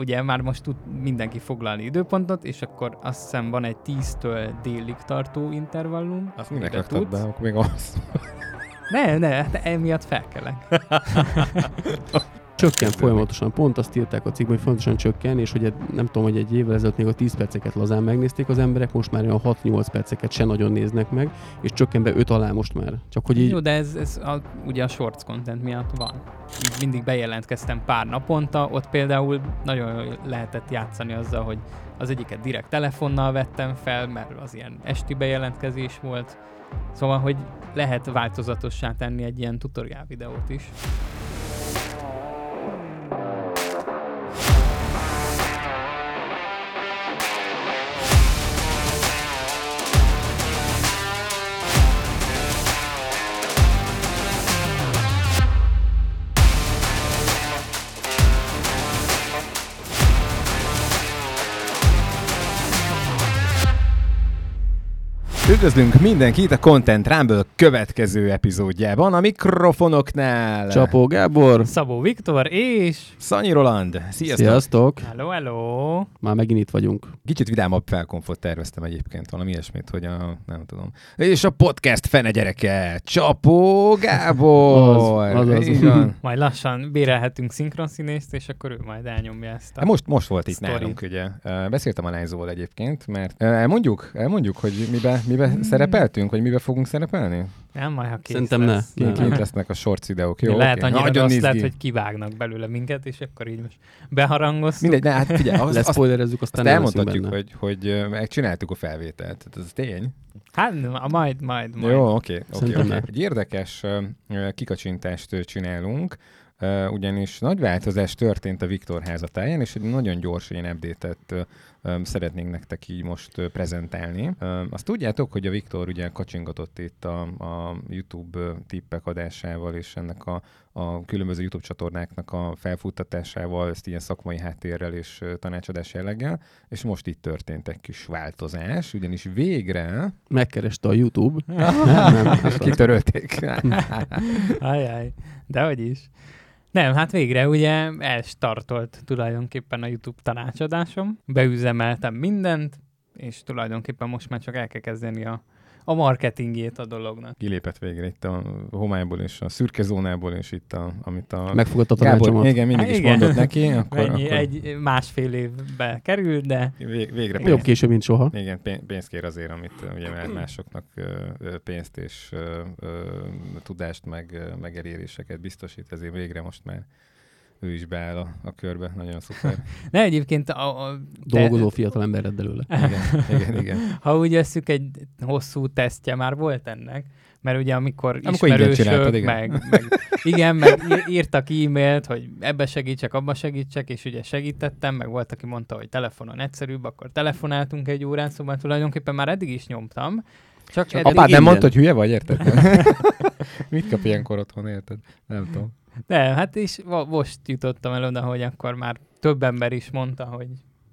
ugye már most tud mindenki foglalni időpontot, és akkor azt hiszem van egy 10-től délig tartó intervallum. Azt minek raktad be, akkor még az. Ne, ne, hát emiatt felkelek. Csökken folyamatosan, pont azt írták a cikkben, hogy folyamatosan csökken, és hogy nem tudom, hogy egy évvel ezelőtt még a 10 perceket lazán megnézték az emberek, most már olyan 6-8 perceket se nagyon néznek meg, és csökken be 5 alá most már. Csak hogy így Jó, de ez, ez a, ugye a shorts content miatt van. Így mindig bejelentkeztem pár naponta, ott például nagyon lehetett játszani azzal, hogy az egyiket direkt telefonnal vettem fel, mert az ilyen esti bejelentkezés volt. Szóval, hogy lehet változatossá tenni egy ilyen tutoriál videót is. Üdvözlünk mindenkit a Content Rumble következő epizódjában a mikrofonoknál. Csapó Gábor, Szabó Viktor és... Szanyi Roland. Sziasztok. sziasztok! Hello, hello! Már megint itt vagyunk. Kicsit vidámabb felkonfot terveztem egyébként, valami ilyesmit, hogy a, nem tudom. És a podcast fene gyereke, Csapó Gábor. Az, az, az. Majd lassan bérelhetünk szinkronszínészt, és akkor ő majd elnyomja ezt a... Hát most, most volt itt Sztorit. nálunk, ugye. Beszéltem a lányzóval egyébként, mert elmondjuk, elmondjuk, hogy mibe, mibe szerepeltünk, vagy mibe fogunk szerepelni? Nem, majd ha kész Szerintem ne. lesz. Ne. Kint lesznek a shorts videók. Jó, lehet oké. annyira Nagyon rossz lett, hogy kivágnak belőle minket, és akkor így most beharangoztuk. Mindegy, ne, hát figyelj, az, azt, azt Leszpoilerezzük, aztán leszünk elmondhatjuk, benne. hogy, hogy megcsináltuk a felvételt. Tehát ez tény. Hát majd, majd, majd. Jó, oké. oké, Szerintem oké. ne. Egy érdekes kikacsintást csinálunk, ugyanis nagy változás történt a Viktor házatáján, és egy nagyon gyors ilyen ö, szeretnénk nektek így most prezentálni. Azt tudjátok, hogy a Viktor ugye kacsingatott itt a, a YouTube tippek adásával, és ennek a, a különböző YouTube csatornáknak a felfuttatásával, ezt ilyen szakmai háttérrel és tanácsadás jelleggel, és most itt történt egy kis változás, ugyanis végre Megkereste a YouTube. nem, nem, mondta. kitörölték. Ajaj, de hogy is. Nem, hát végre ugye elstartolt tulajdonképpen a YouTube tanácsadásom. Beüzemeltem mindent, és tulajdonképpen most már csak el kell kezdeni a, a marketingjét a dolognak. Kilépett végre itt a homályból és a szürke zónából, és itt, a, amit a Megfogadta a Gábor, tanácsomat. igen, mindig Hát is igen. mondott neki, akkor, Mennyi, akkor egy másfél évbe került, de vég, végre Jobb pénzt, később, mint soha. igen, pén- pénzt kér azért, amit ugye már másoknak pénzt és tudást, meg, meg eléréseket biztosít, ezért végre most már ő is beáll a, a körbe, nagyon szuper. ne egyébként a, a Dolgozó fiatal ember lett belőle. Igen, igen, igen. ha úgy veszük, egy hosszú tesztje már volt ennek, mert ugye amikor, Amikor ismerősök, igen. meg, meg, igen, meg írtak e-mailt, hogy ebbe segítsek, abba segítsek, és ugye segítettem, meg volt, aki mondta, hogy telefonon egyszerűbb, akkor telefonáltunk egy órán, szóval tulajdonképpen már eddig is nyomtam. Csak, Csak eddig Apád nem mondta, hogy hülye vagy, érted? Mit kap ilyenkor otthon, érted? Nem tudom. De, hát is most jutottam el oda, hogy akkor már több ember is mondta, hogy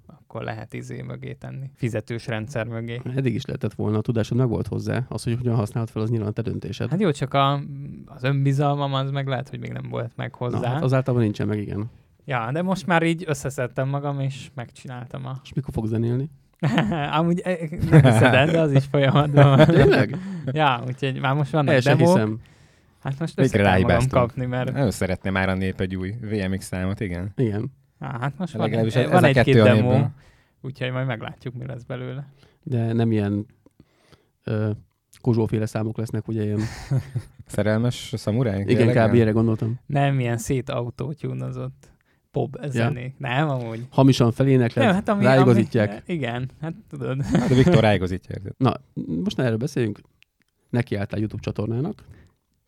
akkor lehet izé mögé tenni. Fizetős rendszer mögé. Eddig is lehetett volna, a tudásod meg volt hozzá. Az, hogy hogyan használod fel, az nyilván a te döntésed. Hát jó, csak a, az önbizalmam az meg lehet, hogy még nem volt meg hozzá. Na, hát az általában nincsen meg, igen. Ja, de most már így összeszedtem magam, és megcsináltam a... És mikor fogsz zenélni? Amúgy eh, nem hiszed de az is folyamatban van. Tényleg? ja, úgyhogy már most vannak El demók. hiszem. Hát most össze Végre kell magam ráhibáztunk. kapni, mert... Nagyon szeretné már a nép egy új VMX számot, igen. Igen. Á, hát most van, Legalábbis egy, van a egy-két a demo, népben. úgyhogy majd meglátjuk, mi lesz belőle. De nem ilyen ö, kozsóféle számok lesznek, ugye ilyen. Szerelmes szamuráj? Igen, kb. erre gondoltam. Nem ilyen szét autótyúnozott pop zenék. Nem, amúgy. Hamisan felénekled, Nem, hát ami, ráigazítják. Ami, igen, hát tudod. Hát a Viktor ráigazítja. Na, most ne erről beszéljünk. Nekiálltál YouTube csatornának.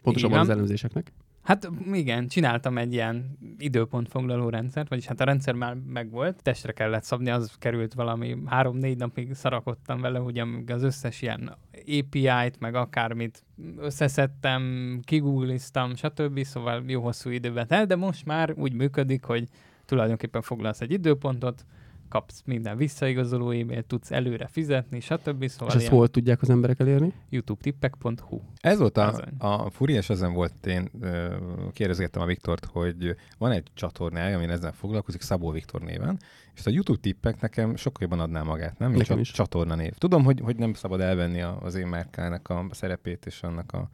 Pontosabban Igen. az elemzéseknek. Hát igen, csináltam egy ilyen időpontfoglaló rendszert, vagyis hát a rendszer már megvolt, testre kellett szabni, az került valami három-négy napig szarakodtam vele, amíg az összes ilyen API-t, meg akármit összeszedtem, kigoogliztam, stb. Szóval jó hosszú időbe telt, de most már úgy működik, hogy tulajdonképpen foglalsz egy időpontot, kapsz minden visszaigazoló e-mailt, tudsz előre fizetni, stb. Szóval És ezt hol tudják az emberek elérni? youtube-tippek.hu. Ez volt a, Azon. a furiás ezen volt, én kérdezgettem a Viktort, hogy van egy csatornája, ami ezzel foglalkozik, Szabó Viktor néven, és a YouTube tippek nekem sokkal jobban adná magát, nem? Mint Nekem csak is. csatorna név. Tudom, hogy, hogy nem szabad elvenni a, az én márkának a szerepét és annak a,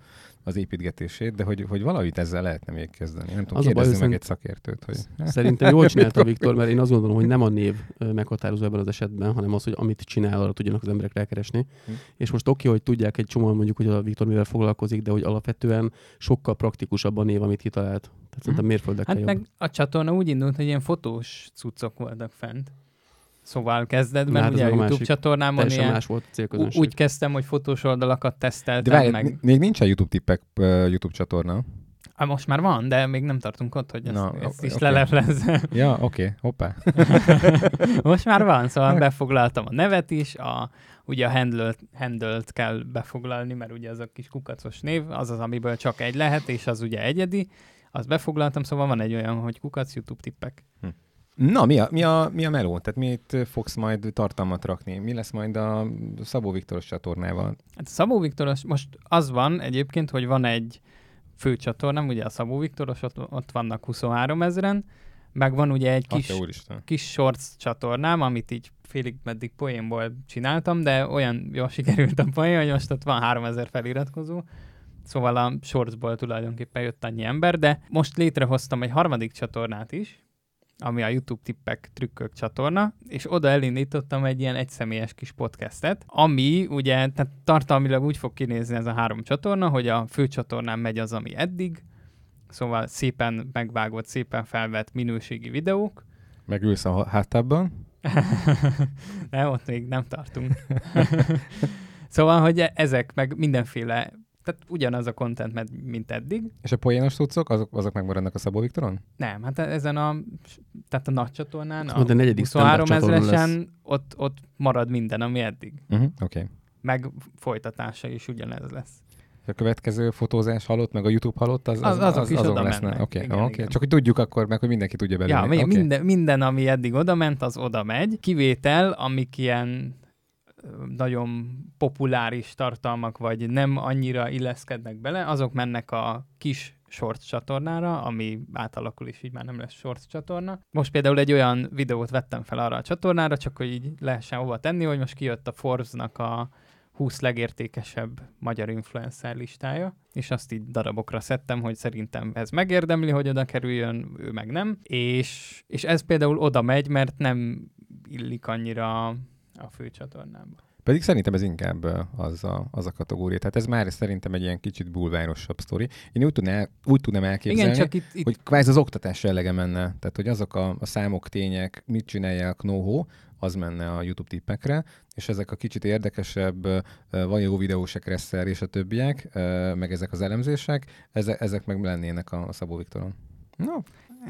az építgetését, de hogy, hogy valahogy ezzel lehetne még kezdeni. Nem tudom, Az a baj, kérdezni meg hogy egy szakértőt, hogy... Szerintem jól csinálta Viktor, mert én azt gondolom, hogy nem a név meghatározó ebben az esetben, hanem az, hogy amit csinál, arra tudjanak az emberek rákeresni. Hm. És most oké, hogy tudják egy csomóan mondjuk, hogy a Viktor mivel foglalkozik, de hogy alapvetően sokkal praktikusabb a név, amit kitalált. Tehát szerintem mérföldekkel Hát jobb. meg a csatorna úgy indult, hogy ilyen fotós cuccok voltak fent. Szóval kezdetben Na, hát ugye a a YouTube másik. csatornámon ilyen, más volt a célközönség. úgy kezdtem, hogy fotós oldalakat De teszteltem várj, meg. még nincs a YouTube tippek ö, YouTube csatorna. Ah, most már van, de még nem tartunk ott, hogy ezt, Na, no, ezt is oké. leleplezem. Ja, oké, okay, hoppá. Most már van, szóval befoglaltam a nevet is, a, ugye a handle-t, handle-t kell befoglalni, mert ugye az a kis kukacos név, az az, amiből csak egy lehet, és az ugye egyedi. Azt befoglaltam, szóval van egy olyan, hogy kukac YouTube tippek. Na, mi a, mi, a, mi a meló? Tehát mit fogsz majd tartalmat rakni? Mi lesz majd a Szabó Viktoros csatornával? Hát Szabó Viktoros, most az van egyébként, hogy van egy főcsatornám, ugye a Szabó Viktoros, ott, ott vannak 23 ezeren, meg van ugye egy kis, Atya kis shorts csatornám, amit így félig meddig poénból csináltam, de olyan jól sikerült a poén, hogy most ott van 3000 feliratkozó, szóval a shortsból tulajdonképpen jött annyi ember, de most létrehoztam egy harmadik csatornát is, ami a YouTube tippek trükkök csatorna, és oda elindítottam egy ilyen egyszemélyes kis podcastet, ami ugye tehát tartalmilag úgy fog kinézni ez a három csatorna, hogy a főcsatornán megy az, ami eddig, szóval szépen megvágott, szépen felvett minőségi videók, Megülsz a hátában? nem, ott még nem tartunk. szóval, hogy e- ezek meg mindenféle, tehát ugyanaz a content, mint eddig. És a poénos tudszok, azok, azok megmaradnak a Szabó Viktoron? Nem, hát ezen a, tehát a nagy csatornán, Azt a a negyedik 23 standard csatorna ezeresen, ott, ott marad minden, ami eddig. Uh-huh. Oké. Okay. Meg folytatása is ugyanez lesz. A következő fotózás halott, meg a YouTube halott, az, az, Az- azok is oda lesznek. mennek. Oké, Igen, okay, igen. Csak hogy tudjuk akkor meg, hogy mindenki tudja belőle. Ja, Oké. minden, minden, ami eddig oda ment, az oda megy. Kivétel, amik ilyen nagyon populáris tartalmak, vagy nem annyira illeszkednek bele, azok mennek a kis shorts csatornára, ami átalakul is, így már nem lesz shorts csatorna. Most például egy olyan videót vettem fel arra a csatornára, csak hogy így lehessen hova tenni, hogy most kijött a Forbes-nak a 20 legértékesebb magyar influencer listája, és azt így darabokra szedtem, hogy szerintem ez megérdemli, hogy oda kerüljön, ő meg nem, és, és ez például oda megy, mert nem illik annyira a főcsatornába. Pedig szerintem ez inkább az a, az a kategória. Tehát ez már szerintem egy ilyen kicsit bulvárosabb sztori. Én úgy, tudná, úgy tudnám elképzelni, Igen, csak itt, itt hogy kvázi az oktatás jellege menne. Tehát, hogy azok a, a számok, tények, mit csinálják, know az menne a YouTube tippekre, és ezek a kicsit érdekesebb, van jó videós Kresszer és a többiek, meg ezek az elemzések, ezek, ezek meg lennének a Szabó Viktoron. No,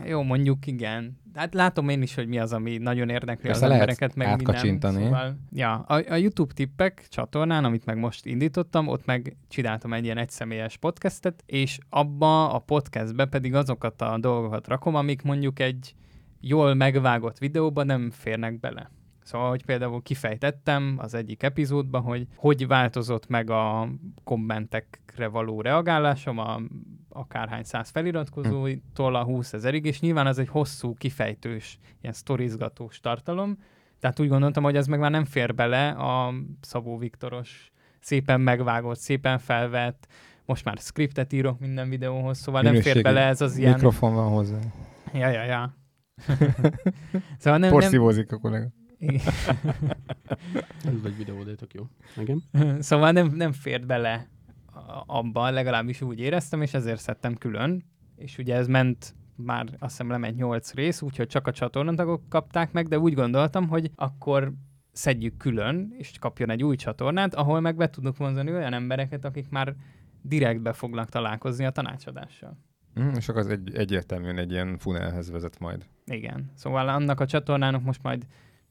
jó, mondjuk igen. Hát látom én is, hogy mi az, ami nagyon érdekli Persze az embereket, meg minden. Szóval, ja, a, a YouTube tippek csatornán, amit meg most indítottam, ott meg csináltam egy ilyen egyszemélyes podcastet, és abba a podcastbe pedig azokat a dolgokat rakom, amik mondjuk egy jól megvágott videóba nem férnek bele. Szóval, hogy például kifejtettem az egyik epizódban, hogy hogy változott meg a kommentekre való reagálásom a akárhány száz feliratkozóitól a 20 ezerig, és nyilván ez egy hosszú, kifejtős, ilyen sztorizgatós tartalom, tehát úgy gondoltam, hogy ez meg már nem fér bele a Szabó Viktoros szépen megvágott, szépen felvett, most már scriptet írok minden videóhoz, szóval nem fér Minőségi bele ez az ilyen... mikrofon van hozzá. Ja, ja, ja. szóval nem, nem, Porszívózik a kollega. Ez egy videó, de tök jó. Igen. szóval nem, nem fért bele abba, legalábbis úgy éreztem, és ezért szedtem külön. És ugye ez ment már azt hiszem lement 8 rész, úgyhogy csak a csatornatagok kapták meg, de úgy gondoltam, hogy akkor szedjük külön, és kapjon egy új csatornát, ahol meg be tudunk vonzani olyan embereket, akik már direktbe fognak találkozni a tanácsadással. Mm, és akkor az egy, egyértelműen egy ilyen funelhez vezet majd. Igen. Szóval annak a csatornának most majd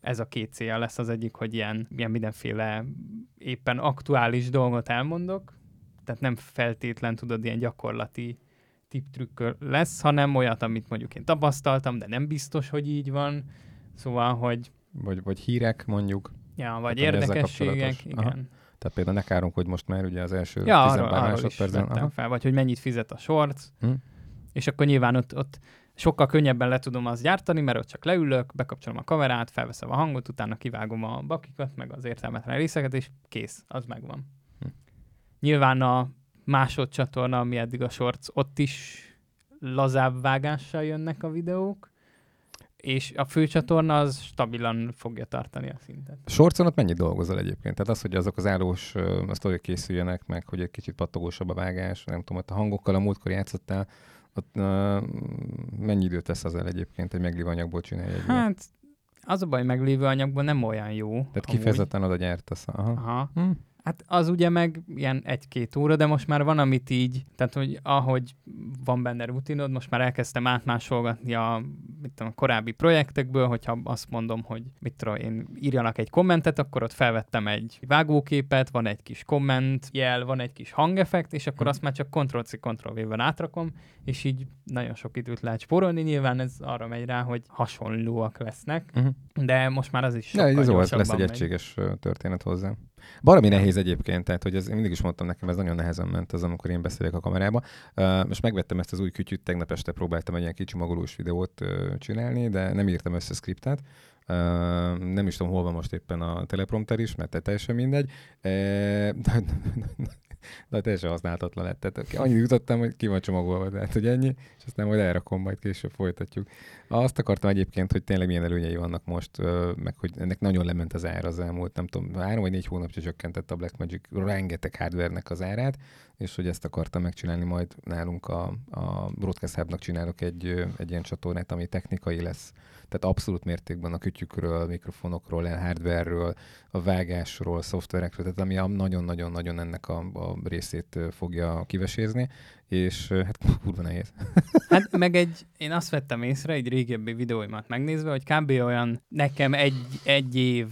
ez a két célja lesz az egyik, hogy ilyen, ilyen mindenféle éppen aktuális dolgot elmondok, tehát nem feltétlen tudod ilyen gyakorlati tipptrükkör lesz, hanem olyat, amit mondjuk én tapasztaltam, de nem biztos, hogy így van. Szóval, hogy vagy, vagy hírek mondjuk. Ja, vagy Tehát, érdekességek, kapcsolatos. Aha. igen. Tehát például ne kárunk, hogy most már ugye az első Ja, 10 arról, pár arról is másodpercben. vettem Aha. fel, vagy hogy mennyit fizet a shorts, Hm. és akkor nyilván ott, ott sokkal könnyebben le tudom azt gyártani, mert ott csak leülök, bekapcsolom a kamerát, felveszem a hangot, utána kivágom a bakikat, meg az értelmetlen részeket, és kész, az megvan. Hm. Nyilván a másodcsatorna, ami eddig a shorts, ott is lazább vágással jönnek a videók, és a főcsatorna az stabilan fogja tartani a szintet. Shortson ott mennyit dolgozol egyébként? Tehát az, hogy azok az állós sztorik készüljenek, meg hogy egy kicsit pattogósabb a vágás, nem tudom, ott a hangokkal a múltkor játszottál, ott uh, mennyi időt tesz az el egyébként, egy meglévő anyagból csinálj egy? Hát az a baj, meglévő anyagban nem olyan jó. Tehát amúgy. kifejezetten oda gyártasz. Aha. Aha. Hm. Hát az ugye meg ilyen egy-két óra, de most már van, amit így, tehát hogy ahogy van benne rutinod, most már elkezdtem átmásolgatni a, mit tudom, a korábbi projektekből, hogyha azt mondom, hogy mit tudom én, írjanak egy kommentet, akkor ott felvettem egy vágóképet, van egy kis komment jel, van egy kis hangeffekt, és akkor Hm. azt már csak Ctrl-C, Ctrl-V-vel átrakom, és így nagyon sok időt lehet spórolni. Nyilván ez arra megy rá, hogy hasonlóak lesznek, Uh-huh. de most már az is Ja, sokkal ez jó, ez lesz egy megy. egységes történet hozzá. Baromi nehéz egyébként, tehát hogy ez, mindig is mondtam nekem, ez nagyon nehezen ment az, amikor én beszélek a kamerába. Uh, most megvettem ezt az új kütyüt, tegnap este próbáltam egy ilyen kicsi magolós videót uh, csinálni, de nem írtam össze skriptet. Uh, nem is tudom, hol van most éppen a teleprompter is, mert teljesen mindegy. Uh, de, teljesen használhatatlan lett. Tehát annyit jutottam, hogy ki van csomagolva, tehát hogy ennyi, és aztán majd elrakom, majd később folytatjuk. Azt akartam egyébként, hogy tényleg milyen előnyei vannak most, meg hogy ennek nagyon lement az ára az elmúlt, nem tudom, három vagy négy hónapja csökkentett a Blackmagic rengeteg hardware-nek az árát, és hogy ezt akartam megcsinálni majd nálunk a, a Broadcast Hub-nak csinálok egy, egy ilyen csatornát, ami technikai lesz. Tehát abszolút mértékben a kütyükről, mikrofonokról, a hardware-ről, a vágásról, szoftverekről, tehát ami a nagyon-nagyon-nagyon ennek a, a részét fogja kivesézni, és hát kurva nehéz. Hát meg egy, én azt vettem észre, egy régebbi videóimat megnézve, hogy kb. olyan, nekem egy, egy év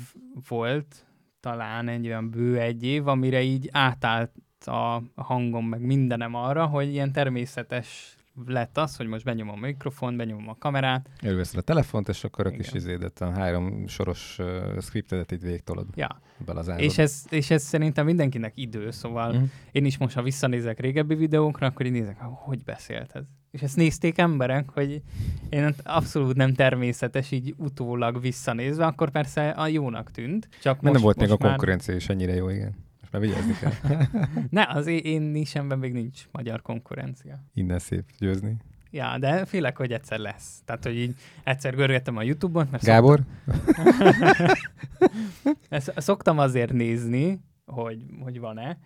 volt, talán egy olyan bő egy év, amire így átállt a hangom, meg mindenem arra, hogy ilyen természetes lett az, hogy most benyomom a mikrofon, benyomom a kamerát. Előveszed a telefont, és akkor a kis izédet, a három soros uh, scriptedet itt végigtolod Ja, bele az és ez, és ez szerintem mindenkinek idő, szóval Mhm. én is most, ha visszanézek régebbi videókra, akkor így nézek, hogy beszélt ez. És ezt nézték emberek, hogy én abszolút nem természetes, így utólag visszanézve, akkor persze a jónak tűnt. Csak Most, nem volt még a most már- konkurencia is ennyire jó, igen. Már vigyázni kell. Ne, az én, én nisemben még nincs magyar konkurencia. Innen szép győzni. Ja, de félek, hogy egyszer lesz. Tehát, hogy így egyszer görgettem a YouTube-on, mert Gábor? Ezt szoktam azért nézni, hogy, hogy van-e,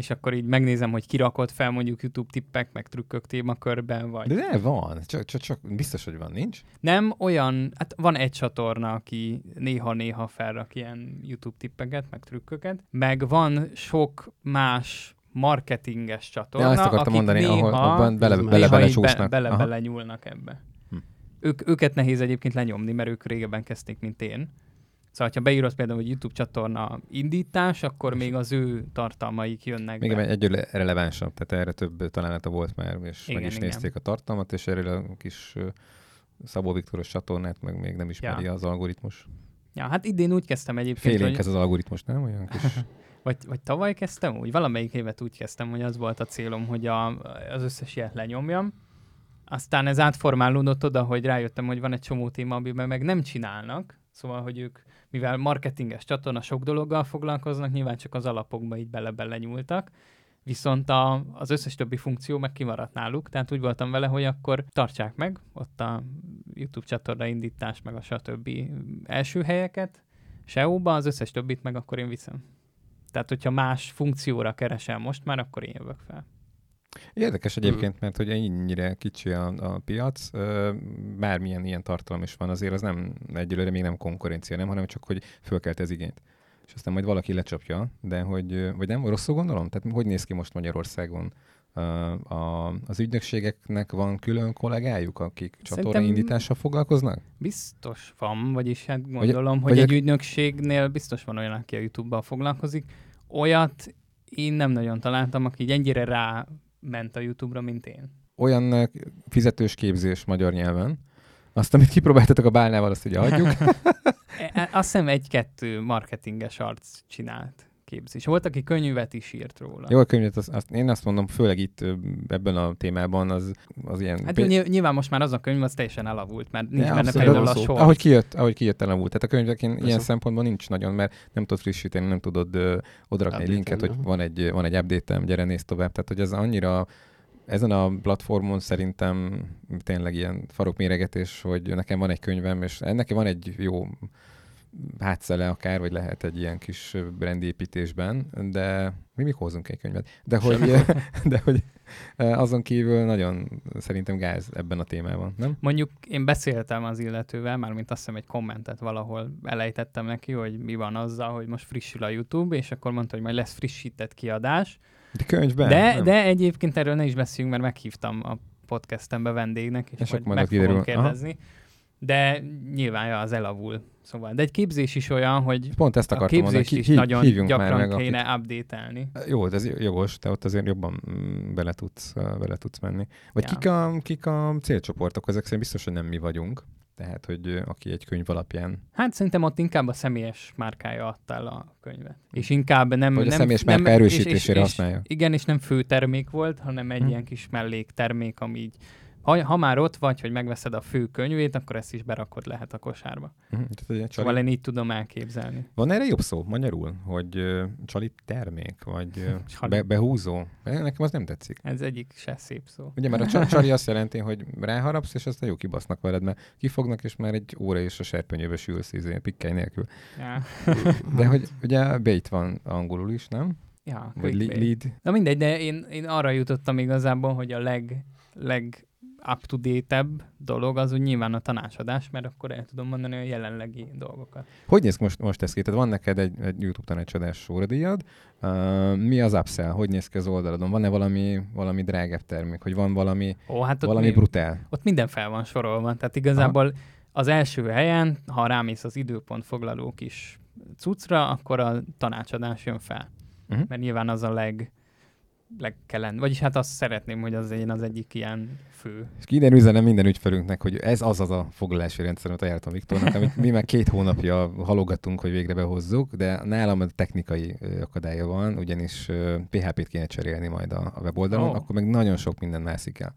és akkor így megnézem, hogy kirakott fel mondjuk YouTube tippek, meg trükkök témakörben, vagy... De ne, van. Csak, csak, csak biztos, hogy van, nincs? Nem olyan, hát van egy csatorna, aki néha-néha felrak ilyen YouTube tippeket, meg trükköket, meg van sok más marketinges csatorna, Ja, ezt akartam akik mondani, néha, ahol abban bele, bele, bele bele, Aha. bele nyúlnak ebbe. Hm. Ők, őket nehéz egyébként lenyomni, mert ők régebben kezdték, mint én. Szóval, ha beírod például, hogy YouTube csatorna indítás, akkor még az ő tartalmaik jönnek Még be. egy relevánsabb, tehát erre több találata volt már, és Igen, meg is igen. nézték a tartalmat, és erről a kis Szabó Viktoros csatornát meg még nem ismeri Ja. az algoritmus. Ja, hát idén úgy kezdtem egyébként, Félénk hogy, ez az algoritmus, nem? Olyan kis... vagy, vagy tavaly kezdtem úgy, valamelyik évet úgy kezdtem, hogy az volt a célom, hogy a, az összes ilyet lenyomjam. Aztán ez átformálódott oda, hogy rájöttem, hogy van egy csomó téma, amiben meg nem csinálnak, szóval, hogy ők, mivel marketinges csatorna sok dologgal foglalkoznak, nyilván csak az alapokba így bele-bele nyúltak, viszont a, az összes többi funkció meg kimaradt náluk, tehát úgy voltam vele, hogy akkor tartsák meg ott a YouTube csatorna indítás, meg a stb. első helyeket, SEO-ba, az összes többit meg akkor én viszem. Tehát, hogyha más funkcióra keresel most már, akkor én jövök fel. Érdekes Hm. egyébként, mert hogy ennyire kicsi a, a piac, bármilyen ilyen tartalom is van, azért az nem egyelőre még nem konkurencia, nem, hanem csak, hogy fölkelt ez igényt. És aztán majd valaki lecsapja, de hogy, vagy nem, rosszul gondolom? Tehát hogy néz ki most Magyarországon? A, az ügynökségeknek van külön kollégájuk, akik csatornaindítással foglalkoznak? Biztos van, vagyis hát gondolom, vagy hogy ak- egy ügynökségnél biztos van olyan, aki a YouTube-bal foglalkozik. Olyat én nem nagyon találtam, aki ennyire rá ment a YouTube-ra, mint én. Olyan ö, fizetős képzés magyar nyelven, azt, amit kipróbáltatok a bálnával, azt ugye adjuk. E- Azt hiszem egy-kettő marketinges arc csinált képzés. Volt, aki könyvet is írt róla. Jó, a könyvet, azt, azt, én azt mondom, főleg itt ebben a témában az, az ilyen... Hát nyilv- nyilván most már az a könyv az teljesen elavult, mert nincs Ja, benne például a sor. ahogy kijött, ahogy kijött elavult. Tehát a könyvek ilyen szempontból nincs nagyon, mert nem tudod frissíteni, nem tudod ö, odarakni egy linket, hogy van egy, van egy update gyere nézd tovább. Tehát, hogy ez annyira ezen a platformon szerintem tényleg ilyen farokméregetés, hogy nekem van egy könyvem, és ennek van egy jó hátszele akár, vagy lehet egy ilyen kis brandépítésben, de mi mikor hozunk egy könyvet? De hogy, de hogy azon kívül nagyon szerintem gáz ebben a témában, nem? Mondjuk én beszéltem az illetővel, mármint azt hiszem egy kommentet valahol elejtettem neki, hogy mi van azzal, hogy most frissül a YouTube, és akkor mondta, hogy majd lesz frissített kiadás. De könyvben? De, nem? de egyébként erről ne is beszéljünk, mert meghívtam a podcastembe vendégnek, és, És majd meg fogom kérdezni. De nyilván az elavul. Szóval, de egy képzés is olyan, hogy Pont ezt a akartam mondani, képzést ki- is hív- nagyon hívjunk gyakran már meg, kéne akit- update-elni. Jó, de ez jogos, te ott azért jobban bele tudsz, bele tudsz menni. Vagy Ja. kik, a, kik a célcsoportok, ezek szerint biztos, hogy nem mi vagyunk. Tehát, hogy aki egy könyv alapján. Hát szerintem ott inkább a személyes márkája adta el a könyvet. És inkább nem... Vagy a nem, személyes nem, márka erősítésére és, használja. Igen, és nem fő termék volt, hanem egy Hm. ilyen kis melléktermék, ami így ha, ha már ott vagy, hogy megveszed a fő könyvét, akkor ezt is berakod lehet a kosárba. Uh-huh. Tehát, csali... Szóval én így tudom elképzelni. Van erre jobb szó magyarul? Hogy uh, csali termék? Vagy uh, Csali. be, behúzó? Nekem az nem tetszik. Ez egyik se szép szó. Ugye, mert a csa- csali azt jelenti, hogy ráharapsz, és aztán jó kibasznak veled, mert kifognak, és már egy óra és a serpenyőbe sülsz, izé, pikkely nélkül. Ja, De hogy ugye bait van angolul is, nem? ja Vagy lead. Na mindegy, de én, én arra jutottam igazából, hogy a leg, leg up-to-date-ebb dolog az úgy nyilván a tanácsadás, mert akkor el tudom mondani a jelenlegi dolgokat. Hogy néz ki most, most ez ki? Tehát van neked egy, egy YouTube tanácsadás sóradíjad. Uh, mi az upsell? Hogy néz ki az oldaladon? Van-e valami, valami drágább termék? Hogy van valami, Ó, hát ott, valami mi, brutál? ott minden fel van sorolva. Tehát igazából az első helyen, ha rámész az időpont foglaló kis cuccra, akkor a tanácsadás jön fel. Uh-huh. Mert nyilván az a leg, legkelen. Vagyis hát azt szeretném, hogy az legyen az egyik ilyen fő. És innen üzenem minden ügyfelünknek, hogy ez az az a foglalási rendszer, amit ajánlottam Viktornak, amit mi már két hónapja halogatunk, hogy végre behozzuk, de nálam a technikai akadálya van, ugyanis PHP-t kéne cserélni majd a, a weboldalon, oh. akkor meg nagyon sok minden mászik el.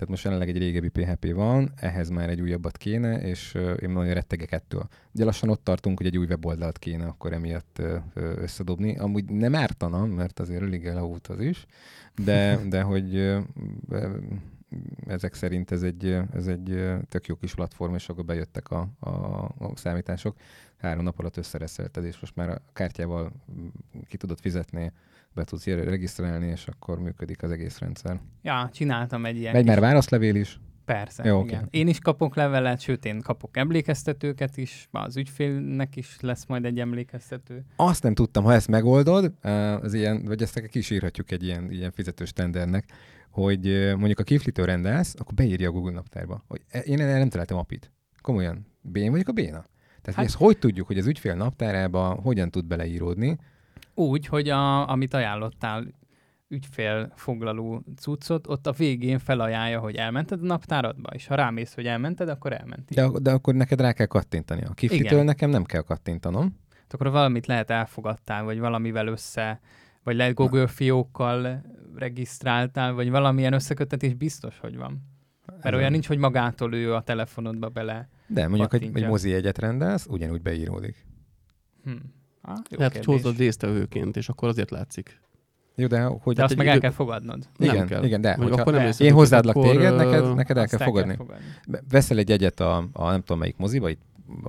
Tehát most jelenleg egy régebbi PHP van, ehhez már egy újabbat kéne, és én nagyon rettegek ettől. Ugye lassan ott tartunk, hogy egy új weboldalt kéne akkor emiatt összedobni. Amúgy nem ártana, mert azért elég elavult az is, de, de hogy ezek szerint ez egy, ez egy tök jó kis platform, és akkor bejöttek a, a, a számítások. Három nap alatt összereszelted, és most már a kártyával ki tudod fizetni, be tudsz re- regisztrálni, és akkor működik az egész rendszer. Ja, csináltam egy ilyen Megy már válaszlevél is. Persze, Jó, igen. Én is kapok levelet, sőt, én kapok emlékeztetőket is, az ügyfélnek is lesz majd egy emlékeztető. Azt nem tudtam, ha ezt megoldod, eh, az ilyen, vagy ezt kisírhatjuk egy ilyen, ilyen fizetős tendernek, hogy eh, mondjuk a kiflitől rendelsz, akkor beírja a Google naptárba, hogy e- én erre nem találtam apit. Komolyan, bén vagyok a béna? Tehát hát, Hát- ezt hogy tudjuk, hogy az ügyfél naptárába hogyan tud beleíródni? Úgy, hogy a, amit ajánlottál ügyfél foglaló cuccot, ott a végén felajánlja, hogy elmented a naptáradba, és ha rámész, hogy elmented, akkor elmentél. De, de akkor neked rá kell kattintani. A kiflitől Igen. nekem nem kell kattintanom. Akkor valamit lehet elfogadtál, vagy valamivel össze, vagy lehet Google fiókkal regisztráltál, vagy valamilyen összekötetés biztos, hogy van. Mert olyan nincs, hogy magától ő a telefonodba bele. De mondjuk egy, egy mozi jegyet rendelsz, ugyanúgy beíródik. Hm. Ah, jó Lehet, hogy kérdés. hozod résztvevőként, és akkor azért látszik. Jó, de hogy... De azt egy meg el idő- kell fogadnod. igen, nem kell. igen, de hogyha akkor nem én hozzáadlak akkor, téged, neked, neked el kell fogadni. fogadni. Be- veszel egy egyet a, a nem tudom melyik moziba, itt a,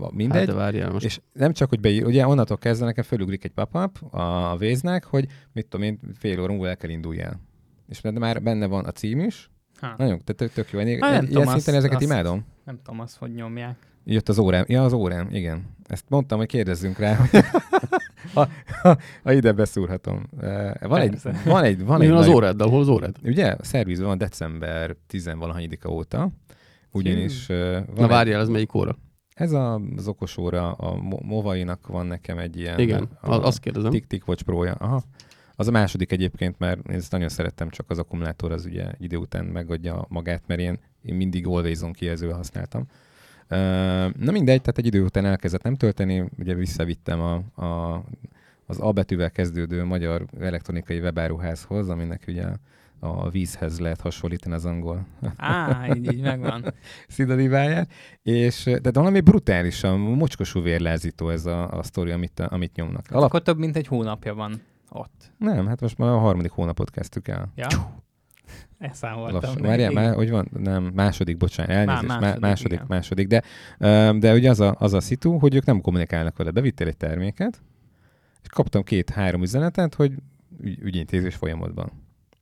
a, mindegy, Hát de várjál most. és nem csak, hogy beír, ugye onnantól kezdve nekem fölugrik egy pop-up a, a véznek, hogy mit tudom én, fél óra múlva el kell induljál. És mert már benne van a cím is, Ha. nagyon tök, tök, tök jó. Én, Hát nem ilyen tudom, szinten azt- ezeket azt- imádom. Nem tudom azt, hogy nyomják. Jött az órám. Ja, az órám, igen. Ezt mondtam, hogy kérdezzünk rá, ha, ha, ha ide beszúrhatom. Van egy, van egy, van Mi egy van az nagy- óráddal? Hol az órád? Ugye, a szervizben van december 10-valahanyadika óta, ugyanis van Na várjál, ez melyik óra? ez a, az okos óra, a Mo- Movainak van nekem egy ilyen... Igen, a, azt kérdezem. Tik Tik Watch Pro-ja. Aha. Az a második egyébként, mert én ezt nagyon szerettem, csak az akkumulátor az ugye idő után megadja magát, mert én, én mindig Always On kijelzővel használtam. Na mindegy, tehát egy idő után elkezdett nem tölteni, ugye visszavittem a, a, az A betűvel kezdődő magyar elektronikai webáruházhoz, aminek ugye a vízhez lehet hasonlítani az angol. Á, így, így megvan. Szidaliváját. És de valami brutálisan, mocskosú vérlázító ez a, a sztori, amit, amit nyomnak. Alap... Akkor több mint egy hónapja van ott. Nem, hát most már a harmadik hónapot kezdtük el. Ja? Elszámoltam. Várjál, már, hogy van? Nem, második, bocsánat, elnézést, Má, második, második, igen. második, de, de ugye az a, az a szitu, hogy ők nem kommunikálnak vele. Bevittél egy terméket, és kaptam két-három üzenetet, hogy ügy, ügyintézés folyamatban.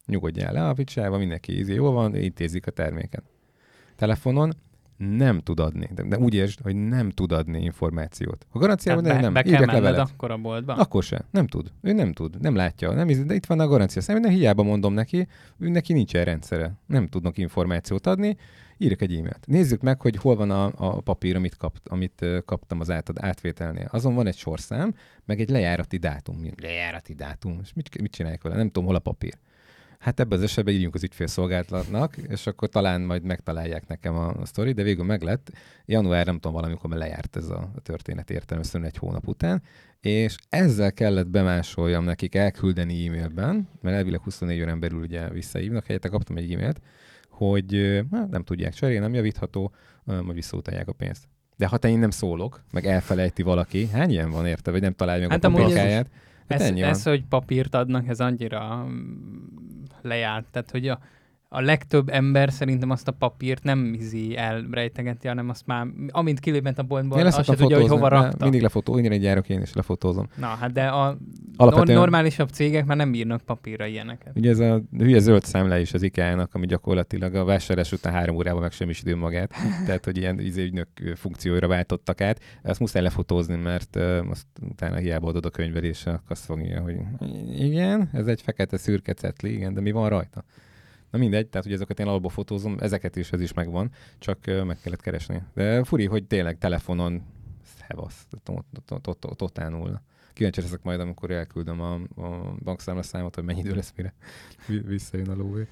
Nyugodjál le a picsába, mindenki ízi, jól van, intézik a terméket. Telefonon nem tud adni. De, de úgy értsd, hogy nem tud adni információt. A garanciában hát be, nem. Be kell levelet. akkor a boltban? Akkor se. Nem tud. Ő nem tud. Nem látja. Nem, de itt van a garancia. Szerintem hiába mondom neki, ő neki nincsen rendszere. Nem tudnak információt adni. Írok egy e-mailt. Nézzük meg, hogy hol van a, a papír, amit, kap, amit kaptam az átad, átvételnél. Azon van egy sorszám, meg egy lejárati dátum. Lejárati dátum. És mit, mit csinálják vele? Nem tudom, hol a papír. Hát ebben az esetben írjunk az ügyfélszolgálatnak, és akkor talán majd megtalálják nekem a, a sztori, de végül meglett. Január, nem tudom, valamikor már lejárt ez a, a történet értelemszerűen egy hónap után, és ezzel kellett bemásoljam nekik elküldeni e-mailben, mert elvileg 24 órán belül ugye visszaívnak, helyette kaptam egy e-mailt, hogy hát nem tudják cserélni, nem javítható, majd visszautalják a pénzt. De ha te én nem szólok, meg elfelejti valaki, hány ilyen van érte, vagy nem találja meg hát a papírkáját? Hát ez, ez, hogy papírt adnak, ez annyira lejárt. Tehát, hogy a, a legtöbb ember szerintem azt a papírt nem izi elrejtegeti, hanem azt már, amint kilépett a boltból, én azt se tudja, hogy hova rakta. Mindig lefotó, én egy járok én is lefotózom. Na, hát de a Alapvetően... normálisabb cégek már nem írnak papírra ilyeneket. Ugye ez a hülye zöld számla is az IKEA-nak, ami gyakorlatilag a vásárlás után három órában meg sem is idő magát. Tehát, hogy ilyen izé ügynök funkcióira váltottak át. Ezt muszáj lefotózni, mert uh, azt utána hiába adod a könyvelésre, azt fogja, hogy igen, ez egy fekete szürke cetli, igen, de mi van rajta? Na mindegy, tehát hogy ezeket én alapból fotózom, ezeket is, ez is megvan, csak meg kellett keresni. De furi, hogy tényleg telefonon, szevasz, totál nulla. Kíváncsi leszek majd, amikor elküldöm a, a bankszámlaszámot, hogy mennyi idő lesz, mire visszajön a lóvé.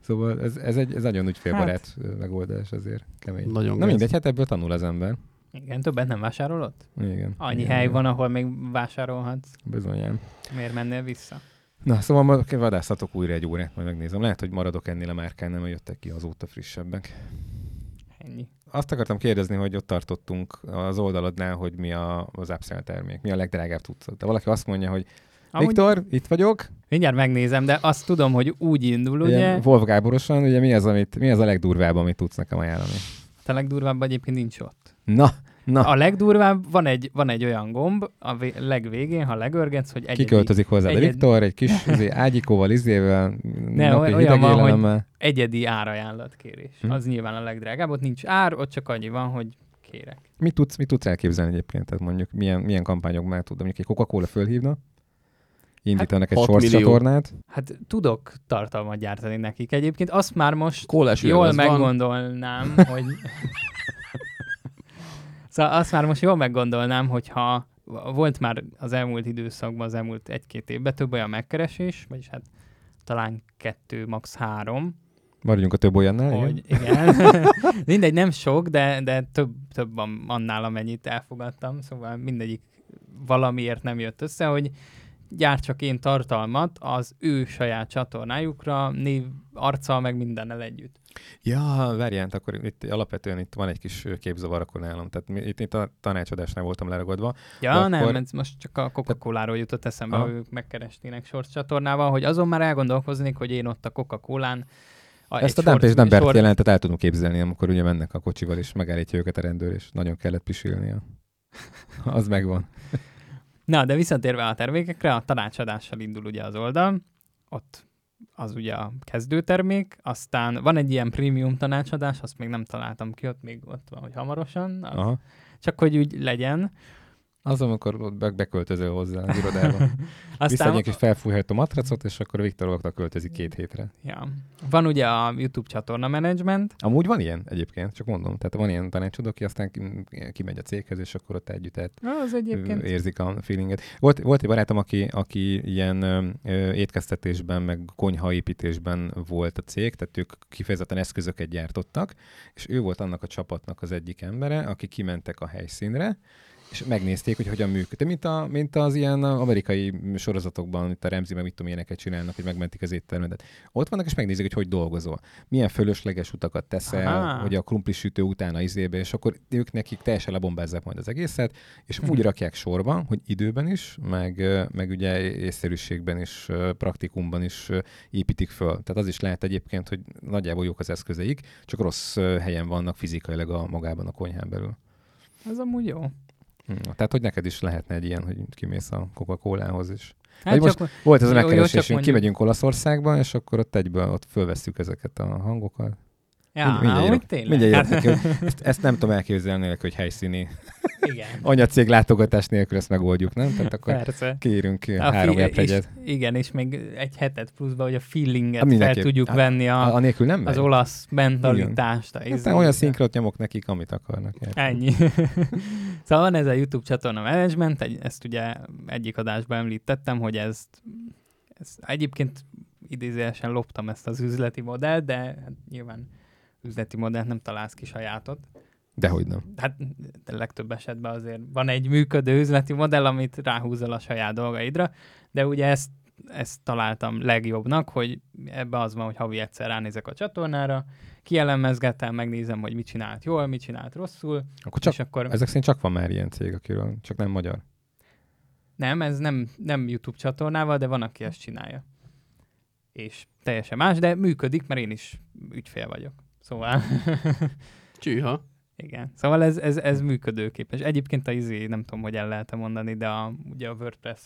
Szóval ez, ez egy ez nagyon ügyfélbarát hát, megoldás, azért kemény. Nagyon Na mindegy, hát ebből tanul az ember. Igen, többet nem vásárolod? Igen. Annyi igen, hely igen. van, ahol még vásárolhatsz. Bizonyán. Miért mennél vissza? Na, szóval ma vadászatok újra egy órát, majd megnézem. Lehet, hogy maradok ennél a márkánál, mert jöttek ki azóta frissebbek. Ennyi. Azt akartam kérdezni, hogy ott tartottunk az oldaladnál, hogy mi a, az upsell termék, mi a legdrágább tudsz. De valaki azt mondja, hogy Amúgy... Viktor, itt vagyok. Mindjárt megnézem, de azt tudom, hogy úgy indul, ugye? ugye Wolf Gáborosan, ugye mi az, amit, mi az a legdurvább, amit tudsz nekem ajánlani? A legdurvább egyébként nincs ott. Na, Na. A legdurvább, van egy, van egy olyan gomb a vé- legvégén, ha legörgetsz, hogy egyedi... Kiköltözik hozzá egyedi... Viktor, egy kis izé, ágyikóval, izével, ne, napi olyan van, hogy egyedi árajánlatkérés. Hm. Az nyilván a legdrágább, ott nincs ár, ott csak annyi van, hogy kérek. Mit tudsz, mit tudsz elképzelni egyébként? Tehát mondjuk milyen, milyen kampányok már tudom, mondjuk egy Coca-Cola fölhívna, indítanak hát, egy shorts csatornát. Hát tudok tartalmat gyártani nekik. Egyébként azt már most Kólás jól meggondolnám, van. hogy Szóval azt már most jól meggondolnám, hogyha volt már az elmúlt időszakban, az elmúlt egy-két évben több olyan megkeresés, vagyis hát talán kettő, max. három. Maradjunk a több olyannál, hogy, igen. igen. Mindegy, nem sok, de, de több, több annál, amennyit elfogadtam, szóval mindegyik valamiért nem jött össze, hogy gyártsak én tartalmat az ő saját csatornájukra, név, arccal, meg mindennel együtt. Ja, várját, akkor itt alapvetően itt van egy kis képzavar akkor nálam. Tehát itt, itt a tanácsadásnál voltam leragadva. Ja, akkor... nem, ez most csak a Coca-Cola-ról jutott eszembe, hogy ők megkeresnének shorts csatornával, hogy azon már elgondolkoznék, hogy én ott a Coca-Colán a Ezt a Dump és Dumbert sor... jelentet el tudom képzelni, amikor ugye mennek a kocsival, és megállítja őket a rendőr, és nagyon kellett pisilnia. az megvan. Na, de visszatérve a termékekre, a tanácsadással indul ugye az oldal, ott az ugye a kezdőtermék, aztán van egy ilyen prémium tanácsadás, azt még nem találtam ki, ott még ott van, hogy hamarosan, az, csak hogy úgy legyen. Az, amikor ott be- beköltözöl hozzá az irodába. Aztán Visszadják és felfújható matracot, és akkor Viktor Okta költözik két hétre. ja. van ugye a YouTube csatorna management, Amúgy van ilyen egyébként, csak mondom. Tehát van ilyen tanácsadó, aki aztán ki- kimegy a céghez, és akkor ott együtt át az egyébként érzik a feelinget. Volt, volt egy barátom, aki, aki ilyen ö, étkeztetésben, meg konyhaépítésben volt a cég, tehát ők kifejezetten eszközöket gyártottak, és ő volt annak a csapatnak az egyik embere, aki kimentek a helyszínre, és megnézték, hogy hogyan működik. Mint, a, mint az ilyen amerikai sorozatokban, itt a Remzi, meg mit tudom, ilyeneket csinálnak, hogy megmentik az éttermedet. Ott vannak, és megnézik, hogy hogy dolgozol. Milyen fölösleges utakat teszel, Aha. hogy a krumpli sütő után a izébe, és akkor ők nekik teljesen lebombázzák majd az egészet, és Mhm. úgy rakják sorba, hogy időben is, meg, meg ugye észszerűségben is, praktikumban is építik föl. Tehát az is lehet egyébként, hogy nagyjából jók az eszközeik, csak rossz helyen vannak fizikailag a magában a konyhán belül. az amúgy jó. Hm, Tehát, hogy neked is lehetne egy ilyen, hogy kimész a Coca-Colához is. Hát Vagy csak, Volt ez a megkeresésünk, kimegyünk Olaszországba, és akkor ott egyből ott fölvesszük ezeket a hangokat. Ja, Mind- mindjárt úgy tényleg. mindjárt hát, neki, ezt, ezt nem tudom elképzelni, nélkül, hogy helyszíni igen. anyacég látogatás nélkül ezt megoldjuk, nem? Tehát akkor Persze. kérünk A három fi- és, igen, és még egy hetet pluszba, hogy a feelinget Hát fel tudjuk Hát, venni a, A, a nélkül nem az olasz mentalitást. a izé- olyan szinkrot nyomok nekik, amit akarnak. érted? Ennyi. szóval van ez a YouTube csatorna management, ezt ugye egyik adásban említettem, hogy ezt, ezt egyébként idézőesen loptam ezt az üzleti modellt, de hát nyilván üzleti modellt nem találsz ki sajátot. Dehogy nem. Hát de legtöbb esetben azért van egy működő üzleti modell, amit ráhúzol a saját dolgaidra, de ugye ezt, ezt találtam legjobbnak, hogy ebbe az van, hogy havi egyszer ránézek a csatornára, kielemezgetem, megnézem, hogy mit csinált jól, mit csinált rosszul, Akkor csak, és akkor ezek szerint csak van már ilyen cég, akiről, csak nem magyar. nem, ez nem, nem YouTube csatornával, de van, aki ezt csinálja. És teljesen más, de működik, mert én is ügyfél vagyok. Szóval, Csűha. igen. Szóval ez, ez, ez működőképes. Egyébként a izé, nem tudom, hogy el lehet mondani, de a, ugye a WordPress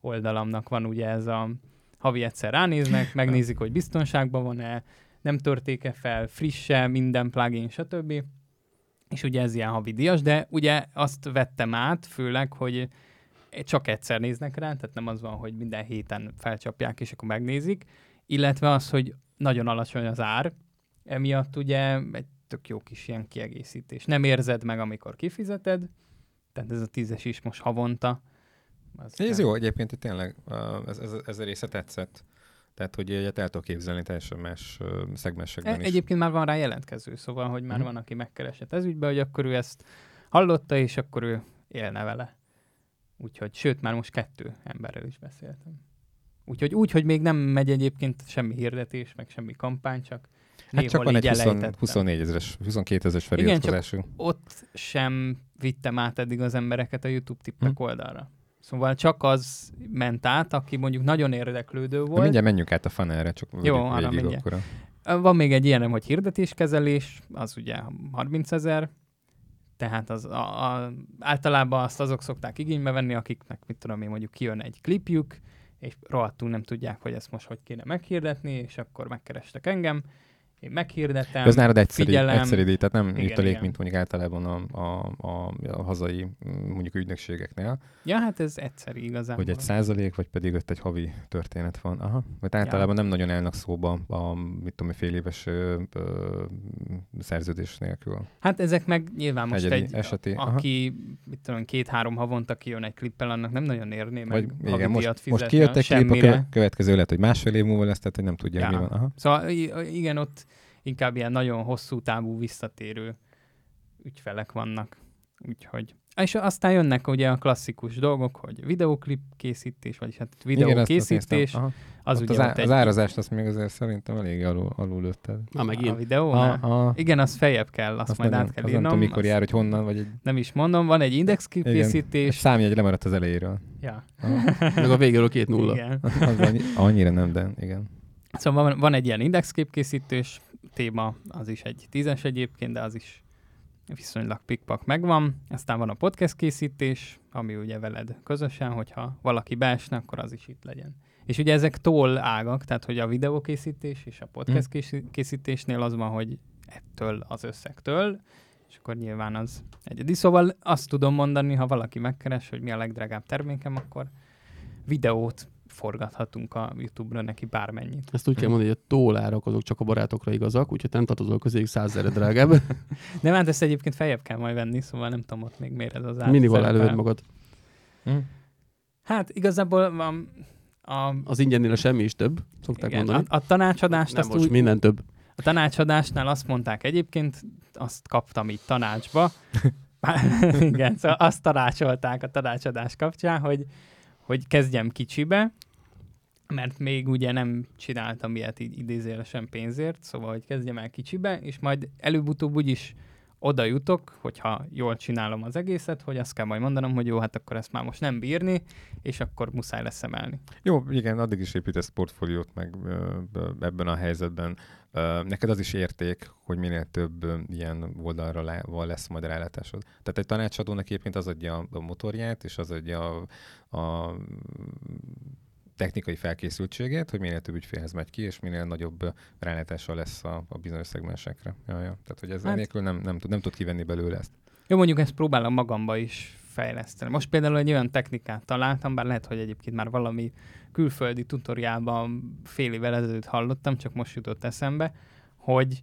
oldalamnak van ugye ez a havi egyszer ránéznek, megnézik, hogy biztonságban van-e, nem törték-e fel, frisse, minden plugin, stb. És ugye ez ilyen havi díjas, de ugye azt vettem át, főleg, hogy csak egyszer néznek rá, tehát nem az van, hogy minden héten felcsapják, és akkor megnézik, illetve az, hogy nagyon alacsony az ár, emiatt ugye egy tök jó kis ilyen kiegészítés. Nem érzed meg, amikor kifizeted, tehát ez a tízes is most havonta. Az Ez jó egyébként, hogy tényleg ez, ez, ez a része tetszett. Tehát, hogy egyet el tudok képzelni teljesen más szegmensekben E- is. Egyébként már van rá jelentkező, szóval, hogy már Mhm. van, aki megkeresett ez ügybe, hogy akkor ő ezt hallotta, és akkor ő élne vele. Úgyhogy, sőt, már most kettő emberrel is beszéltem. Úgyhogy úgy, hogy még nem megy egyébként semmi hirdetés, meg semmi kampány, csak Hát csak van egy 20, elejtettem. 24 ezeres, 22 ezeres Igen, csak- feliratkozású. Ott sem vittem át eddig az embereket a YouTube tippek Hm. oldalra. Szóval csak az ment át, aki mondjuk nagyon érdeklődő De volt. mindjárt menjünk át a funnelre, csak Jó, arra mindjárt. akkor. Van még egy ilyenem, hogy hirdetéskezelés, az ugye 30 ezer, tehát az a, a, általában azt azok szokták igénybe venni, akiknek, mit tudom én, mondjuk kijön egy klipjük, és rohadtul nem tudják, hogy ezt most hogy kéne meghirdetni, és akkor megkerestek engem, én meghirdettem, Ez nálad egyszerű, figyelem. egyszerű tehát nem Igen, igen. mint mondjuk általában a, a, a, a hazai mondjuk ügynökségeknél, ja, hát ez egyszerű igazából. hogy egy százalék, vagy pedig ott egy havi történet van. Aha. Mert általában nem nagyon állnak szóba a, mit tudom, fél éves ö, ö, szerződés nélkül. Hát ezek meg nyilván most Egyedi egy, eseti, aha. aki, mit tudom, két-három havonta kijön egy klippel, annak nem nagyon érné meg Vagy igen, most, most kijött egy klip, a következő lehet, hogy másfél év múlva lesz, tehát hogy nem tudja, Ja. mi van. Aha. Szóval igen, ott inkább ilyen nagyon hosszú távú visszatérő ügyfelek vannak. Úgyhogy. És aztán jönnek ugye a klasszikus dolgok, hogy videóklip készítés, vagyis hát videó Igen, az ugye az, á, egy, az árazást azt még azért szerintem elég alul, alul lőtted. Na, meg a videó, A, a, Igen, az feljebb kell, azt, azt majd nem, át kell az írnom. nem tudom, mikor azt jár, hogy honnan, vagy egy Nem is mondom, van egy egy készítés. számjegy lemaradt az elejéről. Ja. Meg a végéről két nulla. Igen. Az annyi, annyira nem, de igen. Szóval van, van egy ilyen indexkép készítős téma, az is egy tízes egyébként, de az is viszonylag pikpak megvan. Aztán van a podcast készítés, ami ugye veled közösen, hogyha valaki beesne, akkor az is itt legyen. És ugye ezek toll ágak, tehát hogy a videókészítés és a podcast Hm. készí- készítésnél az van, hogy ettől az összegtől és akkor nyilván az egyedi. Szóval azt tudom mondani, ha valaki megkeres, hogy mi a legdrágább termékem, akkor videót forgathatunk a YouTube-ra neki bármennyit. Ezt úgy kell mondani, hogy a tólárak azok csak a barátokra igazak, úgyhogy nem tartozol közéig százezre drágább. De hát ezt egyébként feljebb kell majd venni, szóval nem tudom ott még miért ez az ár. Mindig előd magad. Hm? Hát igazából van a, Az ingyennél a semmi is több, szokták igen, mondani. a, a tanácsadást nem azt most úgy, minden több. A tanácsadásnál azt mondták egyébként, azt kaptam így tanácsba, igen, szóval azt tanácsolták a tanácsadás kapcsán, hogy, hogy kezdjem kicsibe, mert még ugye nem csináltam ilyet így idézélesen pénzért, szóval hogy kezdjem el kicsibe, és majd előbb-utóbb úgyis oda jutok, hogyha jól csinálom az egészet, hogy azt kell majd mondanom, hogy jó, hát akkor ezt már most nem bírni, és akkor muszáj lesz emelni. Jó, igen, addig is építesz portfóliót meg ebben a helyzetben. Neked az is érték, hogy minél több ilyen oldalra lesz majd rálátásod. Tehát egy tanácsadónak egyébként az adja a motorját, és az adja a, a technikai felkészültségét, hogy minél több ügyfélhez megy ki, és minél nagyobb rálátása lesz a, a bizonyos szegmensekre. Ja, ja. Tehát, hogy ez Hát- nélkül nem, nem, tud, nem tud kivenni belőle ezt. Jó, mondjuk ezt próbálom magamba is fejleszteni. Most például egy olyan technikát találtam, bár lehet, hogy egyébként már valami külföldi tutoriálban fél évvel ezelőtt hallottam, csak most jutott eszembe, hogy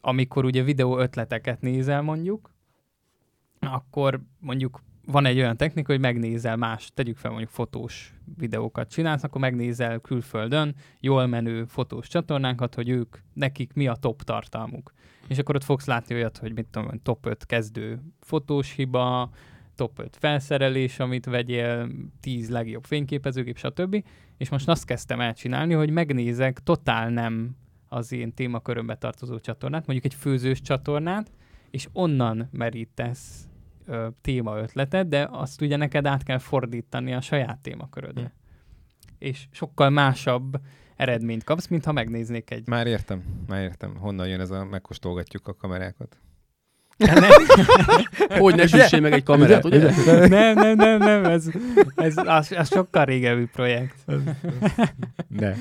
amikor ugye videó ötleteket nézel mondjuk, akkor mondjuk van egy olyan technika, hogy megnézel más, tegyük fel mondjuk fotós videókat csinálsz, akkor megnézel külföldön jól menő fotós csatornákat, hogy ők, nekik mi a top tartalmuk. És akkor ott fogsz látni olyat, hogy mit tudom, top 5 kezdő fotós hiba, top 5 felszerelés, amit vegyél, 10 legjobb fényképezőgép, stb. És most azt kezdtem el csinálni, hogy megnézek totál nem az én témakörömbe tartozó csatornát, mondjuk egy főzős csatornát, és onnan merítesz ö, téma ötletet, de azt ugye neked át kell fordítani a saját témakörödre. Hm. És sokkal másabb eredményt kapsz, mint ha megnéznék egy... Már értem, már értem. Honnan jön ez a megkóstolgatjuk a kamerákat. Hogy ne süssél meg egy kamerát, ugye? nem, nem, nem, nem, ez, ez az, az sokkal régebbi projekt. Ne.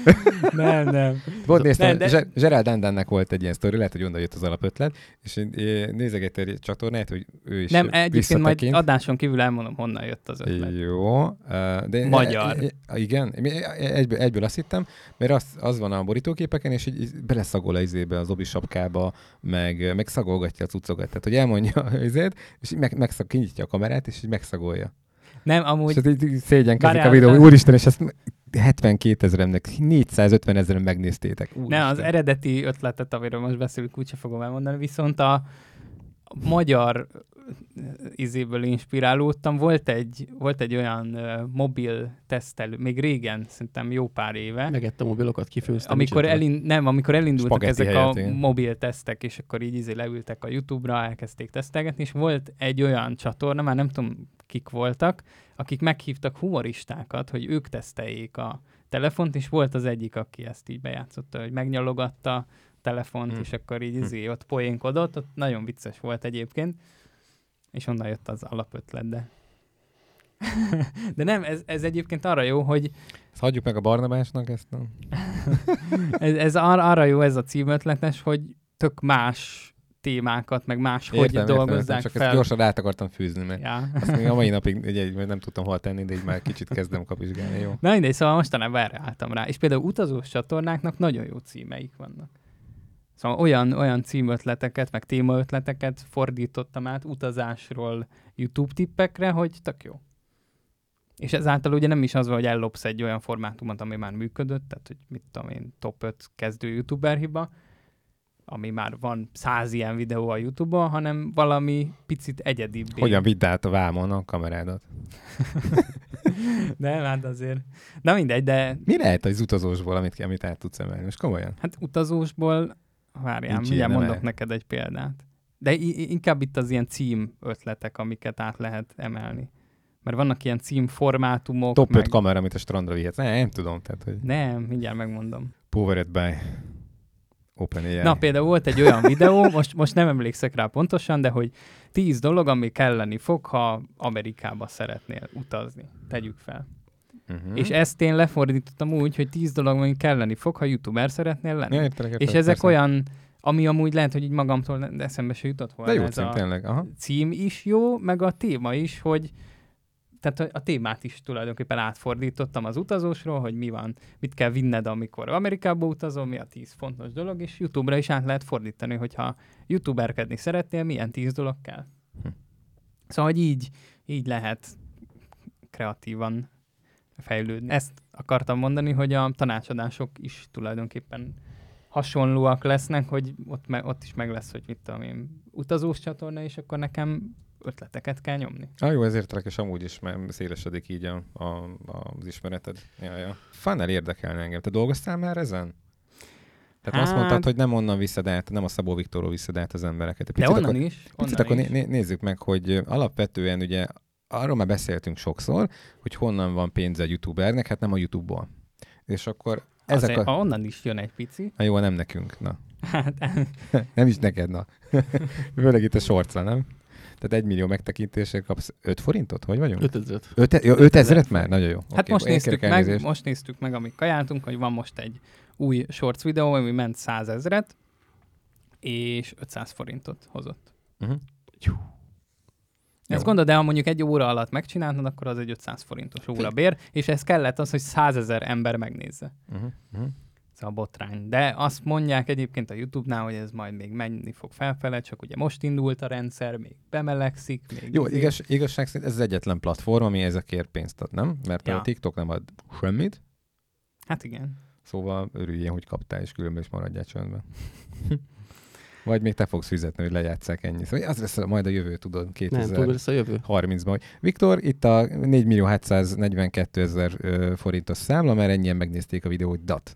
Nem, nem. Volt néztem, Nem, de... Gerald Dandannek volt egy ilyen sztori, lehet, hogy onnan jött az alapötlet, és nézegettem egy csatornát, hogy ő is Nem, egyébként majd adáson kívül elmondom, honnan jött az ötlet. Jó, uh, de Magyar. igen, egyből, egyből azt hittem, mert az, az van a borítóképeken, és így így beleszagol a izébe, az obi sapkába, meg, meg szagolgatja a cuccokat. Tehát, hogy elmondja az izét, és meg, megszag, kinyitja a kamerát, és így megszagolja. Nem, És amúgy hát így szégyenkezik a videó, de- hogy úristen, és ezt 72 ezeremnek, 450 ezeren megnéztétek. nem, az Úristen. eredeti ötletet, amiről most beszélünk, úgyse fogom elmondani, viszont a magyar izéből inspirálódtam. Volt egy, volt egy olyan uh, mobil tesztelő, még régen, szerintem jó pár éve, Megette a mobilokat, kifőztem. amikor, elin, nem, amikor elindultak Spagetti ezek a helyett, igen. mobil tesztek, és akkor így izé leültek a YouTube-ra, elkezdték tesztelgetni, és volt egy olyan csatorna, már nem tudom kik voltak, akik meghívtak humoristákat, hogy ők teszteljék a telefont, és volt az egyik, aki ezt így bejátszotta, hogy megnyalogatta a telefont, Hm. és akkor így Hm. izé, ott poénkodott, ott nagyon vicces volt egyébként, és onnan jött az alapötlet, de... de nem, ez, ez egyébként arra jó, hogy Ezt hagyjuk meg a Barnabásnak, ezt nem. ez, ez ar- arra jó ez a címötletes, hogy tök más témákat, meg más hogy Értem, dolgozzák értem, csak ezt fel. gyorsan át akartam fűzni, mert Ja. azt még a mai napig ugye, nem tudtam hol tenni, de így már kicsit kezdem kapizsgálni, jó? Na mindegy, szóval mostanában erre álltam rá. És például utazós csatornáknak nagyon jó címeik vannak. Szóval olyan, olyan címötleteket, meg témaötleteket fordítottam át utazásról YouTube tippekre, hogy tök jó. És ezáltal ugye nem is az van, hogy ellopsz egy olyan formátumot, ami már működött, tehát hogy mit tudom én, top 5 kezdő youtuber hiba, ami már van száz ilyen videó a YouTube-on, hanem valami picit egyedibb. Hogyan vidd át a vámon a kamerádat? Nem, hát azért. Na mindegy, de Mi lehet az utazósból, amit, amit át tudsz emelni? Most komolyan? Hát utazósból, várjál, Nincs mindjárt mondok nem-e? neked egy példát. De inkább itt az ilyen cím ötletek, amiket át lehet emelni. Mert vannak ilyen cím formátumok. Top 5 meg... kamera, amit a strandra vihetsz. Ne, nem tudom, tehát, hogy Nem, mindjárt megmondom. powered by OpenAI. Na, például volt egy olyan videó, most, most nem emlékszek rá pontosan, de hogy tíz dolog, ami kelleni fog, ha Amerikába szeretnél utazni. Tegyük fel. Uh-huh. És ezt én lefordítottam úgy, hogy tíz dolog, ami kelleni fog, ha youtuber szeretnél lenni. ja, értelek, értelek, És ezek persze. olyan, Ami amúgy lehet, hogy így magamtól eszembe se jutott volna. De jó ez cím, a tényleg. Aha. cím is jó, meg a téma is, hogy tehát a, a témát is tulajdonképpen átfordítottam az utazósról, hogy mi van, mit kell vinned, amikor Amerikába utazol, mi a tíz fontos dolog, és YouTube-ra is át lehet fordítani, hogyha youtuberkedni szeretnél, milyen tíz dolog kell. Hm. Szóval, hogy így, így lehet kreatívan fejlődni. Ezt akartam mondani, hogy a tanácsadások is tulajdonképpen hasonlóak lesznek, hogy ott, me, ott is meg lesz, hogy mit tudom én, utazós csatorna, és akkor nekem ötleteket kell nyomni. Ah, jó, ezért és amúgy is mert szélesedik így a, a, az ismereted. Ja, ja. Funnel érdekelne engem. Te dolgoztál már ezen? Tehát hát... azt mondtad, hogy nem onnan viszed át, nem a Szabó Viktorról viszed át az embereket. Egy De picit onnan akkor, is. picit Onnan akkor is. né- né- nézzük meg, hogy alapvetően ugye arról már beszéltünk sokszor, hogy honnan van pénze a youtubernek, hát nem a YouTube-ból. És akkor ezek Azért, a... ha onnan is jön egy pici, Na jó, nem nekünk, na. hát nem is neked, na. Főleg itt a sorcra, nem? Tehát egy millió megtekintésért kapsz 5 forintot? Hogy vagyunk? 5000. 5 ja, 5 ezeret már? Nagyon jó. Hát Oké, most, néztük meg, most néztük meg, amit kajáltunk, hogy van most egy új shorts videó, ami ment 100 ezret, és 500 forintot hozott. Uh-huh. Ezt Jó. gondolod, de ha mondjuk egy óra alatt megcsináltad, akkor az egy 500 forintos órabér, és ez kellett az, hogy 100 ezer ember megnézze. Uh-huh. Uh-huh. Ez a botrány. De azt mondják egyébként a YouTube-nál, hogy ez majd még menni fog felfele, csak ugye most indult a rendszer, még bemelegszik. Még Jó, izé- igaz, igazság szerint ez az egyetlen platform, ami ezekért pénzt ad, nem? Mert Ja. a TikTok nem ad semmit, Hát igen. szóval örüljél, hogy kaptál, és különben is maradjál csöndben. Vagy még te fogsz fizetni, hogy lejátszák ennyi. Szóval az lesz majd a jövő, tudod, Nem, tudod, 2030-ban. lesz a jövő? Hogy. Viktor, itt a 4 millió 742 ezer forintos számla, mert ennyien megnézték a videót, dat.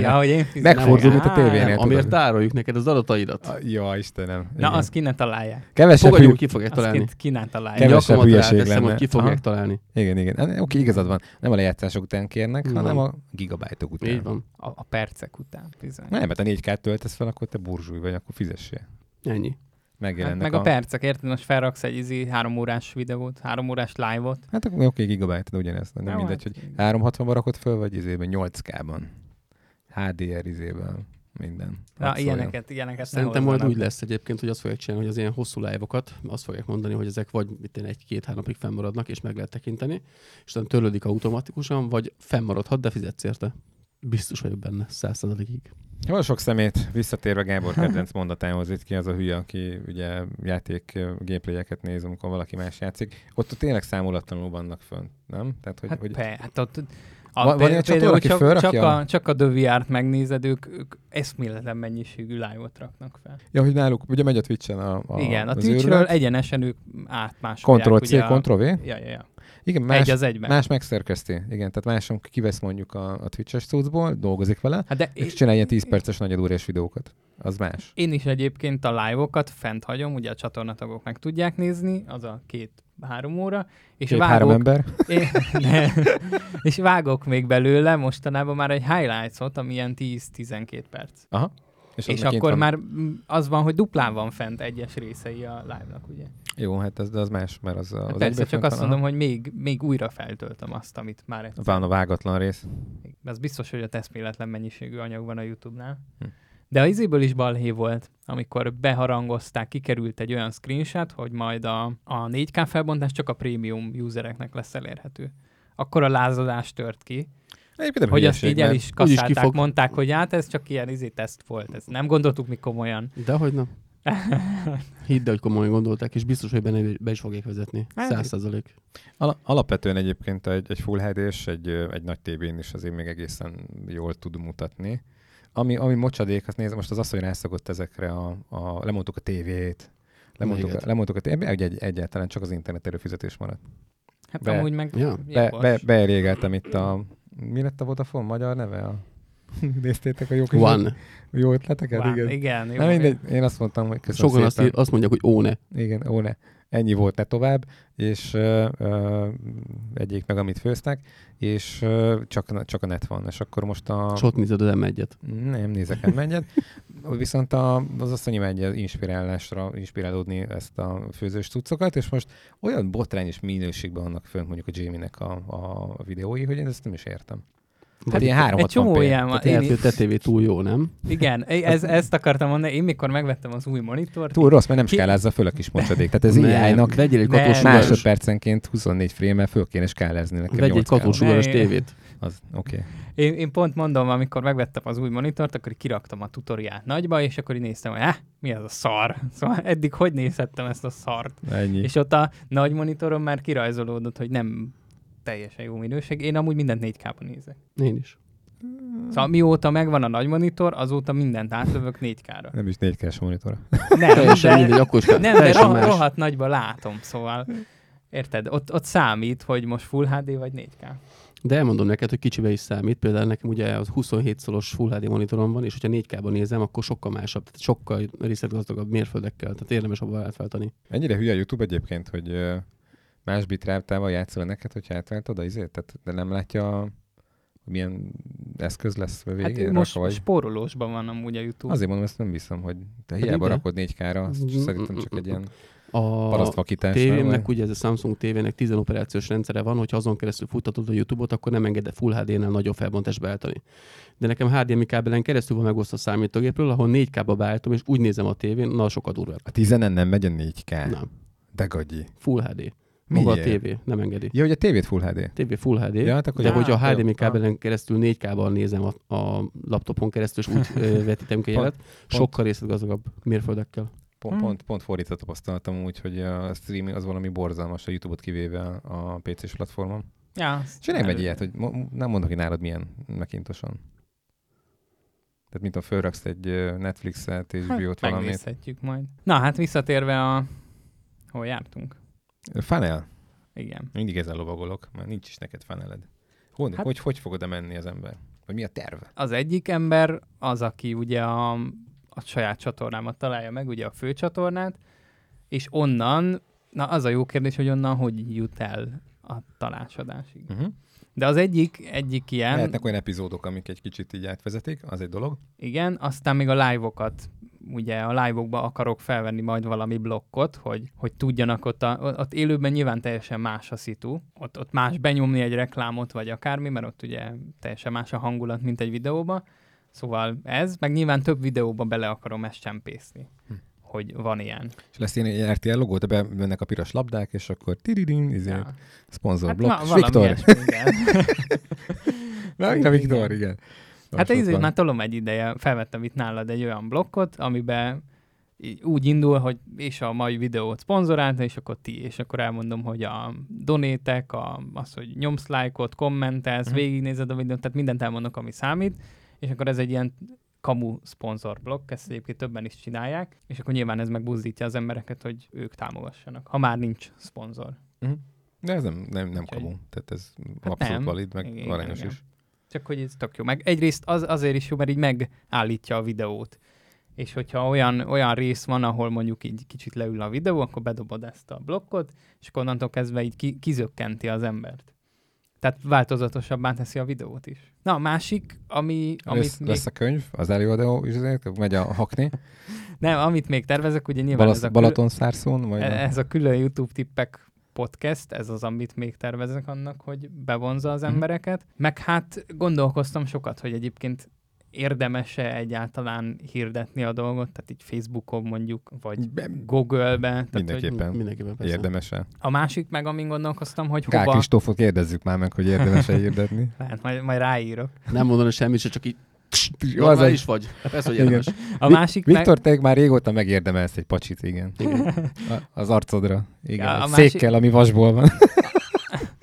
ja, hogy én fizetem. Megfordul, mint a tévénél. Nem, amiért tároljuk neked az adataidat. Ja, Istenem. Na, azt ki ne találják. Kevesebb, Fogadjunk, hű... ki fogják találni. ki, ki ne találják. Kevesebb hülyeség lenne. hogy ki fogják találni. Igen, igen. Hát, Oké, igazad van. Nem a lejátszások után kérnek, hanem a gigabájtok után. Így van. A, a percek után. Bizony. Nem, mert a 4K-t töltesz fel, akkor te burzsúj vagy, akkor fizessél. Ennyi. Hát Megjelennek meg a percek, érted? Most felraksz egy izi három órás videót, három órás live-ot. Hát akkor oké, gigabyte, de ugyanez. Nem Jó, mindegy, hát hogy 360-ban rakod föl, vagy izében 8K-ban. HDR izében. Minden. Na, szóljon. ilyeneket, ilyeneket ne Szerintem majd úgy lesz egyébként, hogy azt fogják csinálni, hogy az ilyen hosszú live-okat, azt fogják mondani, hogy ezek vagy én, egy-két-három napig fennmaradnak, és meg lehet tekinteni, és utána törlődik automatikusan, vagy fennmaradhat, de fizetsz érte. Biztos vagyok benne, százszerzalékig. Van sok szemét, visszatérve Gábor kedvenc mondatához, itt ki az a hülye, aki ugye játék ö, gameplayeket néz, amikor valaki más játszik. Ott, ott tényleg számolatlanul vannak fönt, nem? Tehát, hogy, Hát, hogy pe, hát ott, Van- van például ilyen csatorna, aki csak, csak, a, csak a The VR-t megnézed, ők, ők eszméletlen mennyiségű live-ot raknak fel. ja, hogy náluk, ugye megy a Twitch-en a, a Igen, a Twitchről egyenesen ők átmásolják. Ctrl-C, a- Ctrl-V? Ja, ja, ja. Igen, más, Egy az egyben. más megszerkeszti. Igen, tehát másom kivesz mondjuk a, a Twitch-es cuccból, dolgozik vele, Hát de és csinál ilyen 10 perces nagyadórés videókat. Az más. Én is egyébként a live-okat fent hagyom, ugye a csatornatagok meg tudják nézni, az a két-három óra, és Két-három vágok, ember. én, ne, és vágok még belőle mostanában már egy highlights-ot, ami ilyen 10-12 perc. Aha. És, az és akkor van. már az van, hogy duplán van fent egyes részei a live-nak, ugye? Jó, hát ez, de az más, mert az, Hát az persze, egyben csak azt van, mondom, hogy még, még újra feltöltöm azt, amit már egyszer. Van a vágatlan rész. Az biztos, hogy a eszméletlen mennyiségű anyag van a YouTube-nál. Hm. De a izéből is balhé volt, amikor beharangozták, kikerült egy olyan screenshot, hogy majd a, a 4K felbontás csak a prémium usereknek lesz elérhető. Akkor a lázadás tört ki, Egyébként nem hogy azt hülyeség, így el is kasszálták, kifog. mondták, hogy hát ez csak ilyen izé teszt volt, ez nem gondoltuk mi komolyan. Dehogy nem. Hidd el, hogy komolyan gondolták, és biztos, hogy benne be is fogják vezetni. Hát- Száz százalék. Al- alapvetően egyébként egy, egy Full HD-s, egy, ö, egy nagy tévén is azért még egészen jól tud mutatni. Ami, ami mocsadék, azt nézem, most az az, hogy rászokott ezekre a, a lemondtuk a tévét, lemondtuk, a, lemondtuk a tévét, egy, egy, egyáltalán csak az internet előfizetés maradt. Hát Be- amúgy meg Ja. Be, be, beelégeltem itt a, mi lett a Vodafone magyar neve? A, néztétek a jó, kis Van. jó ötleteket? Wow, igen. igen, jó, Na mindegy, én azt mondtam, hogy köszönöm Sokan azt, szépen. azt mondják, hogy ó ne. Igen, ó ne. Ennyi volt, ne tovább, és ö, ö, egyék meg, amit főztek, és ö, csak, csak a net van, és akkor most a... És ott nézed az M1-et. Nem nézek mennyet. Viszont a, az asszonyi megy az inspirálásra, inspirálódni ezt a főzős cuccokat, és most olyan botrányos minőségben vannak fönt mondjuk a Jamie-nek a, a videói, hogy én ezt nem is értem. Hát ilyen 360 egy csomó p. ilyen van. Tehát Én, túl jó, nem? igen, ez, ezt akartam mondani. Én mikor megvettem az új monitort, Túl rossz, mert nem skálázza föl a kis mocsadék. Tehát ez AI-nak egy másodpercenként 24 frame-mel föl kéne skálázni nekem. vegyél egy 8K-val. katósugaras tévét. Az, oké. Okay. Én, én pont mondom, amikor megvettem az új monitort, akkor kiraktam a tutoriát nagyba, és akkor így néztem, hogy eh, mi ez a szar? Szóval eddig hogy nézhettem ezt a szart? Ennyi. És ott a nagy monitoron már kirajzolódott, hogy nem teljesen jó minőség. Én amúgy mindent 4K-ban nézek. Én is. Szóval mióta megvan a nagy monitor, azóta mindent átlövök 4K-ra. Nem is 4 k monitor. Nem, Teljesen de, mindegy, akkor is nem, de roh- rohadt nagyba látom, szóval érted? Ott, ott számít, hogy most Full HD vagy 4K. De elmondom neked, hogy kicsibe is számít. Például nekem ugye az 27 szolos Full HD monitorom van, és hogyha 4K-ban nézem, akkor sokkal másabb, tehát sokkal részletgazdagabb mérföldekkel, tehát érdemes abban átváltani. Ennyire hülye a YouTube egyébként, hogy más bitrátával játszol neked, hogyha átváltod a izét? Tehát, de nem látja, hogy milyen eszköz lesz a végén? Hát most vagy? spórolósban van amúgy a YouTube. Azért mondom, ezt nem hiszem, hogy te Pedig hiába rakod 4K-ra, azt Mm, szerintem csak egy ilyen A tévémnek, Vagy- ugye ez a Samsung tévének 10 operációs rendszere van, hogyha azon keresztül futtatod a YouTube-ot, akkor nem enged Full HD-nál nagyobb felbontásba beállítani. De nekem HDMI kábelen keresztül van megosztva a számítógépről, ahol 4K-ba beállítom, és úgy nézem a tévén, na sokkal durvább. A 10 nem megy a 4K. Nem. De gagyi. Full HD. Maga Miért? a tévé nem engedi. Ja, hogy a tévét Full HD. TV Full HD, Ja, hát akkor de jó. hogyha Ah, HDMI kábelen keresztül 4K-ban nézem a, a laptopon keresztül, és úgy vetítem ki a jelet, sokkal részletgazdagabb mérföldekkel. Pont, Hmm. pont, pont fordítva tapasztaltam úgy, hogy a streaming az valami borzalmas a YouTube-ot kivéve a PC-s platformon. Ja, Csinálj egy ilyet, hogy mo- nem mondok, hogy nálad milyen Macintoson. Tehát mint a fölraksz egy Netflixet, és Hát, biót valamit. megnézhetjük majd. Na, hát visszatérve a... Hol jártunk? Funnel? Igen. Mindig ezzel lovagolok, mert nincs is neked funneled. Hogy, hát... hogy, hogy fogod menni az ember? Vagy mi a terv? Az egyik ember az, aki ugye a, a saját csatornámat találja meg, ugye a fő csatornát, és onnan, na az a jó kérdés, hogy onnan hogy jut el a tanácsadásig. Uh-huh. De az egyik, egyik ilyen, Lehetnek olyan epizódok, amik egy kicsit így átvezetik, az egy dolog. igen, aztán még a live-okat, ugye a live-okba akarok felvenni majd valami blokkot, hogy, hogy tudjanak ott, a, ott élőben nyilván teljesen más a szitu, ott, ott más benyomni egy reklámot, vagy akármi, mert ott ugye teljesen más a hangulat, mint egy videóba. Szóval ez, meg nyilván több videóba bele akarom ezt csempészni, Hm. hogy van ilyen. És lesz ilyen RTL logó, de bejönnek a piros labdák, és akkor tiridin, izé, Ja. szponzor Hát blokk. és Viktor. Na, igen, Viktor, igen. Hát ez már tolom egy ideje, felvettem itt nálad egy olyan blokkot, amiben úgy indul, hogy és a mai videót szponzorálta, és akkor ti, és akkor elmondom, hogy a donétek, a, az, hogy nyomsz lájkot, kommentelsz, Mhm. végignézed a videót, tehát mindent elmondok, ami számít, és akkor ez egy ilyen kamu szponzor blokk, ezt egyébként többen is csinálják, és akkor nyilván ez megbuzdítja az embereket, hogy ők támogassanak, ha már nincs szponzor. Mhm. De ez nem, nem, nem kamu. Tehát ez Hát abszolút nem. valid, meg Igen, arányos igen. is. Csak hogy ez tök jó. Meg egyrészt az, azért is jó, mert így megállítja a videót. És hogyha olyan, olyan rész van, ahol mondjuk így kicsit leül a videó, akkor bedobod ezt a blokkot, és akkor onnantól kezdve így ki, kizökkenti az embert. Tehát változatosabbá teszi a videót is. Na, a másik, ami, amit, Lesz, még, lesz a könyv, az előadó, is megy a hakni, nem, amit még tervezek, ugye nyilván ez Balasz, a, kül, Balaton szárszón, vagy a... ez a külön YouTube tippek podcast, ez az, amit még tervezek annak, hogy bevonza az Mhm. embereket. Meg hát gondolkoztam sokat, hogy egyébként érdemese egyáltalán hirdetni a dolgot, tehát így Facebookon mondjuk, vagy Be- Google-be. Tehát, hogy Mindenképpen. Mindenképpen persze. Érdemes-e? a másik meg, amin gondolkoztam, hogy hova... Kristófot kérdezzük már meg, hogy érdemes-e hirdetni. Lehet, majd, majd ráírok. Nem mondani semmit, se csak így Jó, az egy- vagy. Persze, hogy érdemes. A másik meg... Viktor, te már régóta megérdemelsz egy pacsit, igen. Igen. A- Az arcodra. Igen, Ja, a másik- székkel, ami vasból van.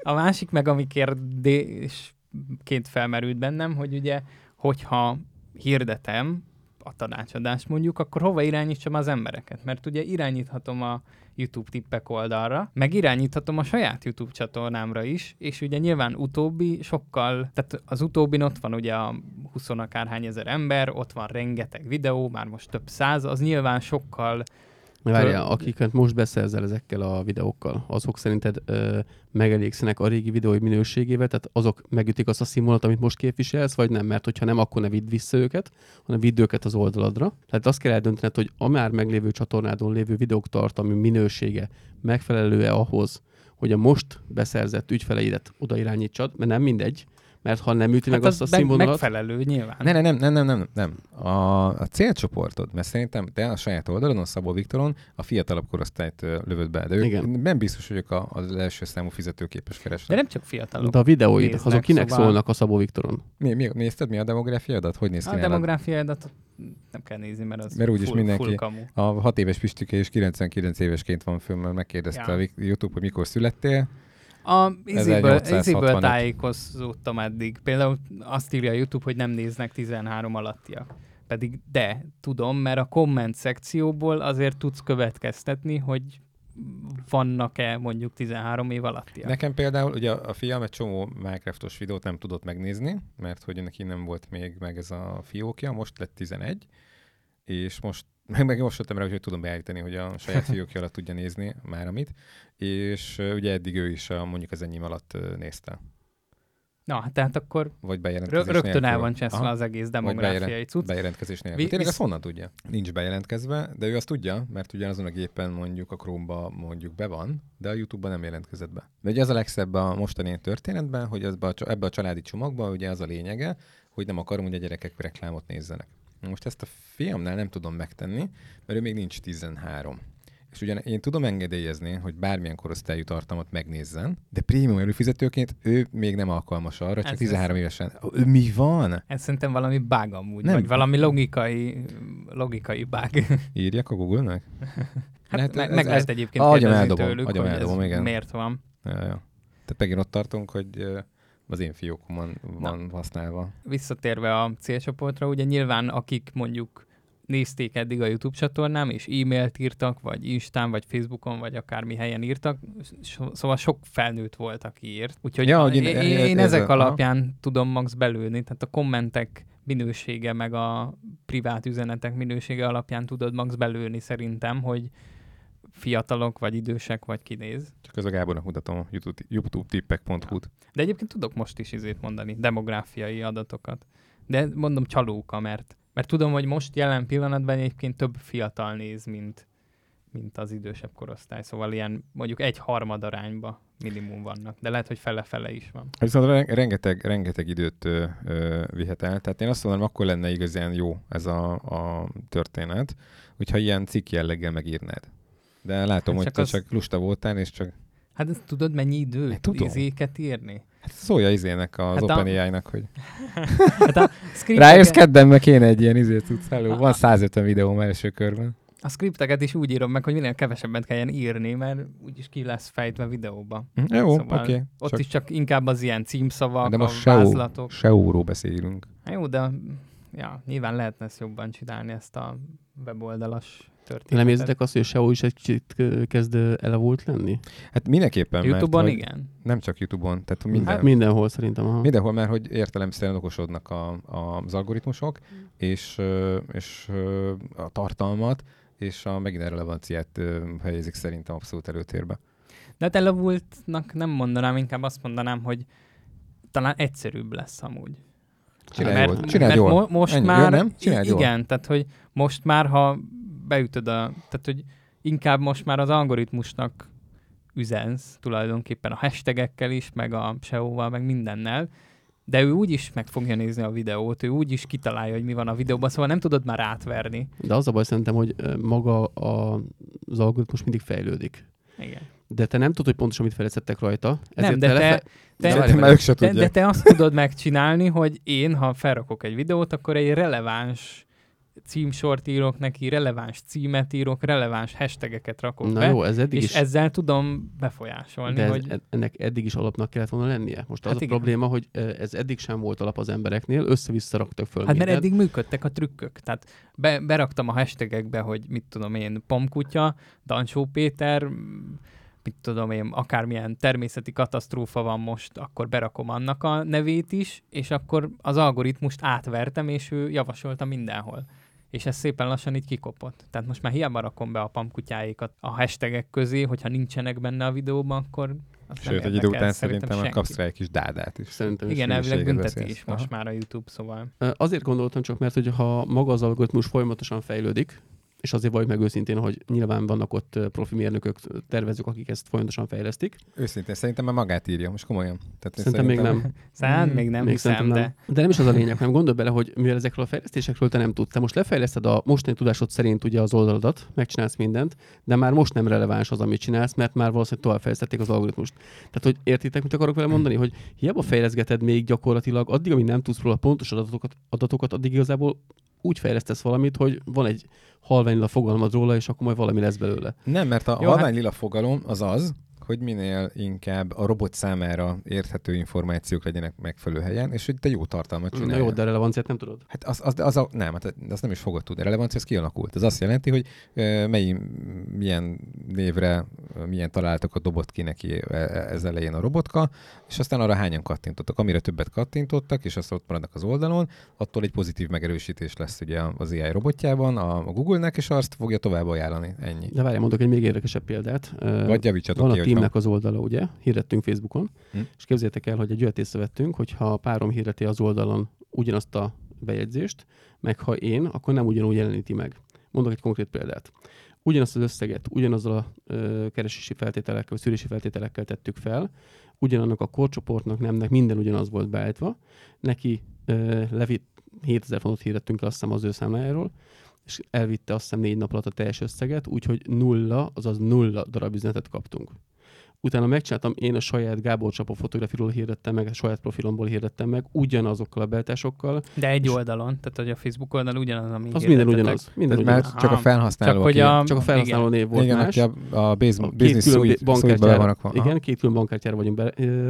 A másik meg, ami kérdésként felmerült bennem, hogy ugye, hogyha hirdetem a tanácsadást mondjuk, akkor hova irányítsam az embereket? Mert ugye irányíthatom a YouTube tippek oldalra, meg irányíthatom a saját YouTube csatornámra is, és ugye nyilván utóbbi sokkal, tehát az utóbbin ott van ugye a 20 akárhány ezer ember, ott van rengeteg videó, már most több száz, az nyilván sokkal Várjál, akiket most beszerzel ezekkel a videókkal, azok szerinted ö, megelégszenek a régi videói minőségével, tehát azok megütik azt a színvonalat, amit most képviselsz, vagy nem? Mert hogyha nem, akkor ne vidd vissza őket, hanem vidd őket az oldaladra. Tehát azt kell eldöntened, hogy a már meglévő csatornádon lévő videók tartalmi minősége megfelelő-e ahhoz, hogy a most beszerzett ügyfeleidet oda irányítsad, mert nem mindegy, Mert ha nem üti meg Hát azt a az színvonalat, megfelelő nyilván. Nem, nem, nem, nem, nem, nem. A, a célcsoportod, mert szerintem te a saját oldalon, a Szabó Viktoron a fiatalabb korosztályt lövöd be, de ők Igen. nem biztos, hogy ők a, az első számú fizetőképes De kereslet. nem csak fiatalok. de a videóid, néznek, azok kinek szóval- szólnak a Szabó Viktoron? Mi, mi, nézted, mi a demográfiadat? Hogy néz ki A nálad? demográfiádat nem kell nézni, mert az Mert úgyis full, mindenki- full kamu. A 6 éves Pistike és 99 évesként van föl, mert megkérdezte Ja. a YouTube, hogy mikor születtél. A izéből, 1865. izéből tájékozódtam eddig. Például azt írja a YouTube, hogy nem néznek 13 alattiak. Pedig de, tudom, mert a komment szekcióból azért tudsz következtetni, hogy vannak-e mondjuk 13 év alattiak. Nekem például ugye a fiam egy csomó Minecraftos videót nem tudott megnézni, mert hogy neki nem volt még meg ez a fiókja, most lett 11, és most meg, meg most jöttem rá, hogy tudom beállítani, hogy a saját fiókja alatt tudja nézni már amit, és ugye eddig ő is a, mondjuk az enyém alatt nézte, Na, hát tehát akkor vagy bejelentkezés rögtön nélkül. el van cseszve az egész demográfiai bejelent- cucc. Bejelentkezés nélkül. Vi- Tényleg azt honnan tudja? Nincs bejelentkezve, de ő azt tudja, mert ugyanazon a gépen mondjuk a Chrome-ba mondjuk be van, de a YouTube-ban nem jelentkezett be. De ugye az a legszebb a mostani történetben, hogy ebbe a, ebbe a családi csomagban ugye az a lényege, hogy nem akarom, hogy a gyerekek reklámot nézzenek. Most ezt a fiamnál nem tudom megtenni, mert ő még nincs 13. És ugyan én tudom engedélyezni, hogy bármilyen korosztályú tartalmat megnézzen, de prémium előfizetőként ő még nem alkalmas arra, csak Ez- 13 évesen. Ő mi van? Ez szerintem valami bug amúgy, Nem. vagy valami logikai, logikai bug. Írjak a Google-nek? Hát Lehet, meg, ez- meg ez- lehet egyébként kérdezni eldobom, tőlük, hogy eldobom, ez igen. miért van. Ja, ja. Tehát megint ott tartunk, hogy az én fiókomon van használva. Visszatérve a célcsoportra, ugye nyilván akik mondjuk nézték eddig a YouTube csatornám, és e-mailt írtak, vagy Instán, vagy Facebookon, vagy akármi helyen írtak, szóval sok felnőtt volt, aki írt. Úgyhogy Ja, hogy én, én- én, én- én ez ezek a- alapján tudom max belőni, tehát a kommentek minősége, meg a privát üzenetek minősége alapján tudod max belőni szerintem, hogy fiatalok, vagy idősek, vagy kinéz. Csak ez a Gábornak mutatom a YouTube, youtube-tippek.hu-t. De egyébként tudok most is izét mondani, demográfiai adatokat. De mondom csalóka, mert, mert tudom, hogy most jelen pillanatban egyébként több fiatal néz, mint, mint az idősebb korosztály. Szóval ilyen mondjuk egy harmad arányba minimum vannak. De lehet, hogy fele-fele is van. Viszont ren- rengeteg, rengeteg időt ö, ö, vihet el. Tehát én azt mondom, akkor lenne igazán jó ez a, a történet, hogyha ilyen cikk jelleggel megírnád. De látom, Hát hogy te az- csak lusta voltál, és csak Hát ezt tudod, mennyi Hát időt, tudom. izéket írni? hát szólja izének az Hát hát a- OpenAI-nak, hogy Hát a rájössz kedden, meg kéne egy ilyen izét tudsz elő. Van 150 videóm első körben. a skripteket is úgy írom meg, hogy minél kevesebbet kelljen írni, mert úgyis ki lesz fejtve videóba. Hm, Jó, Szóval oké. Ott Csak- is csak inkább az ilyen címszavak, De a most SEO, vázlatok. SEO-ról beszélünk. Hát jó, de ja, nyilván lehetne ezt jobban csinálni, ezt a weboldalas történetet. Nem érzitek azt, hogy a SEO is egy kicsit kezd elavult lenni? Hát mindenképpen, Youtube-on mert, igen. nem csak Youtube-on, tehát minden, Hát mindenhol szerintem. Aha. mindenhol, mert hogy értelemszerűen okosodnak a, a, az algoritmusok, és, ö, és ö, a tartalmat, és a megint a relevanciát helyezik szerintem abszolút előtérbe. De hát elavultnak nem mondanám, inkább azt mondanám, hogy talán egyszerűbb lesz amúgy. Csináld mert, jól, csináld mert jól. Mo- most Ennyi, már, jó, nem? Csináld i- jól. igen, tehát hogy most már, ha beütöd a, tehát hogy inkább most már az algoritmusnak üzensz tulajdonképpen a hashtagekkel is, meg a SEO-val, meg mindennel, de ő úgy is meg fogja nézni a videót, ő úgy is kitalálja, hogy mi van a videóban, szóval nem tudod már átverni. De az a baj szerintem, hogy maga a, az algoritmus mindig fejlődik. Igen. De te nem tudod, hogy pontosan mit fejlesztettek rajta. Nem, de te te, lefe- te, De de már ők se de, tudják. de te azt tudod megcsinálni, hogy én, ha felrakok egy videót, akkor egy releváns címsort írok neki, releváns címet írok, releváns hashtageket rakok Na be, jó, ez eddig és is. ezzel tudom befolyásolni, De ez, hogy... ennek eddig is alapnak kellett volna lennie. Most az Hát a igen. probléma, hogy ez eddig sem volt alap az embereknél, össze-vissza raktak föl Hát mert mindent. eddig működtek a trükkök. Tehát be, beraktam a hashtagekbe, hogy mit tudom én, Pomkutya, Dancsó Péter, mit tudom én, akármilyen természeti katasztrófa van most, akkor berakom annak a nevét is, és akkor az algoritmust átvertem, és ő javasolta mindenhol. És ez szépen lassan így kikopott. Tehát most már hiába rakom be a pamkutyáikat a hashtagek közé, hogyha nincsenek benne a videóban, akkor az nem Sőt, egy idő után szerintem senki. kapsz rá egy kis dádát is. Szerintem is. Igen, elvileg bünteti is most Aha. már a YouTube, szóval. Azért gondoltam csak, mert hogy ha maga az algoritmus folyamatosan fejlődik, és azért vagy meg őszintén, hogy nyilván vannak ott profi mérnökök, tervezők, akik ezt folyamatosan fejlesztik. Őszintén, szerintem már magát írja, most komolyan. Tehát én Szerintem még nem. Szán, még nem Még hiszem, szerintem de... nem. De nem is az a lényeg, hanem gondolj bele, hogy mivel ezekről a fejlesztésekről te nem tudsz, te most lefejleszted a mostani tudásod szerint ugye az oldaladat, megcsinálsz mindent, de már most nem releváns az, amit csinálsz, mert már valószínűleg továbbfejlesztették az algoritmust. Tehát, hogy értitek, mit akarok vele mondani, hogy hiába fejleszgeted még gyakorlatilag, addig, amíg nem tudsz róla pontos adatokat, adatokat addig igazából úgy fejlesztesz valamit, hogy van egy halvány a fogalmad róla, és akkor majd valami lesz belőle. Nem, mert a Jó, halvány hát- lila fogalom az az, hogy minél inkább a robot számára érthető információk legyenek megfelelő helyen, és hogy te jó tartalmat Na csinálj. jó, de relevanciát nem tudod. Hát az, az, az, a, nem, hát az nem is fogod tudni. A relevancia az kialakult. Ez azt jelenti, hogy mely, milyen névre, milyen találatokat dobott ki neki e- e- ez elején a robotka, és aztán arra hányan kattintottak. Amire többet kattintottak, és azt ott maradnak az oldalon, attól egy pozitív megerősítés lesz ugye az AI robotjában, a, Google-nek, és azt fogja tovább ajánlani. Ennyi. De várjál, mondok egy még érdekesebb példát. Vagy javítsatok van ki, a teamnek az oldala, ugye? Hirdettünk Facebookon, Hm. és képzeljétek el, hogy egy olyat észrevettünk, hogy ha párom hirdeti az oldalon ugyanazt a bejegyzést, meg ha én, akkor nem ugyanúgy jeleníti meg. Mondok egy konkrét példát. Ugyanazt az összeget, ugyanazzal a ö, keresési feltételekkel, vagy szűrési feltételekkel tettük fel, ugyanannak a korcsoportnak, nemnek minden ugyanaz volt beállítva, neki ö, levitt 7000 fontot hirdettünk el azt hiszem az ő számlájáról, és elvitte azt hiszem négy nap alatt a teljes összeget, úgyhogy nulla, azaz nulla darab üzenetet kaptunk. Utána megcsináltam, én a saját Gábor Csapó fotografiról hirdettem meg, a saját profilomból hirdettem meg, ugyanazokkal a beltásokkal. De egy oldalon, tehát hogy a Facebook oldalon ugyanaz, ami Az minden ugyanaz. Minden ugyanaz. már csak a felhasználó, Csak hogy aki, a... Csak a felhasználó név volt igen, más. a, a, business külön suite. Aha. igen, két külön bankkártyára vagyunk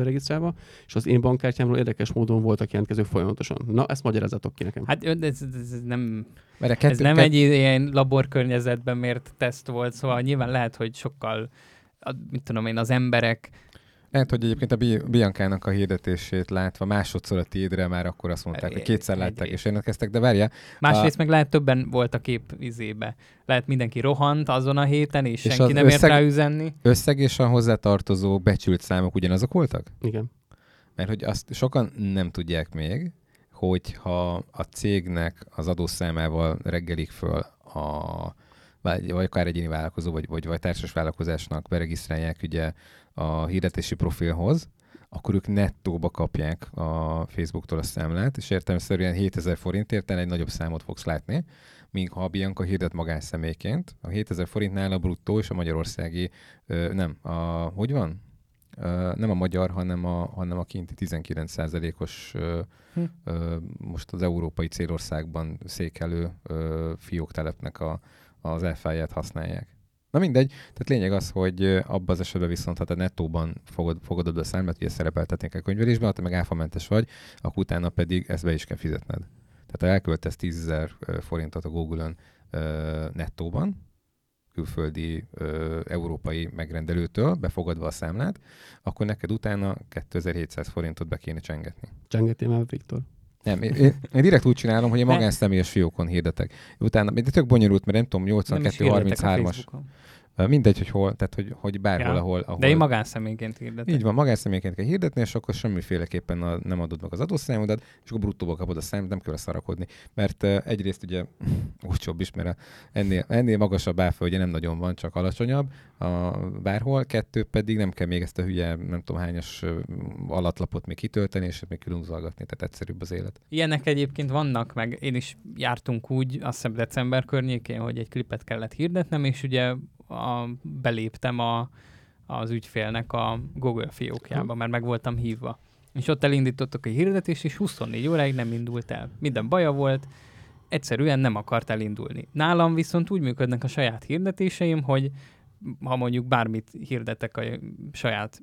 regisztrálva, és az én bankkártyámról érdekes módon voltak jelentkezők folyamatosan. Na, ezt magyarázatok ki nekem. Hát ez, ez, ez nem, Mert ez nem egy ilyen laborkörnyezetben mért teszt volt, szóval nyilván lehet, hogy sokkal, a, mit tudom én, az emberek Lehet, hogy egyébként a Bi- Biancának a hirdetését látva másodszor a tiédre már akkor azt mondták, hogy kétszer látták és jelentkeztek, de várja, Másrészt meg lehet többen volt a kép izébe. Lehet mindenki rohant azon a héten, és, És senki nem ért összeg- rá üzenni. összeg és a hozzátartozó becsült számok ugyanazok voltak? Igen. Mert hogy azt sokan nem tudják még, hogyha a cégnek az adószámával reggelik föl a vagy, vagy akár egyéni vállalkozó, vagy, vagy, vagy társas vállalkozásnak beregisztrálják ugye a hirdetési profilhoz, akkor ők nettóba kapják a Facebooktól a számlát, és értelemszerűen 7000 forintért egy nagyobb számot fogsz látni, míg ha a Bianca hirdet magánszemélyként, a 7000 forintnál a bruttó és a magyarországi, ö, nem, a, hogy van? Ö, nem a magyar, hanem a, hanem a kinti 19%-os ö, Hm. ö, most az európai célországban székelő ö, fióktelepnek a, az elfáját használják. Na mindegy, tehát lényeg az, hogy abban az esetben viszont, ha te nettóban fogod, fogadod a számlát, ugye szerepeltetnék a könyvelésben, ha te meg áfamentes vagy, akkor utána pedig ezt be is kell fizetned. Tehát ha elköltesz 10 000 forintot a Google-ön nettóban, külföldi ö, európai megrendelőtől, befogadva a számlát, akkor neked utána 2700 forintot be kéne csengetni. Csengettél már, Viktor? Nem, én, én, direkt úgy csinálom, hogy én magánszemélyes fiókon hirdetek. Utána, de tök bonyolult, mert nem tudom, Nem is hirdetek a 82-33-as. Mindegy, hogy hol, tehát hogy, hogy bárhol, Ja. ahol, ahol... De én magánszemélyként hirdetek. Így van, magánszemélyként kell hirdetni, és akkor semmiféleképpen a, nem adod meg az adószámodat, és akkor bruttóba kapod a számot, nem kell szarakodni. Mert uh, egyrészt ugye olcsóbb is, mert a, ennél, ennél magasabb áfa ugye nem nagyon van, csak alacsonyabb a, bárhol, kettő pedig nem kell még ezt a hülye, nem tudom hányas ö, alatlapot még kitölteni, és még különzalgatni, tehát egyszerűbb az élet. Ilyenek egyébként vannak, meg én is jártunk úgy, azt hiszem december környékén, hogy egy klipet kellett hirdetnem, és ugye a, beléptem a, az ügyfélnek a Google fiókjába, mert meg voltam hívva. És ott elindítottak a hirdetést, és 24 óráig nem indult el. Minden baja volt, egyszerűen nem akart elindulni. Nálam viszont úgy működnek a saját hirdetéseim, hogy ha mondjuk bármit hirdetek a saját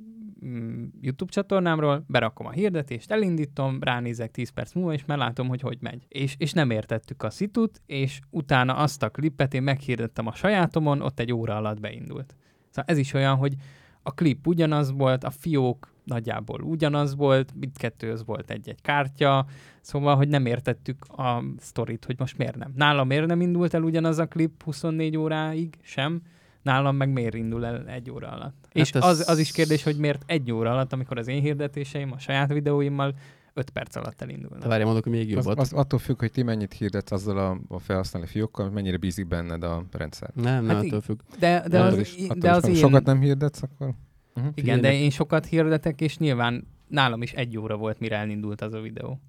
YouTube csatornámról, berakom a hirdetést, elindítom, ránézek 10 perc múlva, és már látom, hogy hogy megy. És, és nem értettük a szitut, és utána azt a klipet én meghirdettem a sajátomon, ott egy óra alatt beindult. Szóval ez is olyan, hogy a klip ugyanaz volt, a fiók nagyjából ugyanaz volt, mindkettőhöz volt egy-egy kártya, szóval, hogy nem értettük a sztorit, hogy most miért nem. Nálam miért nem indult el ugyanaz a klip 24 óráig sem, nálam meg miért indul el egy óra alatt. Hát és ez- az, az is kérdés, hogy miért egy óra alatt, amikor az én hirdetéseim a saját videóimmal 5 perc alatt elindulnak. De várjál, mondok, még Az, jobbat. az attól függ, hogy ti mennyit hirdetsz azzal a, a felhasználói fiókkal, hogy mennyire bízik benned a rendszer. Nem, nem, Hát hát attól függ. De, de az, is, attól de is, az ha én... sokat nem hirdetsz, akkor... Uh-huh. Igen, de én sokat hirdetek, és nyilván nálam is egy óra volt, mire elindult az a videó.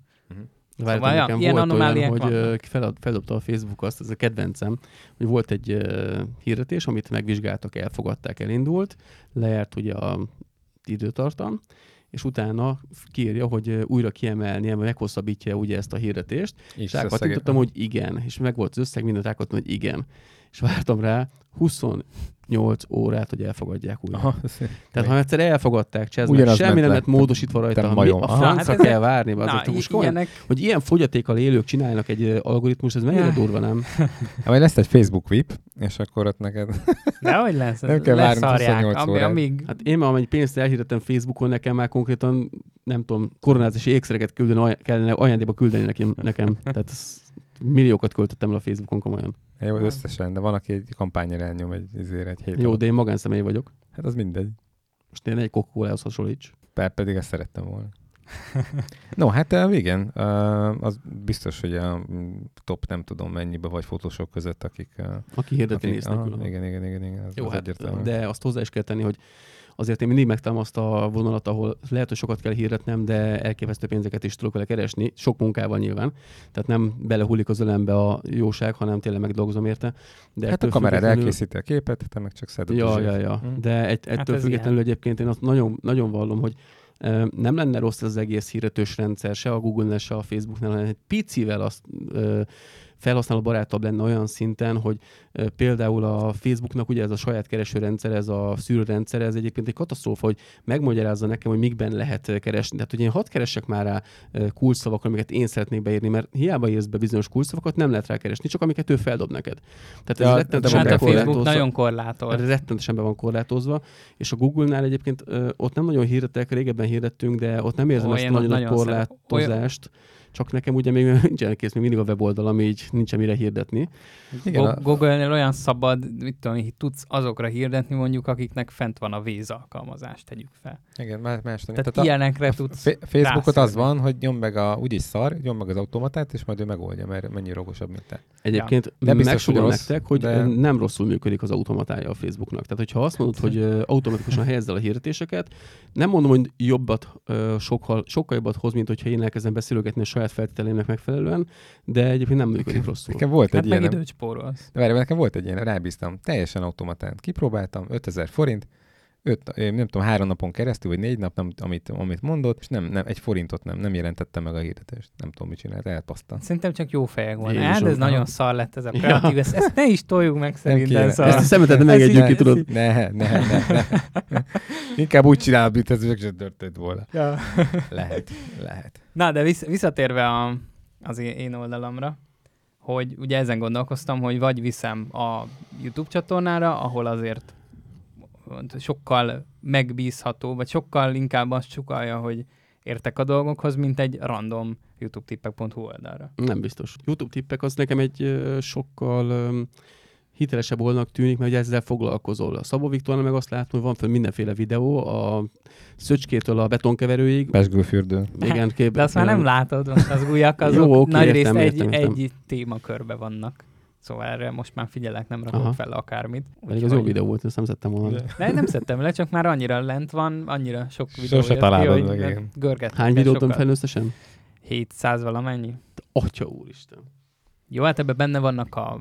Várjátok, Szóval, nekem ilyen volt olyan, hogy vannak. fel, feldobta a Facebook azt, ez a kedvencem, hogy volt egy uh, hirdetés, amit megvizsgáltak, elfogadták, elindult, lejárt ugye a időtartam, és utána kiírja, hogy újra kiemelnie, vagy meghosszabbítja ugye ezt a hirdetést, És és rákattintottam, hogy igen, és meg volt az összeg, mindent rákattintottam, hogy igen. És vártam rá 28 órát, hogy elfogadják újra. Aha, Tehát ha egyszer elfogadták Cseznek, semmi nem le. lett módosítva rajta, Te mi majom. a francra Hát ez- kell várni, Na, azért, most komolyan, ilyenek, hogy ilyen fogyatékkal élők csinálnak egy algoritmus, ez mennyire durva, nem? Hát majd lesz egy Facebook VIP, és akkor ott neked... de hogy lesz? Nem kell leszarják, 28 ami, órát. amíg... Hát én már amennyi pénzt elhirdettem Facebookon, nekem már konkrétan, nem tudom, koronázási ékszereket küldeni, kellene ajándékba küldeni nekem. nekem. Tehát ez, milliókat költöttem el a Facebookon komolyan. Jó, összesen, de van, aki egy kampányra elnyom egy, ezért egy hét Jó, alatt. de én magánszemély vagyok. Hát az mindegy. Most én egy coca hasonlíts. Pár pedig ezt szerettem volna. no, hát igen, az biztos, hogy a mm, top nem tudom mennyibe vagy fotósok között, akik... Aki hirdeti akik néz aha, nélkül. igen, igen, igen, igen, az, Jó, az hát, egyértelmű. de azt hozzá is kell tenni, hogy azért én mindig megtalálom azt a vonalat, ahol lehet, hogy sokat kell hirdetnem, de elképesztő pénzeket is tudok vele keresni, sok munkával nyilván. Tehát nem belehullik az ölembe a jóság, hanem tényleg megdolgozom érte. De hát a kamerád függetlenül- elkészíti a képet, te meg csak szeded Ja, ja, ja. Hm. De egy, ettől ez függetlenül egyébként én azt nagyon, nagyon vallom, hogy nem lenne rossz az egész hirdetős rendszer, se a Google-nál, se a Facebooknál, hanem egy picivel azt ö, felhasználó barátabb lenne olyan szinten, hogy például a Facebooknak ugye ez a saját keresőrendszer, ez a szűrőrendszer, ez egyébként egy katasztrófa, hogy megmagyarázza nekem, hogy mikben lehet keresni. Tehát, hogy én hadd keressek már rá kulcsszavakra, amiket én szeretnék beírni, mert hiába írsz be bizonyos kulcsszavakat, nem lehet rá keresni, csak amiket ő feldob neked. Tehát ez Ja, rettenetesen Hát a. Facebook nagyon korlátolt. Rettenetesen be van korlátozva, és a Google-nál egyébként ott nem nagyon hirdetek, régebben hirdettünk, de ott nem érzem Ó, ezt nagyon nagy korlátozást. Csak nekem ugye még nincsen kész, még mindig a weboldal, ami így nincsen mire hirdetni. Igen, Google-nél olyan szabad, mit tudom, én, tudsz azokra hirdetni mondjuk, akiknek fent van a Waze alkalmazás, tegyük fel. igen, más, más Tehát Tehát ilyenekre a, tudsz Facebookot az van, hogy nyom meg a, úgyis szar, nyom meg az automatát, és majd ő megoldja, mert mennyire okosabb, mint te. Egyébként De ja. biztos, hogy rossz, nektek, hogy de- de... nem rosszul működik az automatája a Facebooknak. Tehát, hogyha azt mondod, hogy automatikusan helyezd el a hirdetéseket, nem mondom, hogy jobbat, sokkal, sokkal jobbat hoz, mint hogyha én elkezdem beszélgetni a saját feltételének megfelelően, de egyébként nem működik rosszul. Nekem volt Hát egy meg ilyen, időt spórolsz. de várj, nekem volt egy ilyen, rábíztam, teljesen automatán. Kipróbáltam, 5000 forint, öt, nem tudom, három napon keresztül, vagy négy nap, nem, amit, amit mondott, és nem, nem, egy forintot nem, nem jelentette meg a hirdetést. Nem tudom, mit csinált, elpaszta. Szerintem csak jó fejek volna. Jézusom. Hát ez nagyon szar lett ez a Ja. kreatív, ezt, ezt ne is toljuk meg szerintem. kéne. Szóval. Ezt a szemetet nem Ez engedjük ki, tudod. Ne, ne, ne, ne. Inkább úgy csinál, mint ez csak sem történt volna. Ja. Lehet, lehet. Na, de vissz, visszatérve a, az én én oldalamra, hogy ugye ezen gondolkoztam, hogy vagy viszem a YouTube csatornára, ahol azért sokkal megbízható, vagy sokkal inkább azt csukalja, hogy értek a dolgokhoz, mint egy random youtube-tippek.hu oldalra. Nem biztos. YouTube tippek az nekem egy sokkal hitelesebb oldalnak tűnik, mert ugye ezzel foglalkozol. A Szabó Viktornál meg azt látom, hogy van föl mindenféle videó, a szöcskétől a betonkeverőig. Pesgőfürdő. Igen, kép, De azt már nem látod, most az újak, azok Jó, oké, nagy részt értem, egy, értem, értem. egy témakörbe vannak. Szóval erre most már figyelek, nem rakok Aha. fel akármit. Pedig az jó videó volt, ezt nem szedtem volna. De nem szedtem le, csak már annyira lent van, annyira sok videó Sose találod meg, ne- igen. Hány videót van sokat. fel összesen? 700 valamennyi. Atya úristen. Jó, hát ebben benne vannak a,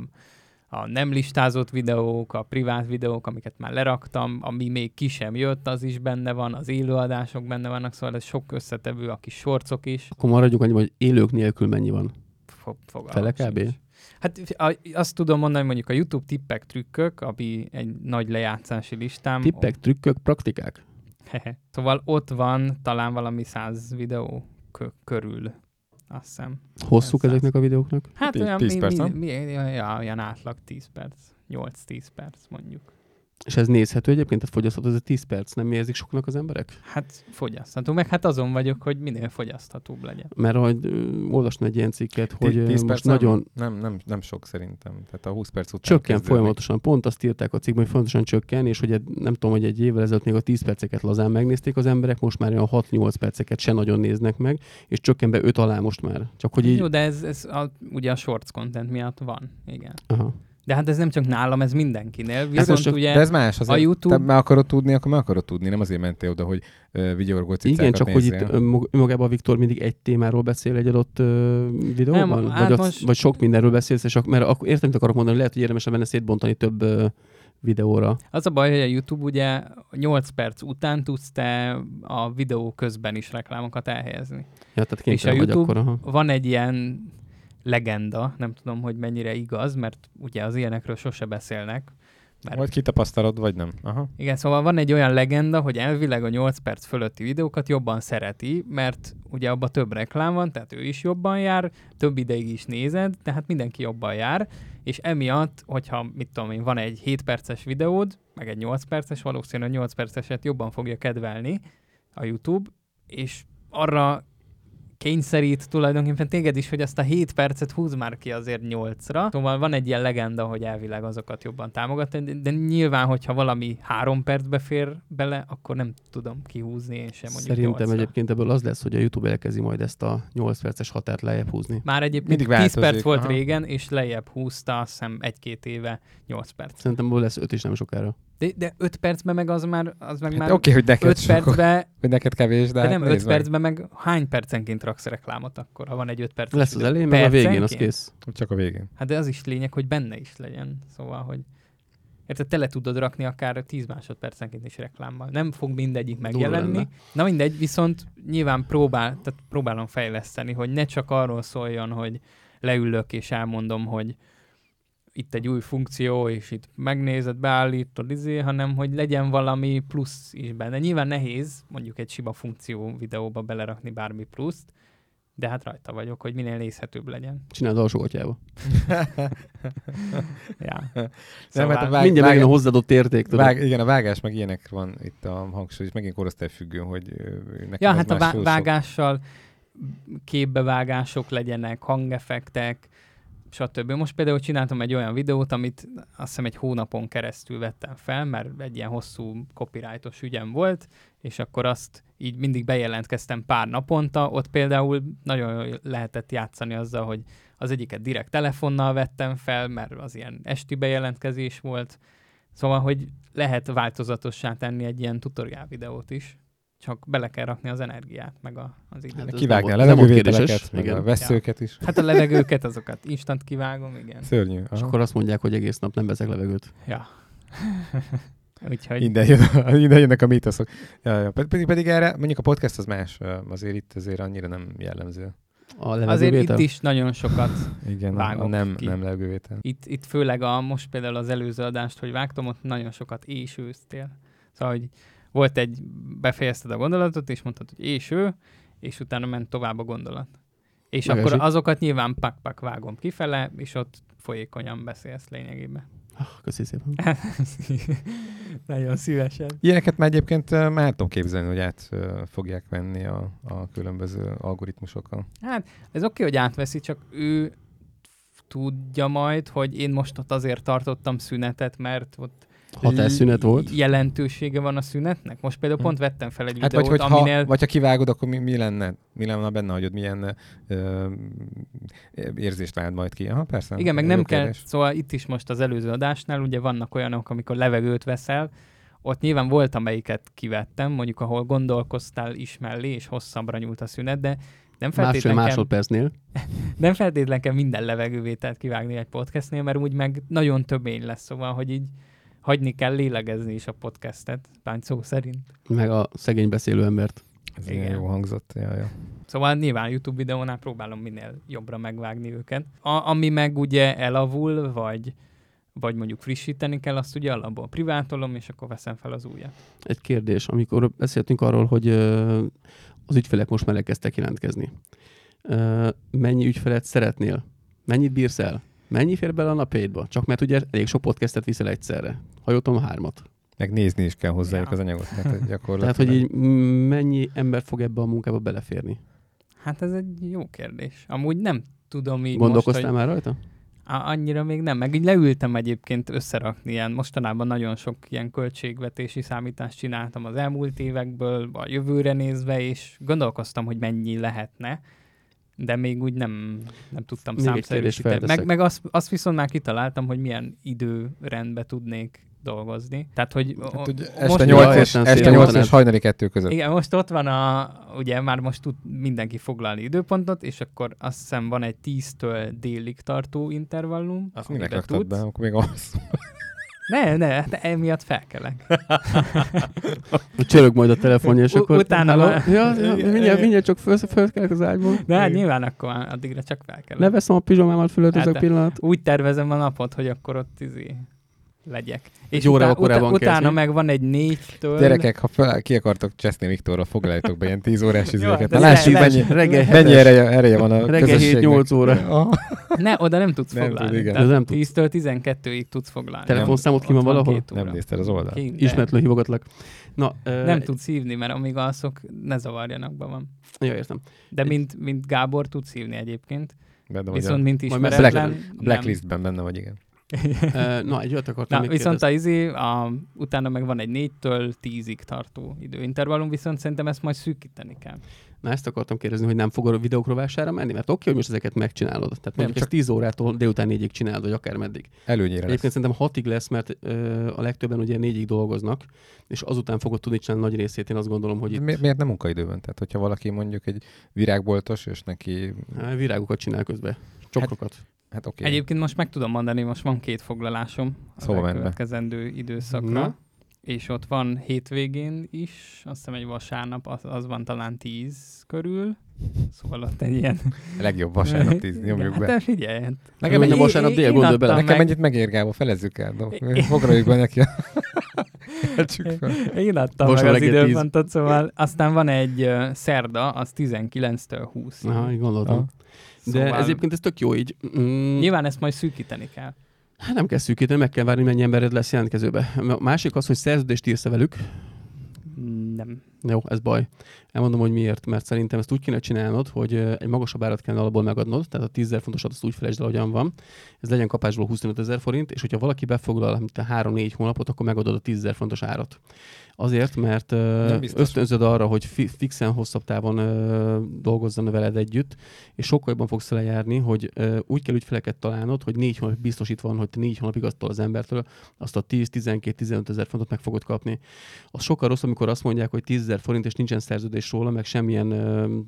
a nem listázott videók, a privát videók, amiket már leraktam, ami még ki sem jött, az is benne van, az élőadások benne vannak, szóval ez sok összetevő, a kis sorcok is. Akkor maradjunk annyi, hogy élők nélkül mennyi van. Fog, Fele kb? sincs. Hát a, azt tudom mondani, mondjuk a YouTube tippek, trükkök, ami egy nagy lejátszási listám. Tippek, trükkök, praktikák. szóval ott van talán valami száz videó kö- körül, azt hiszem. Hosszúk ezeknek a videóknak? Hát Tíz- olyan, tíz mi, perc, mi, mi, ja, ja, olyan átlag 10 perc, 8-10 perc mondjuk. És ez nézhető egyébként, tehát fogyasztható, ez a 10 perc, nem érzik soknak az emberek? Hát fogyasztható, meg hát azon vagyok, hogy minél fogyaszthatóbb legyen. Mert ahogy ö, olvastam egy ilyen cikket, hogy ö, 10 most perc nagyon Nem, nem, nem sok szerintem. Tehát a 20 perc után csökken kezdődik. folyamatosan. Pont azt írták a cikkben, hogy folyamatosan csökken, és hogy egy- nem tudom, hogy egy évvel ezelőtt még a 10 perceket lazán megnézték az emberek, most már olyan 6-8 perceket se nagyon néznek meg, és csökken be 5 alá most már. Csak hogy így... Jó, de ez, ez a, ugye a shorts content miatt van. Igen. Aha. De hát ez nem csak nálam, ez mindenkinél. Ez Viszont most csak- ugye De ez más, azért, a YouTube- Te meg akarod tudni, akkor meg akarod tudni, nem azért mentél oda, hogy uh, vigyorgó cicákat Igen, csak hogy nézzél. itt önmag- önmagában a Viktor mindig egy témáról beszél egy adott ö, videóban? Nem, vagy, hát ott, most- vagy sok mindenről beszélsz, és ak- mert akkor értem, mit akarok mondani, lehet, hogy érdemes benne szétbontani több ö, videóra. az a baj, hogy a YouTube ugye 8 perc után tudsz te a videó közben is reklámokat elhelyezni. Ja, tehát És a YouTube akkor, aha. van egy ilyen legenda, nem tudom, hogy mennyire igaz, mert ugye az ilyenekről sose beszélnek. Mert Vagy kitapasztalod, vagy nem. Aha. Igen, szóval van egy olyan legenda, hogy elvileg a 8 perc fölötti videókat jobban szereti, mert ugye abban több reklám van, tehát ő is jobban jár, több ideig is nézed, tehát mindenki jobban jár, és emiatt, hogyha, mit tudom én, van egy 7 perces videód, meg egy 8 perces, valószínűleg a 8 perceset jobban fogja kedvelni a YouTube, és arra kényszerít tulajdonképpen téged is, hogy azt a 7 percet húz már ki azért 8-ra. Szóval van egy ilyen legenda, hogy elvileg azokat jobban támogatni, de, nyilván, hogyha valami 3 percbe fér bele, akkor nem tudom kihúzni én sem mondjuk Szerintem 8-ra. egyébként ebből az lesz, hogy a YouTube elkezdi majd ezt a 8 perces határt lejjebb húzni. Már egyébként Mindig 10 változik, perc volt aha. régen, és lejjebb húzta, azt hiszem egy-két éve 8 perc. Szerintem ebből lesz 5 is nem sokára. De, de 5 percben meg az már, az meg Hát már Oké, okay, hogy neked 5 sok, percben, hogy neked kevés, de, de nem 5 nézd meg. percben meg hány percenként raksz reklámot akkor, ha van egy 5 perc. Lesz az elején, meg a végén, az kész. Csak a végén. Hát de az is lényeg, hogy benne is legyen. Szóval, hogy Érted, tele tudod rakni akár 10 másodpercenként is reklámmal. Nem fog mindegyik megjelenni. Na mindegy, viszont nyilván próbál, tehát próbálom fejleszteni, hogy ne csak arról szóljon, hogy leülök és elmondom, hogy itt egy új funkció, és itt megnézed, beállítod, izé, hanem hogy legyen valami plusz is benne. Nyilván nehéz mondjuk egy sima funkció videóba belerakni bármi pluszt, de hát rajta vagyok, hogy minél nézhetőbb legyen. Csináld alsógatyába. Ja. Nem, Szóval, hát a vág, Mindjárt vág, megint a hozzáadott érték, tudod. vág, igen, a vágás meg ilyenek van itt a hangsúly, és megint korosztályfüggő, hogy nekem Ja, hát a vá- vágással képbevágások legyenek, hangeffektek, stb. Most például csináltam egy olyan videót, amit azt hiszem egy hónapon keresztül vettem fel, mert egy ilyen hosszú copyrightos ügyem volt, és akkor azt így mindig bejelentkeztem pár naponta, ott például nagyon lehetett játszani azzal, hogy az egyiket direkt telefonnal vettem fel, mert az ilyen esti bejelentkezés volt, szóval, hogy lehet változatossá tenni egy ilyen tutoriál videót is, csak bele kell rakni az energiát, meg a, az időt. Hát Kivágni a levegővételeket, meg a igen. veszőket is. Hát a levegőket, azokat instant kivágom, igen. Szörnyű. És Aha. akkor azt mondják, hogy egész nap nem veszek levegőt. Ja. Úgyhogy Innen, jön, innen jönnek a mítoszok. Ja, ja. Pedig, pedig erre, mondjuk a podcast az más, azért itt azért annyira nem jellemző. A azért itt is nagyon sokat, Igen, a, a Vágok nem, ki. nem levegővétel. itt, itt főleg a, most például az előző adást, hogy vágtam, ott nagyon sokat ésőztél. Szóval, hogy volt egy, befejezted a gondolatot, és mondtad, hogy éső, és utána ment tovább a gondolat. És Megesik. akkor azokat nyilván pak-pak vágom kifele, és ott folyékonyan beszélsz lényegében. Ah, Köszi szépen. nagyon szívesen. Ilyeneket már egyébként már tudom képzelni, hogy át fogják venni a, a különböző algoritmusokkal. Hát ez oké, hogy átveszi, csak ő tudja majd, hogy én most ott azért tartottam szünetet, mert ott Hatásszünet volt. jelentősége van a szünetnek. Most például Hm. pont vettem fel egy Hát vagy, videót, hogy aminél... ha, vagy ha kivágod, akkor mi, mi lenne? Mi lenne benne, hogy milyen ö, érzést vált majd ki? Aha, persze. Igen, meg nem kell, kérdés. szóval itt is most az előző adásnál ugye vannak olyanok, amikor levegőt veszel, ott nyilván volt, amelyiket kivettem, mondjuk ahol gondolkoztál is mellé, és hosszabbra nyúlt a szünet, de nem feltétlenül kell, másodpercnél. nem feltétlen kell minden levegővételt kivágni egy podcastnél, mert úgy meg nagyon tömény lesz, szóval, hogy így hagyni kell lélegezni is a podcastet, szó szerint. Meg a szegény beszélő embert. Ez Igen. jó hangzott. Ja, ja. Szóval nyilván YouTube videónál próbálom minél jobbra megvágni őket. A, ami meg ugye elavul, vagy, vagy mondjuk frissíteni kell, azt ugye alapból privátolom, és akkor veszem fel az újat. Egy kérdés. Amikor beszéltünk arról, hogy ö, az ügyfelek most már elkezdtek jelentkezni. Ö, Mennyi ügyfelet szeretnél? Mennyit bírsz el? Mennyi fér bele a napjaidba? Csak mert ugye elég sok podcastet viszel egyszerre. Ha jól tudom, hármat. Meg nézni is kell hozzájuk Ja. az anyagot. Tehát, hogy Tehát, gyakorlatilag... hogy így mennyi ember fog ebbe a munkába beleférni? Hát ez egy jó kérdés. Amúgy nem tudom így Gondolkoztál most, hogy már rajta? Annyira még nem. Meg így leültem egyébként összerakni ilyen, mostanában nagyon sok ilyen költségvetési számítást csináltam az elmúlt évekből, a jövőre nézve, és gondolkoztam, hogy mennyi lehetne, de még úgy nem, nem tudtam Még számszerűsíteni. Meg, meg azt, azt viszont már kitaláltam, hogy milyen időrendbe tudnék dolgozni. Tehát, hogy Hát, most- este Ja, 8 és, este szépen 8 mondanád. és hajnali kettő között. igen, most ott van a, ugye már most tud mindenki foglalni időpontot, és akkor azt hiszem van egy 10-től délig tartó intervallum. Azt minek raktad be, tudsz. akkor még az. Ne, ne, hát emiatt felkelek. Csörög majd a telefonja, és U- akkor... utána már- Ja, ja, mindjárt, mindjárt csak föl, fölkelek az ágyból. De hát nyilván akkor addigra csak felkelek. Leveszem a pizsomámat, fölöltözök Hát, pillanat. Úgy tervezem a napot, hogy akkor ott izé legyek. Egy órával korábban utána kezdni. meg van egy négytől... Gyerekek, ha fel, ki akartok cseszni Viktorra, foglaljátok be ilyen 10 órás izéket. Na, lássuk, mennyi, Reggel mennyi ereje, ereje van a Reggel közösségnek. 7-8 óra. Ne, oda nem tudsz Nem tud, foglalni. igen. Tehát Ez nem tud. 10-től 12 tudsz foglalni. Telefonszámot ki van valahol? óra. Nem nézted az oldalt? Ismertlő hívogatlak. Na, ö, Nem tudsz hívni, mert amíg alszok, ne zavarjanak be van. Ja, értem. De mint, mint Gábor tudsz hívni egyébként. Benne Viszont mint ismeretlen... black- a blacklistben benne vagy, igen. Na, egy olyat akartam Na, még viszont kérdezni. a izé, a, utána meg van egy 4-től 10-ig tartó időintervallum, viszont szerintem ezt majd szűkíteni kell. Na, ezt akartam kérdezni, hogy nem fog a videókrovására menni, mert oké, hogy most ezeket megcsinálod. Tehát Nem, mondjuk csak- ezt 10 órától délután 4-ig csinálod, vagy akár meddig. Előnyére lesz. Egyébként szerintem 6-ig lesz, mert ö, a legtöbben ugye 4-ig dolgoznak, és azután fogod tudni csinálni nagy részét, én azt gondolom, hogy itt mi- miért nem munkaidőben? Tehát, hogyha valaki mondjuk egy virágboltos, és neki, Á, virágokat csinál közben. Csokrokat. hát oké. Egyébként most meg tudom mondani, most van két foglalásom az Szóval elkövetkezendő időszakra. Na. És ott van hétvégén is, azt hiszem egy vasárnap, az, az van talán 10 körül. Szóval ott egy ilyen... A legjobb vasárnap tíz, nyomjuk hát be. de figyelj, hát Nekem egy vasárnap dél, gondolj bele. Nekem meg- mennyit megér, Gábor, felezzük el. No, Foglaljuk be neki. Én adtam Most meg az reggel 10. időpontot, szóval aztán van egy uh, szerda, az 19-től 20 Aha, így gondoltam. Aha. De Szóval ez egyébként ez tök jó így. Mm, Nyilván ezt majd szűkíteni kell. Hát nem kell szűkíteni, meg kell várni, mennyi embered lesz jelentkezőbe. A másik az, hogy szerződést írsz velük. Nem. Jó, ez baj. Elmondom, hogy miért. Mert szerintem ezt úgy kéne csinálnod, hogy egy magasabb árat kellene alapból megadnod, tehát a 10 ezer fontosat azt úgy felejtsd el, ahogyan van. Ez legyen kapásból 25 ezer forint, és hogyha valaki befoglal mint a 3-4 hónapot, akkor megadod a 10 ezer fontos árat. Azért, mert ösztönzöd arra, hogy fi- fixen hosszabb távon ö, dolgozzon veled együtt, és sokkal jobban fogsz lejárni, hogy ö, úgy kell ügyfeleket találnod, hogy négy hónap biztosítva van, hogy te négy hónapig azt az embertől azt a 10-12-15 ezer fontot meg fogod kapni. Az sokkal rossz, amikor azt mondják, hogy 10 ezer forint, és nincsen szerződés róla, meg semmilyen ö,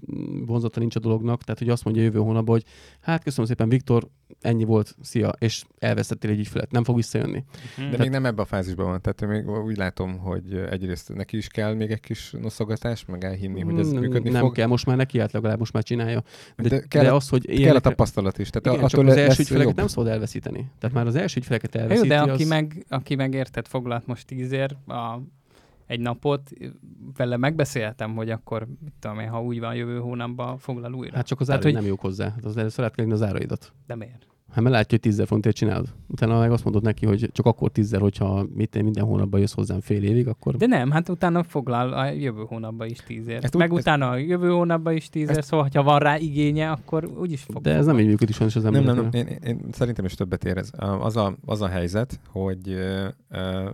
vonzata nincs a dolognak, tehát hogy azt mondja jövő hónapban, hogy hát köszönöm szépen, Viktor, ennyi volt, szia, és elvesztettél egy ügyfelet, nem fog visszajönni. De még nem ebbe a fázisban van. Tehát még úgy látom, hogy egyrészt neki is kell még egy kis noszogatás, meg elhinni, hogy ez Mm, működni nem fog. kell, most már neki állt legalább, most már csinálja. De, De kell, de a- az, hogy kell a tapasztalat is. Tehát igen, attól csak az első ügyfeleket jobb. nem szabad elveszíteni. Tehát már az első ügyfeleket Jó, elveszíti, de aki, az... meg, aki meg érted foglalt most tízért a, egy napot, vele megbeszéltem, hogy akkor, mit tudom én, ha úgy van, jövő hónapban foglal újra. Hát csak az árai hogy- nem jók hozzá. Hát az először át kell az áraidat. De miért? Hát mert látja, hogy 10 fontért csinálod. Utána meg azt mondod neki, hogy csak akkor 10 hogyha mit, minden hónapban jössz hozzám fél évig, akkor... De nem, hát utána foglal a jövő hónapban is tízért. Ezt úgy- Meg ezt- utána a jövő hónapban is tízért, szóval ha van rá igénye, akkor úgyis fog. De ez nem így működik sajnos az Nem, nem, embereknél. nem. Én, én, szerintem is többet ér ez. Az a, az a helyzet, hogy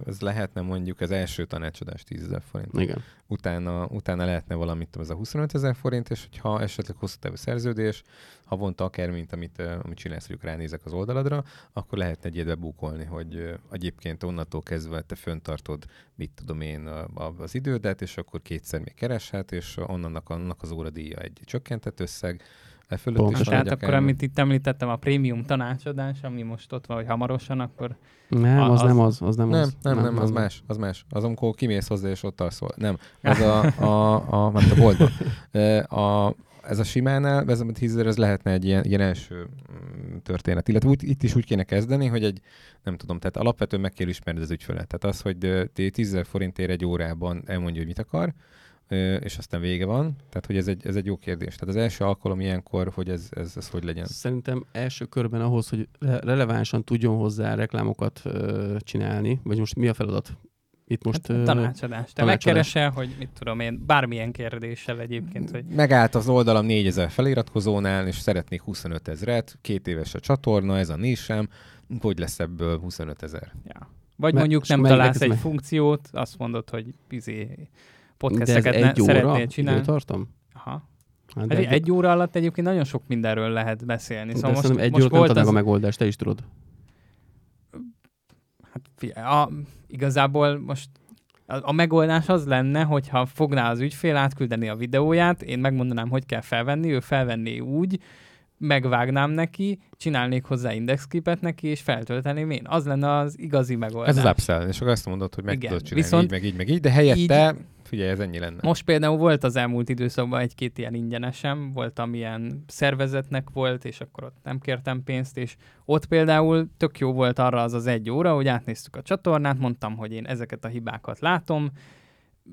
ez lehetne mondjuk az első tanácsadás 10 ezer forint. Igen. Utána, utána lehetne valamit, ez a 25 ezer forint, és hogyha esetleg hosszú távú szerződés, havonta akár, mint amit, amit csinálsz, hogy ránézek az oldaladra, akkor lehetne egy ilyet bebúkolni, hogy egyébként onnantól kezdve te föntartod, mit tudom én, a, a, az idődet, és akkor kétszer még kereshet, és onnan annak az óradíja egy csökkentett összeg, e fölött is Pontosan. van, Tehát akkor, amit itt említettem, a prémium tanácsadás, ami most ott van, hogy hamarosan, akkor Nem, A- az, az- nem az, az nem, Nem, az. nem, nem, az más, az más. Az, amikor kimész hozzá, és ott alszol. Nem, az a, a, a, a, a boltban. E, A, ez a simánál, ez a 10 ez lehetne egy ilyen, ilyen első mm, történet. Illetve úgy, itt is úgy kéne kezdeni, hogy egy, nem tudom, tehát alapvetően meg kell ismerned az ügyfelet. Tehát az, hogy ö, ti 10 000 forintért egy órában elmondja, hogy mit akar, és aztán vége van. Tehát, hogy ez egy, ez egy jó kérdés. Tehát az első alkalom ilyenkor, hogy ez, ez, ez hogy legyen. Szerintem első körben ahhoz, hogy re- relevánsan tudjon hozzá reklámokat csinálni, vagy most mi a feladat? Itt most hát, tanácsadás. Te tanácsadás. megkeresel, hogy mit tudom én, bármilyen kérdéssel egyébként, hogy Megállt az oldalam 4000 feliratkozónál, és szeretnék 25 ezeret, két éves a csatorna, ez a nisem, hogy lesz ebből 25 ezer? ja. Vagy Me- mondjuk nem találsz egy me- funkciót, azt mondod, hogy izé, de podcasteket ne, egy óra szeretnél csinálni. időtartam? Aha. Hát, Hát egy, egy óra alatt egyébként nagyon sok mindenről lehet beszélni. de Szóval most, szerintem egy most órát nem az, a megoldást, te is tudod. Hát figyelj, a, igazából most a, a megoldás az lenne, hogyha fogná az ügyfél, átküldeni a videóját, én megmondanám, hogy kell felvenni, ő felvenné úgy, megvágnám neki, csinálnék hozzá indexképet neki, és feltölteném én. Az lenne az igazi megoldás. Ez az upsell, és akkor azt mondod, hogy meg Igen, tudod csinálni viszont így, meg így, meg így, de helyette, figyelj, ez ennyi lenne. Most például volt az elmúlt időszakban egy-két ilyen ingyenesem, volt, amilyen szervezetnek volt, és akkor ott nem kértem pénzt, és ott például tök jó volt arra az az egy óra, hogy átnéztük a csatornát, mondtam, hogy én ezeket a hibákat látom,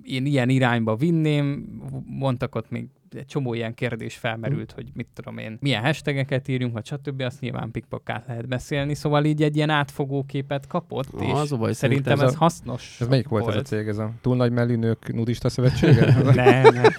én ilyen irányba vinném, mondtak ott még egy csomó ilyen kérdés felmerült, hogy mit tudom én, milyen hashtageket írjunk, vagy stb. Azt nyilván pikpakát lehet beszélni, szóval így egy ilyen átfogó képet kapott, Ah, és az a baj, szerintem ez, ez a- hasznos Ez melyik volt, ez a cég? Ez a túl nagy mellű nők nudista szövetsége? nem, nem.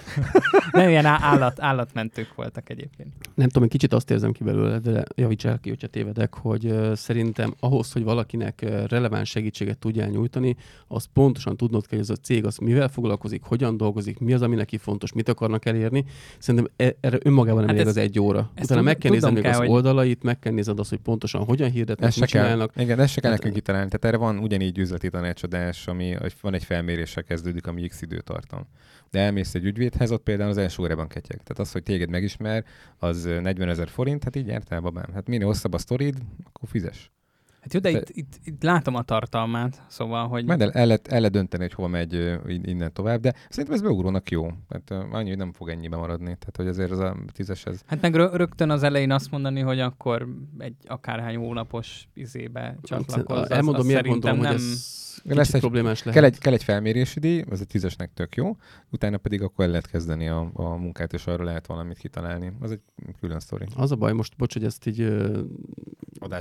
nem, ilyen állat, állatmentők voltak egyébként. Nem tudom, egy kicsit azt érzem ki belőle, de javíts el ki, hogyha tévedek, hogy uh, szerintem ahhoz, hogy valakinek uh, releváns segítséget tudjál nyújtani, az pontosan tudnod kell, hogy ez a cég az mivel foglalkozik, hogyan dolgozik, mi az, ami neki fontos, mit akarnak elérni. Szerintem e- erre önmagában nem Hát elég ez- az egy óra. ezt Utána meg kell tudnom még kell, az hogy- oldalait, meg kell nézned azt, hogy pontosan hogyan hirdetnek, Ez se mit kell, csinálnak. igen, ez se kell Hát- nekünk kitalálni. Tehát erre van ugyanígy üzleti tanácsadás, ami van egy felméréssel kezdődik, ami x időtartam. De elmész egy ügyvédhez, ott például az első órában ketyeg. Tehát az, hogy téged megismer, az ö, 40 ezer forint, hát így jártál, babám. Hát minél hosszabb a sztorid, akkor fizes. Hát jó, de itt, itt, itt, látom a tartalmát, szóval, hogy Majd el, el, lehet, el lehet dönteni, hogy hova megy innen tovább, de szerintem ez beugrónak jó. Tehát ö, annyi, hogy nem fog ennyibe maradni. Tehát, hogy azért az a tízes, ez hát meg rö- rögtön az elején azt mondani, hogy akkor egy akárhány hónapos izébe csatlakozz. az- Elmondom, miért szerintem gondolom, hogy nem... ez Lesz egy- problémás lehet. Kell egy, kell egy felmérési díj, az egy tízesnek tök jó, utána pedig akkor el lehet kezdeni a, a munkát, és arra lehet valamit kitalálni. Az egy külön sztori. Az a baj, most bocs, hogy ezt így ö,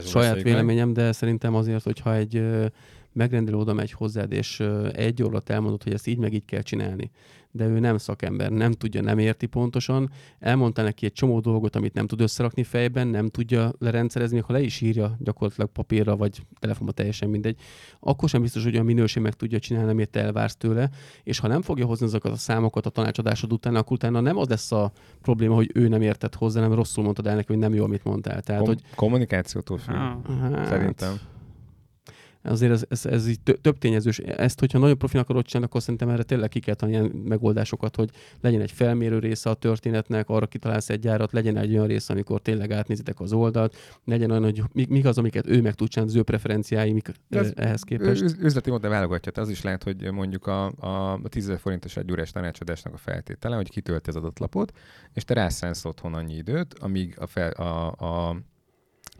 saját véleményem, de szerintem azért, hogyha egy megrendelő oda megy hozzád, és egy órát elmondod, hogy ezt így meg így kell csinálni, de ő nem szakember, nem tudja, nem érti pontosan, elmondta neki egy csomó dolgot, amit nem tud összerakni fejben, nem tudja lerendszerezni, ha le is írja gyakorlatilag papírra, vagy telefonba teljesen mindegy, akkor sem biztos, hogy olyan minőség meg tudja csinálni, amit te elvársz tőle, és ha nem fogja hozni azokat a számokat a tanácsadásod után, akkor utána nem az lesz a probléma, hogy ő nem értett hozzá, nem rosszul mondtad el neki, hogy nem jó, amit mondtál. Tehát, Kom- hogy kommunikációtól függ. Ah. hát, Szerintem. Azért ez, ez, ez így tö- több tényezős. Ezt, hogyha nagyon profin akarod csinálni, akkor szerintem erre tényleg ki kell találni ilyen megoldásokat, hogy legyen egy felmérő része a történetnek, arra kitalálsz egy gyárat, legyen egy olyan része, amikor tényleg átnézitek az oldalt, legyen olyan, hogy mi- mik az, amiket ő meg tud csinálni, az ő preferenciái, mik ez- eh, ehhez képest. Üz- üzleti modell válogatja. Tehát az is lehet, hogy mondjuk a, a, a 10 000 forintos egy órás tanácsadásnak a feltétele, hogy kitölti az adatlapot, és te rászánsz otthon annyi időt, amíg a, fel, a, a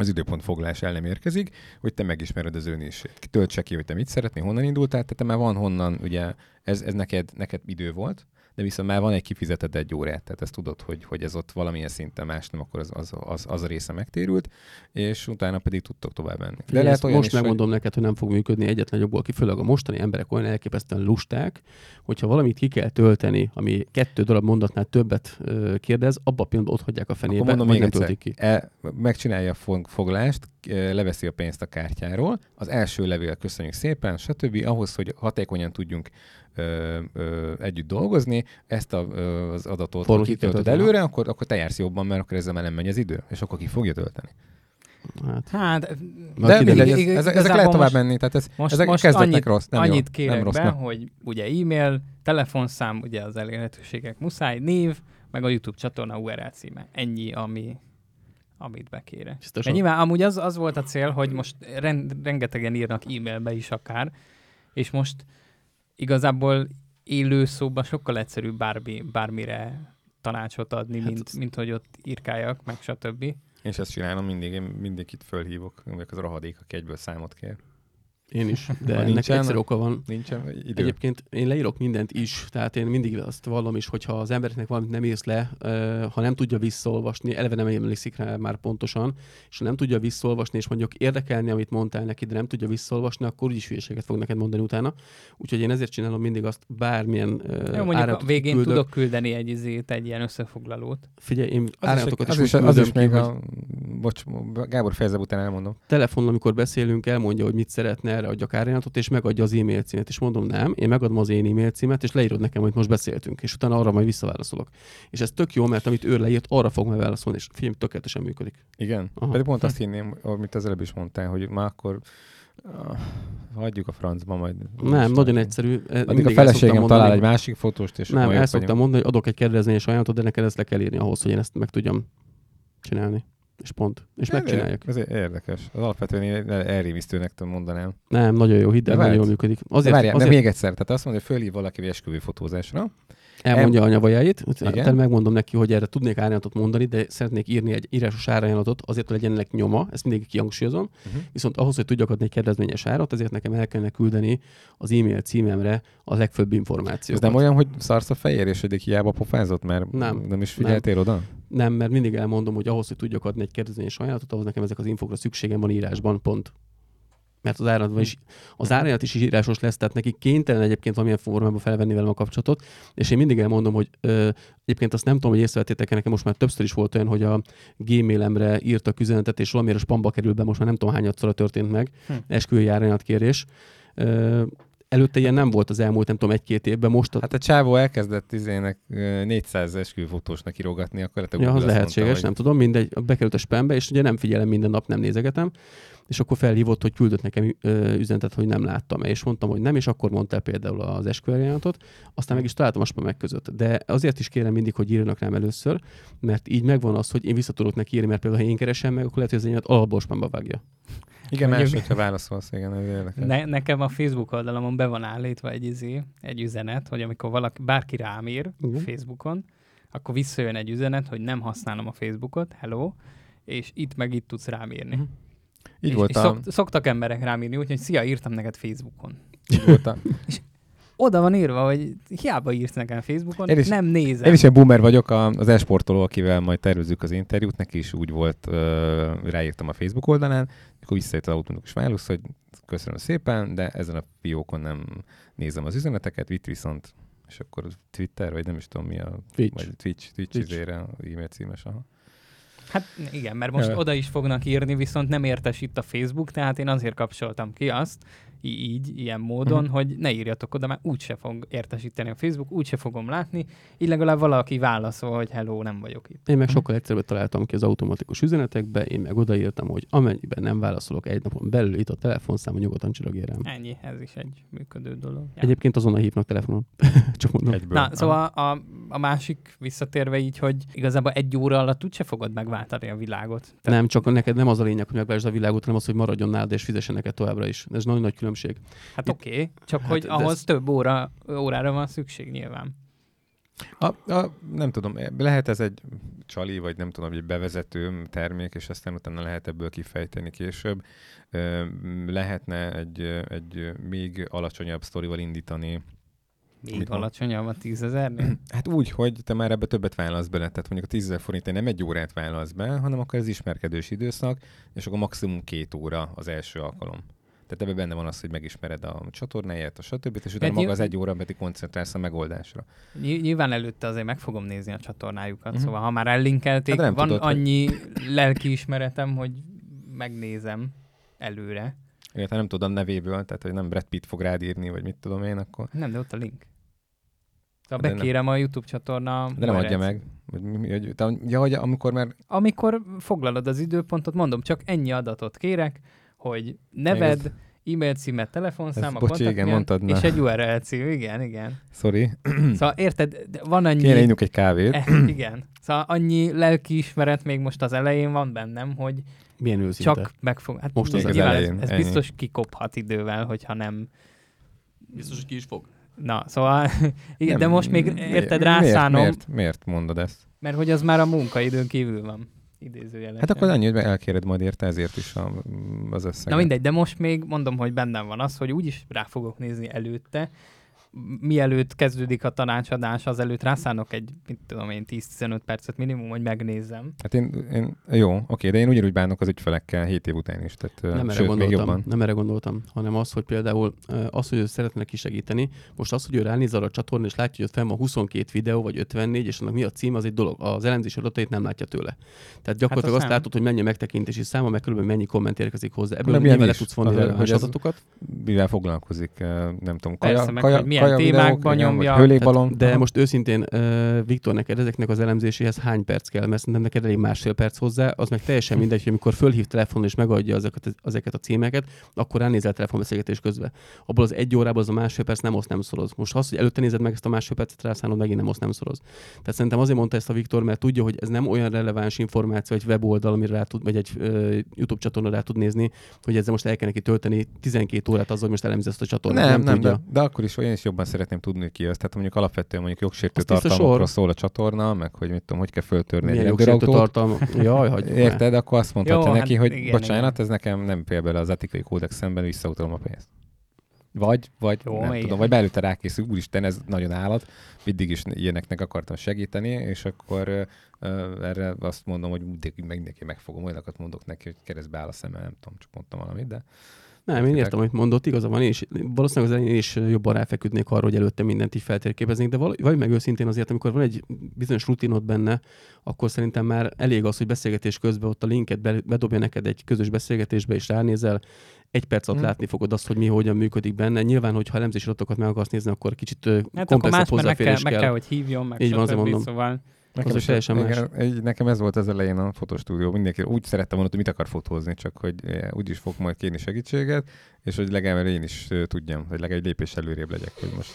az időpontfoglalás el nem érkezik, hogy te megismered az önését. Töltse ki, hogy te mit szeretnél, honnan indultál, tehát te már van honnan, ugye ez, ez neked, neked idő volt, de viszont már van egy kifizetett egy órát, tehát ezt tudod, hogy, hogy ez ott valamilyen szinten más nem, akkor az, az, az, az a része megtérült, és utána pedig tudtok tovább menni. Figyelj, ezt most is, hogy- megmondom neked, hogy nem fog működni egyetlen jobból ki, főleg a mostani emberek olyan elképesztően lusták, hogyha valamit ki kell tölteni, ami kettő darab mondatnál többet kérdez, abban a pillanatban ott hagyják a fenébe, Akkor mondom még nem töltik ki. e, megcsinálja a fog- foglalást, e, leveszi a pénzt a kártyáról, az első levél köszönjük szépen, stb. Ahhoz, hogy hatékonyan tudjunk ö, ö, együtt dolgozni, ezt a, ö, az adatot kell kitöltöd előre, akkor, akkor te jársz jobban, mert akkor ezzel már nem megy az idő, és akkor ki fogja tölteni. Hát, Hát, De mindegy, ez, Ig- ezek, lehet tovább most- menni, tehát ez, most, ezek most kezdetnek annyit, rossz, nem annyit jó, kérek nem rossz. be, na. hogy ugye e-mail, telefonszám, ugye az elérhetőségek muszáj, név, meg a YouTube csatorna URL címe. Ennyi, ami, amit bekérek. De biztosan. nyilván amúgy az, az volt a cél, hogy most ren, rengetegen írnak e-mailbe is akár, és most igazából élő szóban sokkal egyszerűbb bármi, bármire tanácsot adni, Hát mint, az- mint hogy ott írkáljak, meg stb. Én is ezt csinálom mindig, én mindig itt fölhívok, vagyok az rohadék, aki egyből számot kér. Én is, de Ha ennek nincsen, egyszerű oka van. Nincsen idő. Egyébként én leírok mindent is, tehát én mindig azt vallom is, hogyha az embereknek valamit nem írsz le, ha nem tudja visszaolvasni, eleve nem emlékszik rá már pontosan, és ha nem tudja visszaolvasni, és mondjuk érdekelni, amit mondtál neki, de nem tudja visszaolvasni, akkor úgyis hülyeséget fog neked mondani utána. Úgyhogy én ezért csinálom mindig azt, bármilyen Jó, mondjuk a végén küldök. tudok küldeni egy izét, egy ilyen összefoglalót. Figyelj, én az is, áratokat az, is, is, az is küldöm ki, még hogy a... Bocs, Gábor fejezze után elmondom. telefonon, amikor beszélünk, elmondja, hogy mit szeretne, erre adjak árajánlatot, és megadja az e-mail címet. És mondom, nem, én megadom az én e-mail címet, és leírod nekem, hogy most beszéltünk, és utána arra majd visszaválaszolok. És ez tök jó, mert amit ő leírt, arra fog majd válaszolni, és figyelj, tökéletesen működik. Igen? Aha. Pedig pont azt hinném, amit az előbb is mondtál, hogy már akkor ah, hagyjuk a francba majd. Nem, nagyon egyszerű. Addig a feleségem talál mondani- egy másik fotóst, és Nem, el szoktam mondani, hogy adok egy kedvezményes ajánlatot, de neked ezt le kell írni ahhoz, hogy én ezt meg tudjam csinálni. És pont. És megcsinálják. Ez érdekes. Az alapvetően én el- elrémisztőnek tudom mondanám. Nem, nagyon jó, hidd el, De nagyon jól működik. Azért, Azért, Várjál, azért de még egyszer, tehát azt mondja, hogy fölhív valaki esküvő fotózásra. elmondja a nyavajáit, utána megmondom neki, hogy erre tudnék árajánlatot mondani, de szeretnék írni egy írásos árajánlatot, azért, hogy legyen ennek nyoma, ezt mindig kihangsúlyozom. Uh-huh. Viszont ahhoz, hogy tudjak adni egy kedvezményes árat, ezért nekem el kellene küldeni az e-mail címemre a legfőbb Ez információt. nem olyan, hogy szarsz a fejér, és eddig hiába pofázott, mert Nem. nem is figyeltél oda? Nem, mert mindig elmondom, hogy ahhoz, hogy tudjak adni egy kedvezményes ajánlatot, ahhoz nekem ezek az infokra szükségem van írásban, pont. Mert az árat is, az árajánlat is írásos lesz, tehát neki kénytelen egyébként valamilyen formában felvenni velem a kapcsolatot, és én mindig elmondom, hogy ö, egyébként azt nem tudom, hogy észrevettétek nekem most már többször is volt olyan, hogy a gmailemre írtak üzenetet, és valamiért a spamba kerül be, most már nem tudom hányadszor történt meg, Hm. esküvői árajánlat kérés. Ö, előtte ilyen nem volt az elmúlt, nem tudom, egy-két évben, most a Hát a csávó elkezdett izének ö, 400 esküvőfotósnak írogatni, akkor lehet, Ja, az lehetséges, mondta, nem tudom, mindegy, bekerült a spambe, és ugye nem figyelem minden nap, nem nézegetem, és akkor felhívott, hogy küldött nekem üzenetet, hogy nem láttam és mondtam, hogy nem, és akkor mondta el például az esküvőjánatot, aztán meg is találtam a spamek között. De azért is kérem mindig, hogy írjanak rám először, mert így megvan az, hogy én vissza tudok neki írni, mert például ha én keresem meg, akkor lehet, hogy az enyémet alapból spamba vágja. Igen, más, Mondjuk- hogyha válaszolsz, igen, ez érdekes. Ne, nekem a Facebook oldalamon be van állítva egy, izé, egy üzenet, hogy amikor valaki, bárki rám ír Igen. Facebookon, akkor visszajön egy üzenet, hogy nem használom a Facebookot, hello, és itt meg itt tudsz rám írni. Mhm. Így és, volt és a... szok, szoktak emberek rám írni, úgyhogy szia, írtam neked Facebookon. Így volt a... Oda van írva, hogy hiába írsz nekem Facebookon, Én is- nem nézem. Én is egy boomer vagyok, a, az esportoló, akivel majd tervezzük az interjút, neki is úgy volt, ö, ráírtam a Facebook oldalán, akkor visszajött az autónus válasz, hogy köszönöm szépen, de ezen a fiókon nem nézem az üzeneteket, itt viszont, és akkor Twitter, vagy nem is tudom mi a... Twitch. Vagy Twitch, Twitch, Twitch. E-mail címes, aha. Hát igen, mert most oda is fognak írni, viszont nem értesít a Facebook, tehát én azért kapcsoltam ki azt, így, ilyen módon, Mhm. hogy ne írjatok oda, mert úgyse fog értesíteni a Facebook, úgyse fogom látni, így legalább valaki válaszol, hogy hello, nem vagyok itt. Én meg sokkal egyszerűbbet találtam ki az automatikus üzenetekbe, én meg odaírtam, hogy amennyiben nem válaszolok egy napon belül, itt a telefonszáma nyugodtan csillogél rám. Ennyi, ez is egy működő dolog. Ja. Egyébként azonnal hívnak telefonon. Csak mondom. Egyből. Na, szóval a, a másik visszatérve így, hogy igazából egy óra alatt úgyse fogod megváltani a világot. Tehát Nem, csak neked nem az a lényeg, hogy megváltsd a világot, hanem az, hogy maradjon nálad és fizessen neked továbbra is. Ez nagyon nagy különbség. Hát oké, okay, csak Hát hogy ahhoz ez- több óra, órára van szükség nyilván. A, a, nem tudom, lehet ez egy csali, vagy nem tudom, egy bevezető termék, és aztán utána lehet ebből kifejteni később. Lehetne egy, egy még alacsonyabb sztorival indítani. Még alacsonyabb a tízezernél. Hát úgy, hogy te már ebbe többet válasz bele, tehát mondjuk a 10 000 forint nem egy órát válasz be, hanem akkor ez ismerkedős időszak, és akkor maximum két óra az első alkalom. Tehát ebben benne van az, hogy megismered a csatornáját, a stb. és utána maga az egy óra pedig koncentrálsz a megoldásra. Ny- Nyilván előtte azért meg fogom nézni a csatornájukat, uh-huh. szóval ha már ellinkelték, Hát van tudod, hogy- annyi lelkiismeretem, hogy megnézem előre. Illetve nem tudod a nevéből, tehát hogy nem Brad Pitt fog rád írni, vagy mit tudom én, akkor Nem, de ott a link. Szóval De nem- bekérem a YouTube csatorna de nem adja meg. Hogy, hogy, ja, hogy amikor már Amikor foglalod az időpontot, mondom, csak ennyi adatot kérek, hogy neved, e-mail címet, telefonszám, a bocsi, igen, mondtad, na. és egy URL cím, igen, igen. sorry, Szóval érted, van annyi... kéne innunk egy kávét. Eh, igen. Szóval annyi lelkiismeret még most az elején van bennem, hogy Milyen őszinte. csak meg fog... Hát Most az nyilván elején, ez, ez ennyi. biztos kikophat idővel, hogyha nem... Biztos, hogy ki is fog. Na, szóval... Igen, Nem, de most még érted, miért, rászánom, Miért, miért mondod ezt? mert hogy az már a munkaidőn kívül van. idézőjelesen. Hát akkor annyi, hogy elkéred majd érte ezért is a, az összeget. Na mindegy, de most még mondom, hogy bennem van az, hogy úgyis rá fogok nézni előtte, mielőtt kezdődik a tanácsadás, az előtt rászánok egy, mit tudom én, 10-15 percet minimum, hogy megnézzem. Hát én, én jó, oké, de én ugyanúgy bánok az ügyfelekkel 7 év után is. Tehát, Nem erre, sőt, még gondoltam, jobban. nem erre gondoltam, hanem az, hogy például az, hogy ő szeretne kisegíteni, most az, hogy ő ránéz arra a csatornán, és látja, hogy ott fenn van 22 videó, vagy 54, és annak mi a cím, az egy dolog. Az elemzés adatait nem látja tőle. Tehát gyakorlatilag Hát azt azt nem. látod, hogy mennyi a megtekintési száma, meg körülbelül mennyi komment érkezik hozzá. Ebből Nem, nyilván le tudsz vonni Az- hogy ez- adatokat. Mivel foglalkozik, nem tudom, kaja, Persze, meg kaja, milyen témákban videók, nyomja. Hőlékbalon. De Aha. most őszintén, uh, Viktor, neked ezeknek az elemzéséhez hány perc kell? Mert szerintem neked elég másfél perc hozzá, az meg teljesen mindegy, hogy amikor fölhív telefon és megadja ezeket, ezeket a címeket, akkor ránézel telefonbeszélgetés közben. Abból az egy órában az a másfél perc nem oszt nem szoroz. Most az, hogy előtte nézed meg ezt a másfél percet, rászánod, megint nem oszt nem szoroz. Tehát szerintem azért mondta ezt a Viktor, mert tudja, hogy ez nem olyan releváns információ, egy weboldal, amire rá tud, vagy egy uh, YouTube csatorna rá tud nézni, hogy ezzel most el kell neki tölteni 12 órát azzal, hogy most elemzi ezt a csatornát. Nem, nem, tudja. de, de, akkor is olyan is jobban szeretném tudni, ki az. Tehát mondjuk alapvetően mondjuk jogsértő Az tiszta tartalmakról szól a csatorna, meg hogy mit tudom, hogy kell föltörni Milyen egy jogsértő rendőrautót. tartalma. Jaj, hagyjuk már. Érted? Akkor azt mondhatja Jó, neki, hát hogy igen, bocsánat, igen. ez nekem nem fér bele az etikai kódexemben, visszautalom a pénzt. Vagy, vagy Jó, nem igen. tudom, vagy belőtte rákészül, úristen, ez nagyon állat, mindig is ilyeneknek akartam segíteni, és akkor ö, erre azt mondom, hogy mindenki, meg neki megfogom, olyanokat mondok neki, hogy keresztbe áll a szeme, nem tudom, csak mondtam valamit, de Nem, én értem, amit mondott, igaza van, én is, valószínűleg az elején is jobban ráfeküdnék arra, hogy előtte mindent így feltérképeznék, de vagy meg őszintén azért, amikor van egy bizonyos rutinod benne, akkor szerintem már elég az, hogy beszélgetés közben ott a linket be- bedobja neked egy közös beszélgetésbe, és ránézel, egy perc alatt Hmm. látni fogod azt, hogy mi hogyan működik benne. Nyilván, hogyha elemzési adatokat meg akarsz nézni, akkor kicsit Hát komplexebb mert meg kell, hozzáférés meg kell. kell, hogy hívjon, meg Így van, azért mondom. Szóval Az is teljesen más. igen, egy- nekem ez volt az elején a fotostúdió. Mindenki úgy szerette volna, hogy mit akar fotózni, csak hogy eh, úgyis fog majd kérni segítséget, és hogy legalább én is eh, tudjam, hogy legalább egy lépés előrébb legyek, hogy most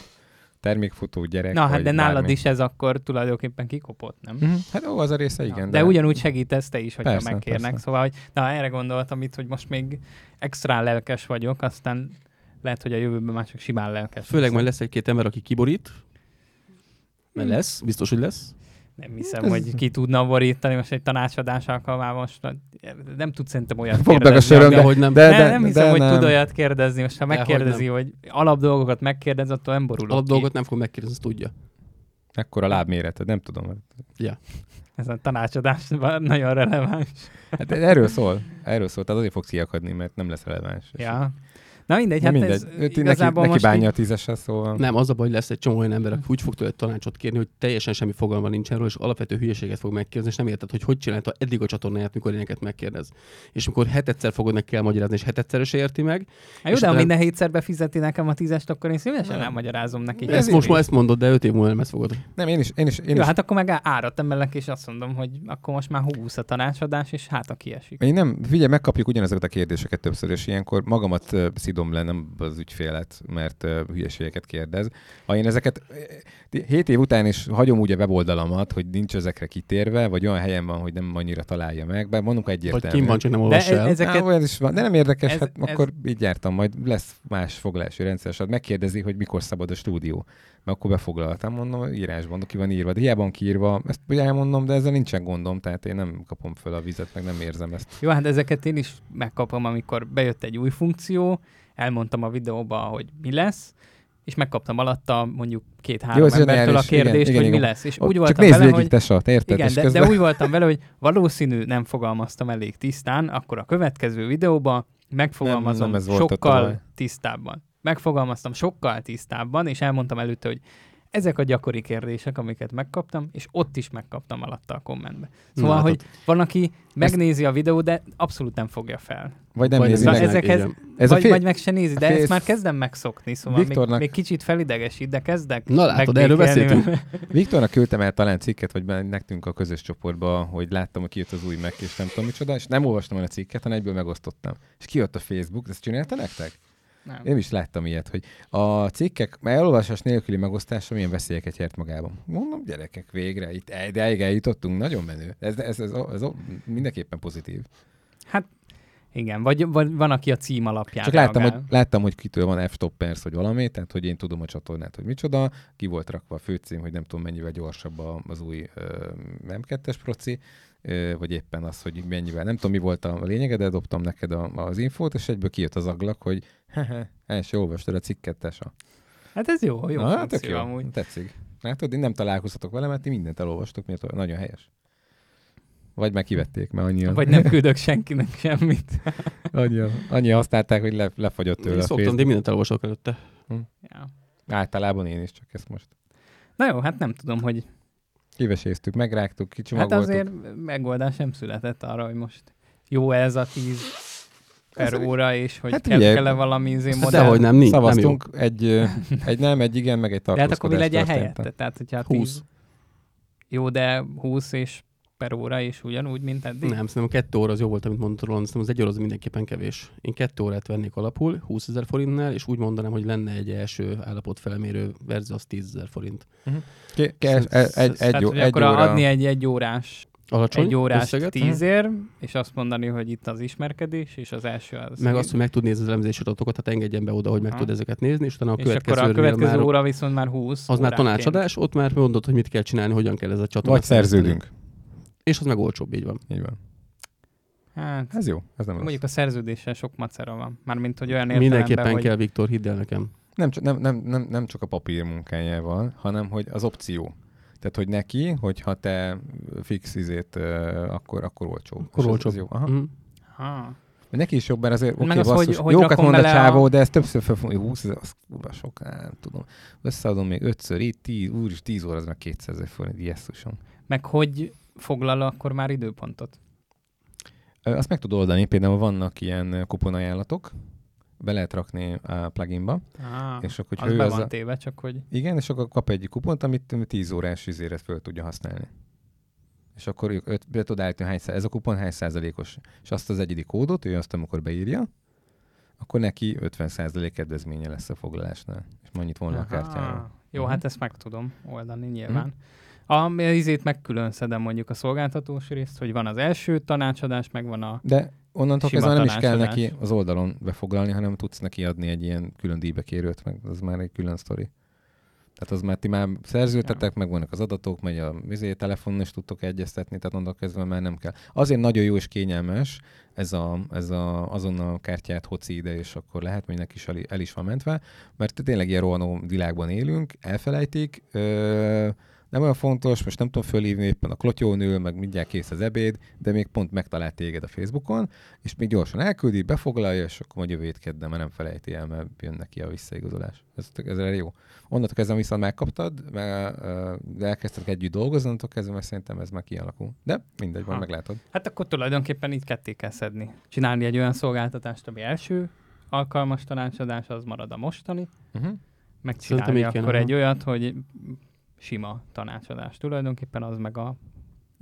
termékfotó, gyerek, Na hát vagy de nálad bármi. is ez akkor tulajdonképpen kikopott, nem? Mhm. Hát ó, az a része, igen. de, ugyanúgy segítesz te is, hogyha Persze, megkérnek. persze. Szóval, hogy na, erre gondoltam itt, hogy most még extra lelkes vagyok, aztán lehet, hogy a jövőben már csak simán lelkes. Főleg leszek. majd lesz egy-két ember, aki kiborít, mert Hmm. lesz, biztos, hogy lesz. Nem hiszem, Ez- hogy ki tudna borítani most egy tanácsadás alkalmával. Most nem tud szerintem olyat Fogd a kérdezni. söröm, ami- de hogy nem. de- ne, nem hiszem, de hogy nem. tud olyat kérdezni. Most ha megkérdezi, hogy alap dolgokat megkérdez, attól nem borulok Alap ki. dolgot nem fog megkérdezni, ezt tudja. Ekkor a lábméreted, nem tudom. Ez a tanácsadás nagyon releváns. Hát erről szól. Erről szól, tehát azért fogsz kiakadni, mert nem lesz releváns. Ja. Na mindegy, hát mindegy. ez neki, igazából neki most bánja így, a tízesre, szóval. Nem, az a baj, hogy lesz egy csomó olyan ember, aki úgy fog tőle tanácsot kérni, hogy teljesen semmi fogalma nincsen róla, és alapvető hülyeséget fog megkérdezni, és nem érted, hogy hogy csinálta eddig a csatornáját, mikor ilyeneket megkérdez. És mikor hetedszer fogod neki kell magyarázni, és hetedszer se érti meg. hát jó, de ha minden hétszer befizeti nekem a tízest, akkor én szívesen elmagyarázom neki. Ez most ma ezt mondod, de öt év múlva nem ezt fogod. Nem, én is, én is, én Jó, is hát akkor meg árat emelek, és azt mondom, hogy akkor most már 20 a tanácsadás, és hát a kiesik. Én nem, figyelj, megkapjuk ugyanezeket a kérdéseket többször, és ilyenkor magamat szidom le, nem az ügyfélet, mert uh, hülyeségeket kérdez. Ha én ezeket uh, hét év után is hagyom úgy a weboldalamat, hogy nincs ezekre kitérve, vagy olyan helyen van, hogy nem annyira találja meg, bár mondunk Vagy egyértelmű. kim van, csak nem De olvassa e- el. ezeket, Á, olyan is van, de nem érdekes, ez- hát ez- akkor így jártam, majd lesz más foglalási rendszer, megkérdezi, hogy mikor szabad a stúdió. Mert akkor befoglaltam, mondom, írásban ki van írva, de hiába van kiírva, ezt ugye elmondom, de ezzel nincsen gondom, tehát én nem kapom föl a vizet, meg nem érzem ezt. Jó, hát ezeket én is megkapom, amikor bejött egy új funkció, elmondtam a videóba, hogy mi lesz, és megkaptam alatta mondjuk két-három embertől a zseniális. Igen, kérdést, igen, hogy mi igen. lesz. És Ott úgy voltam vele, végig, hogy tesat, érted? igen, de, közben... de úgy voltam vele, hogy valószínű nem fogalmaztam elég tisztán, akkor a következő videóban megfogalmazom Nem, nem ez volt a sokkal tisztábban. Megfogalmaztam sokkal tisztábban, és elmondtam előtte, hogy ezek a gyakori kérdések, amiket megkaptam, és ott is megkaptam alatta a kommentbe. Szóval, Na, hogy látod. van, aki megnézi a videót, de abszolút nem fogja fel. Vagy nem Vagy nézi meg. ezek- ezekhez, igen. Ez a vagy, fél... vagy meg se nézi, de a fél- ezt már kezdem megszokni, szóval még, Viktornak- még kicsit felidegesít, de kezdek Na látod, erről beszéltünk. Viktornak küldtem el talán cikket, vagy nekünk a közös csoportba, hogy láttam, hogy kijött az új meg, és nem tudom micsoda, és nem olvastam el a cikket, hanem egyből megosztottam. És kijött a Facebook, ezt csinálta nektek? Nem. Én is láttam ilyet, hogy a cikkek, elolvasás nélküli megosztása milyen veszélyeket járt magában. Mondom, gyerekek, végre, itt de eljutottunk, nagyon menő. Ez, ez, ez, ez, ez mindenképpen pozitív. Hát Igen, vagy, vagy van, aki a cím alapján Csak láttam reagál. hogy, láttam, hogy kitől van f-stoppers, vagy valami, tehát hogy én tudom a csatornát, hogy micsoda, ki volt rakva a főcím, hogy nem tudom mennyivel gyorsabb az új ö, M2-es proci, vagy éppen az, hogy mennyivel, nem tudom mi volt a lényege, de dobtam neked a, az infót, és egyből kijött az aglak, hogy hehe, el se olvastad a cikket, tesa. Hát ez jó, jó Na, tök jó, amúgy. tetszik. Látod, én nem találkozhatok vele, mert ti mindent elolvastok, miért nagyon helyes. Vagy meg kivették, mert annyian, Vagy nem küldök senkinek semmit. annyian, annyian használták, hogy le, lefagyott tőle Én a szoktam, de mindent elolvasok előtte. Ja. Általában én is, csak ezt most Na jó, hát nem tudom, hogy kiveséztük, megrágtuk, hát kicsomagoltuk. azért megoldás nem született arra, hogy most jó ez a 10 per Ez- óra, és hogy Hát hát kell, ugye, kell-e valami izé Hát modell. dehogy nem, nincs, nem jó. Szavaztunk egy, ö, egy nem, egy igen, meg egy De hát akkor mi tartózkodás legyen történt. helyette? Tehát, hogyha 20. 10, jó, de 20 és per óra is ugyanúgy, mint eddig? Nem, szerintem a kettő óra az jó volt, amit mondtad róla, szerintem az egy óra az mindenképpen kevés. Én kettő órát vennék alapul, 20 ezer forintnál, és úgy mondanám, hogy lenne egy első állapot felmérő verzió, az 10 ezer forint. Ki- ki- egy, egy, egy, Tehát, egy akkor óra, adni egy egy órás, Alacsony egy órás összeget, tízér, és azt mondani, hogy itt az ismerkedés, és az első az... meg azt, hogy meg tud nézni az elemzési adatokat, tehát engedjen be oda, hogy meg Aha. tud ezeket nézni, és utána a és akkor következő, a következő óra viszont már 20 az már tanácsadás, ott már mondod, hogy mit kell csinálni, hogyan kell ez a csatornát. vagy szerződünk. És az meg olcsóbb, így van. Így van. Hát, Ez jó, ez nem mondjuk a szerződéssel sok macera van. Mármint, hogy olyan értelemben, Mindenképpen hogy... kell, Viktor, hidd el nekem. Nem, csak- nem, nem, nem, nem csak a papír munkájával, hanem hogy az opció. Tehát, hogy neki, hogyha te fix izét, akkor, akkor olcsó. Akkor ez-. Ez jó. Aha. Mhm. Ha. Neki is jobb, mert azért Meg oké, az, okay, hogy- basszus, hogy jókat mond a csávó, a- de ezt többször fel fogom, 20 ezer, az kurva sok, nem tudom. Összeadom még ötször, itt 10, úr is 10 óra, az meg 200 ezer forint, jesszusom. Meg hogy foglal akkor már időpontot? Azt meg tud oldani, például vannak ilyen kuponajánlatok, be lehet rakni a pluginba, Ah, és akkor, az hogy ő be az van a, téve, csak hogy... igen, és akkor kap egy kupont, amit 10 órás izére föl tudja használni. És akkor ők öt, be tud állítani, hány, ez a kupon hány százalékos. És azt az egyedi kódot, ő azt amikor beírja, akkor neki 50% kedvezménye lesz a foglalásnál. És annyit volna a kártyáról. Jó, Mhm. hát ezt meg tudom oldani nyilván. A izét meg külön szedem mondjuk a szolgáltatós részt, hogy van az első tanácsadás, meg van a... De onnantól kezdve nem is kell neki az oldalon befoglalni, hanem tudsz neki adni egy ilyen külön díjbekérőt, meg az már egy külön sztori. Tehát az már ti már szerződtetek, meg vannak az adatok, megy a vizé, telefonon is tudtok egyeztetni, tehát onnantól kezdve már nem kell. Azért nagyon jó és kényelmes ez, a, ez a, azonnal kártyát hoci ide, és akkor lehet, hogy neki is el, el is van mentve, mert tényleg ilyen rohanó világban élünk, elfelejtik, ö, nem olyan fontos, most nem tudom fölhívni éppen a klotyón ül, meg mindjárt kész az ebéd, de még pont megtalált téged a Facebookon, és még gyorsan elküldi, befoglalja, és akkor majd jövő kedden, mert nem felejti el, mert jön neki a visszaigazolás. Ez, ez jó. Onnantól kezdve viszont megkaptad, mert de elkezdtek együtt dolgozni, onnantól kezdve mert szerintem ez már kialakul. De mindegy, van, Ha. meglátod. Hát akkor tulajdonképpen így ketté kell szedni. Csinálni egy olyan szolgáltatást, ami első alkalmas tanácsadás, az marad a mostani, Uh-huh. megcsinálni így kéne, akkor aha. egy olyat, hogy sima tanácsadás. Tulajdonképpen az meg a...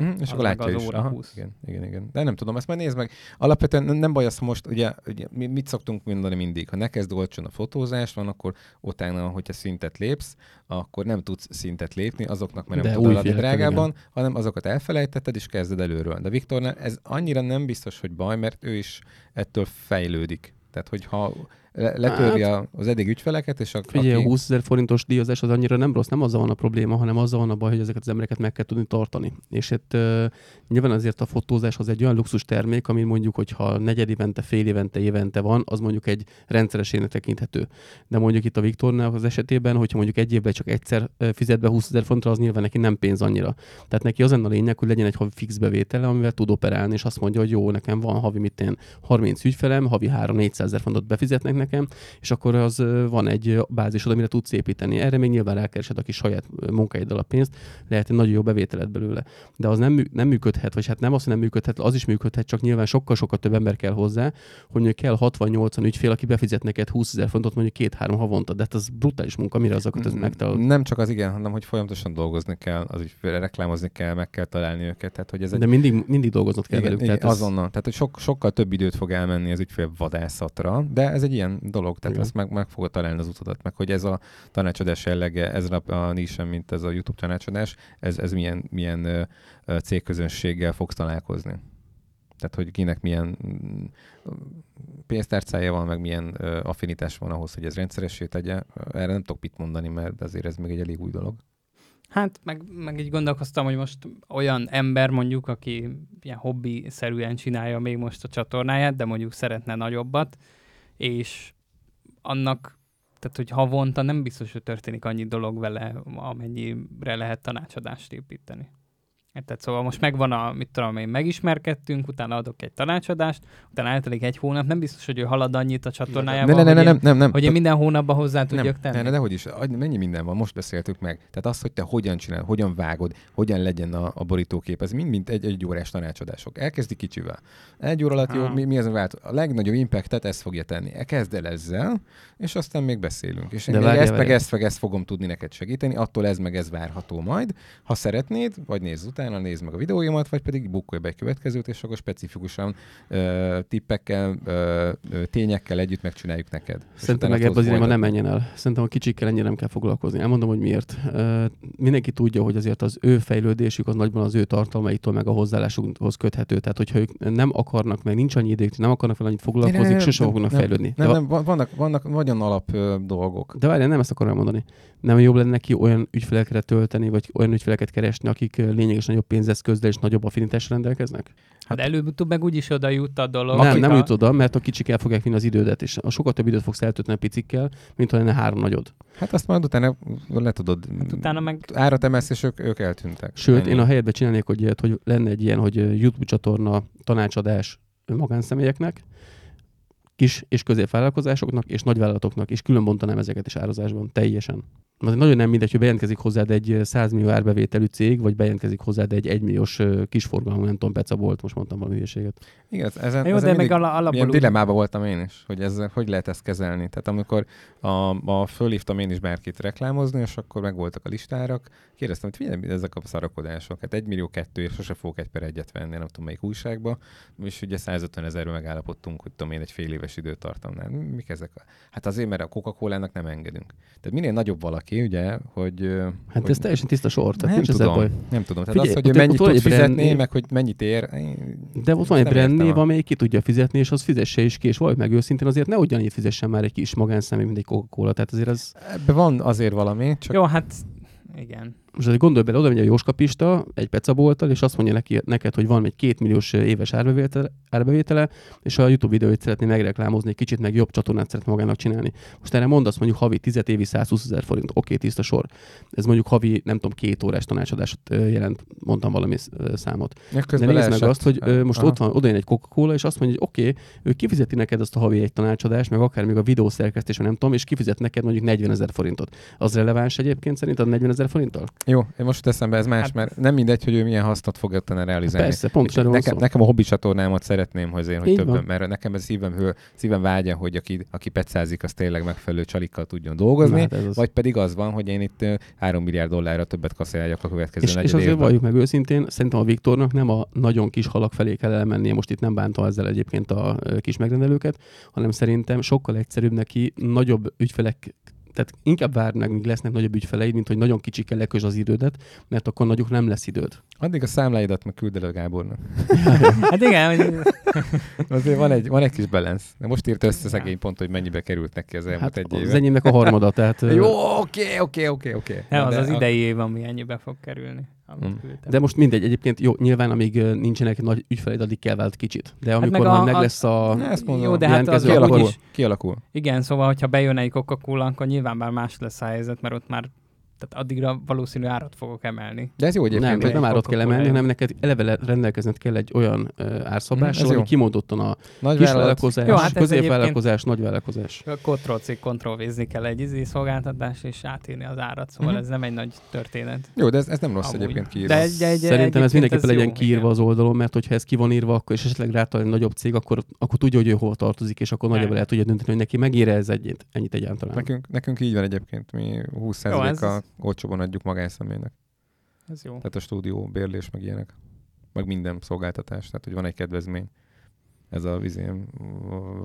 Mm, és Az akkor látja az is. óra Aha, 20. igen, igen, igen. De nem tudom, ezt majd nézd meg. Alapvetően nem- baj az, ha most, ugye, ugye mi, mit szoktunk mondani mindig, ha ne kezd olcsón a fotózás, van, akkor utána, hogyha szintet lépsz, akkor nem tudsz szintet lépni azoknak, mert nem tudod adni drágában, hanem azokat elfelejtetted, és kezded előről. De Viktornál ez annyira nem biztos, hogy baj, mert ő is ettől fejlődik. Tehát, hogyha le- letöri a- az eddig ügyfeleket, és a, Figyelj, aki... a 20 ezer forintos díjazás az annyira nem rossz, nem azzal van a probléma, hanem azzal van a baj, hogy ezeket az embereket meg kell tudni tartani. És uh, nyilván azért a fotózás az egy olyan luxus termék, ami mondjuk, hogyha negyed évente, fél évente, évente van, az mondjuk egy rendszeresének tekinthető. De mondjuk itt a Viktornál az esetében, hogyha mondjuk egy évben csak egyszer fizet be 20 ezer forintra, az nyilván neki nem pénz annyira. Tehát neki az lenne a lényeg, hogy legyen egy havi fix bevétele, amivel tud operálni, és azt mondja, hogy jó, nekem van havi mit én 30 ügyfelem, havi 3-400 ezer forintot befizetnek nekem, és akkor az van egy bázisod, amire tudsz építeni. Erre még nyilván elkeresed a kis saját ö, munkaiddal a pénzt, lehet egy nagyon jó bevételed belőle. De az nem, nem működhet, vagy hát nem az, hogy nem működhet, az is működhet, csak nyilván sokkal-sokkal több ember kell hozzá, hogy kell 60-80 ügyfél, aki befizet neked 20 ezer fontot mondjuk két-három havonta. De hát az brutális munka, mire azokat ez megtalálod. Nem csak az igen, hanem hogy folyamatosan dolgozni kell, az ügyfélre reklámozni kell, meg kell találni őket. Tehát, hogy ez egy De mindig, mindig dolgoznod kell igen, velük. igen, Tehát ez- azonnal. Tehát, hogy sok, sokkal több időt fog elmenni az ügyfél vadászatra, de ez egy ilyen dolog, tehát Igen. ezt meg, meg fogod találni az utadat, meg hogy ez a tanácsadás jellege, ez a, a nisem, mint ez a YouTube tanácsadás, ez, ez milyen, milyen ö, ö, cégközönséggel fogsz találkozni. Tehát, hogy kinek milyen mm, pénztárcája van, meg milyen ö, affinitás van ahhoz, hogy ez rendszeressé tegye. Erre nem tudok mit mondani, mert azért ez még egy elég új dolog. Hát meg, meg így gondolkoztam, hogy most olyan ember mondjuk, aki ilyen hobbi-szerűen csinálja még most a csatornáját, de mondjuk szeretne nagyobbat, és annak, tehát hogy havonta nem biztos, hogy történik annyi dolog vele, amennyire lehet tanácsadást építeni. Tehát szóval most megvan a, mit tudom én, megismerkedtünk, utána adok egy tanácsadást, utána eltelik egy hónap, nem biztos, hogy ő halad annyit a csatornájában, Ne, ne, ne, hogy, nem, én, nem, nem. hogy én minden hónapban hozzá nem, tudjak tenni. Ne, ne, dehogy is. Mennyi minden van, most beszéltük meg. Tehát az, hogy te hogyan csinál, hogyan vágod, hogyan legyen a, a borítókép, ez mind-mind egy, egy órás tanácsadások. Elkezdi kicsivel. Egy óra alatt jó, mi, mi az a vált? A legnagyobb impactet ezt fogja tenni. E, Kezd el ezzel, és aztán még beszélünk. És én még ezt, meg ezt, meg ezt fogom tudni neked segíteni, attól ez meg ez várható majd. Ha szeretnéd, vagy nézz utána, nézd meg a videóimat, vagy pedig bukkolj be egy következőt, és akkor specifikusan ö, tippekkel, ö, tényekkel együtt megcsináljuk neked. Szerintem utána meg ebbe az tudod irányba nem menjen el. Szerintem a kicsikkel ennyire nem kell foglalkozni. Elmondom, hogy miért. Ö, mindenki tudja, hogy azért az ő fejlődésük az nagyban az ő tartalmaitól, meg a hozzáállásukhoz köthető. Tehát, hogyha ők nem akarnak, meg nincs annyi idők, nem akarnak fel annyit foglalkozni, sose fognak fejlődni. Nem, nem, van- vannak, vannak nagyon alap dolgok. De várjál, nem ezt akarom elmondani. Nem jobb lenne neki olyan ügyfelekre tölteni, vagy olyan ügyfeleket keresni, akik lényeges nagyobb pénzeszközzel és nagyobb affinitásra rendelkeznek? Hát de előbb-utóbb meg úgyis oda jut a dolog. nem, nem jut oda, mert a kicsik el fogják vinni az idődet, és a sokkal több időt fogsz eltölteni a picikkel, mint ha lenne három nagyod. Hát azt majd utána le tudod, Hát utána meg árat emelsz, és ők, ők eltűntek. Sőt, Ennyi. én a helyetbe csinálnék, hogy, ilyet, hogy lenne egy ilyen, hogy YouTube csatorna tanácsadás magánszemélyeknek, kis és középvállalkozásoknak és nagyvállalatoknak, és külön bontanám ezeket is árazásban, teljesen. Nagyon nem mindegy, hogy bejelentkezik hozzád egy ö, 100 millió árbevételű cég, vagy bejelentkezik hozzád egy egymilliós kisforgalmú, nem tudom, peca volt, most mondtam valami hülyeséget. Igen, ez- ezen, Jó, ezen de meg alapból ilyen voltam én is, hogy ez, hogy lehet ezt kezelni. Tehát amikor a, a fölhívtam én is bárkit reklámozni, és akkor megvoltak a listárak, kérdeztem, hogy figyelj, ezek a szarakodások. Hát egy millió kettő, és sose fogok egy per egyet venni, nem tudom melyik újságba. És ugye 150 ezerről megállapodtunk, hogy tudom én egy fél éves időtartamnál. Mik ezek? A... Hát azért, mert a Coca-Cola-nak nem engedünk. Tehát minél nagyobb valaki, ugye, hogy... Hát hogy ez teljesen tiszta sor, tehát nem nincs tudom, baj. nem tudom. Tehát Figyelj, az, hogy ő ott- mennyit ott tud fizetni, név. meg hogy mennyit ér. én- De ott van egy nem brand értem név, a- amelyik ki tudja fizetni, és az fizesse is ki, és valljuk meg őszintén, azért ne ugyanígy fizessen már egy kis magánszemély, mint egy Coca-Cola. Tehát azért ez, Ebben van azért valami, csak Jó, hát igen. Most gondolj bele, oda megy a Jóskapista egy pecabolttal, és azt mondja neki, neked, hogy van egy két milliós éves árbevétele, árbevétele, és a YouTube videóit szeretné megreklámozni, egy kicsit meg jobb csatornát szeretne magának csinálni. Most erre mondasz mondjuk havi 10 évi 120 ezer forint, oké, tiszta sor. Ez mondjuk havi, nem tudom, két órás tanácsadást jelent, mondtam valami számot. De nézd meg azt, hogy ö, most Aha. ott van, oda jön egy Coca-Cola, és azt mondja, hogy oké, okay, ő kifizeti neked azt a havi egy tanácsadást, meg akár még a videószerkesztés, nem tudom, és kifizet neked mondjuk 40 ezer forintot. Az releváns egyébként szerinted 40 ezer forinttal? Jó, én most eszembe ez más, Hát- mert nem mindegy, hogy ő milyen hasznot fog utána realizálni. Persze, pontosan nekem, szó. nekem a hobbi csatornámat szeretném, hogy azért, hogy Így többen, van. mert nekem ez szívem, hő, szívem vágya, hogy aki, aki pecázik, az tényleg megfelelő csalikkal tudjon dolgozni, Hát az. vagy pedig az van, hogy én itt 3 milliárd dollárra többet kasszáljak a következő És, és azért évben. valljuk meg őszintén, szerintem a Viktornak nem a nagyon kis halak felé kell elmennie, most itt nem bántam ezzel egyébként a kis megrendelőket, hanem szerintem sokkal egyszerűbb neki nagyobb ügyfelek tehát inkább várd meg, míg lesznek nagyobb ügyfeleid, mint hogy nagyon kicsikkel lekös az idődet, mert akkor nagyok nem lesz időd. Addig a számláidat meg küld el a Gábornak. Hát igen, hogy Azért van egy, van egy kis balansz. De most írt össze szegény pont, hogy mennyibe került neki az elmúlt Hát egy az éve. enyémnek a harmada, tehát... Jó, oké, oké, oké, oké. nem, az az idei év, ami ennyibe fog kerülni. Amit Mm. küldtem. De most mindegy, egyébként jó, nyilván amíg nincsenek nagy ügyfeleid, addig kell vált kicsit. De amikor meg meg, a- már meg lesz a... Ne, ezt mondom. Jó, de hát az kialakul, is, kialakul. igen, szóval, hogyha bejön egy Coca-Cola, akkor nyilván már más lesz a helyzet, mert ott már tehát addigra valószínű árat fogok emelni. De ez jó egyébként. nem, hogy- nem árat kell emelni, hanem neked eleve le- rendelkezned kell egy olyan Mm, árszabással, ami jó. kimondottan a kisvállalkozás, Jó, hát ez középvállalkozás, nagyvállalkozás. Ctrl-C, Ctrl-V-zni kell egy izé szolgáltatás, és átírni az árat, szóval Mhm. ez nem egy nagy történet. Jó, de ez, ez nem rossz Amúgy. egyébként kiírva. De egy, egy, Szerintem ez mindenképpen legyen jó, kiírva igen. az oldalon, mert hogyha ez ki van írva, akkor és esetleg rátalál egy nagyobb cég, akkor, akkor tudja, hogy ő hova tartozik, és akkor nagyjából el tudja dönteni, hogy neki megére ez ennyit, ennyit egyáltalán. Nekünk, nekünk így van egyébként, mi 20%-a ez- olcsóban adjuk magánszemélynek. Ez jó. Tehát a stúdió, bérlés, meg ilyenek. Meg minden szolgáltatás, tehát hogy van egy kedvezmény. Ez a vizém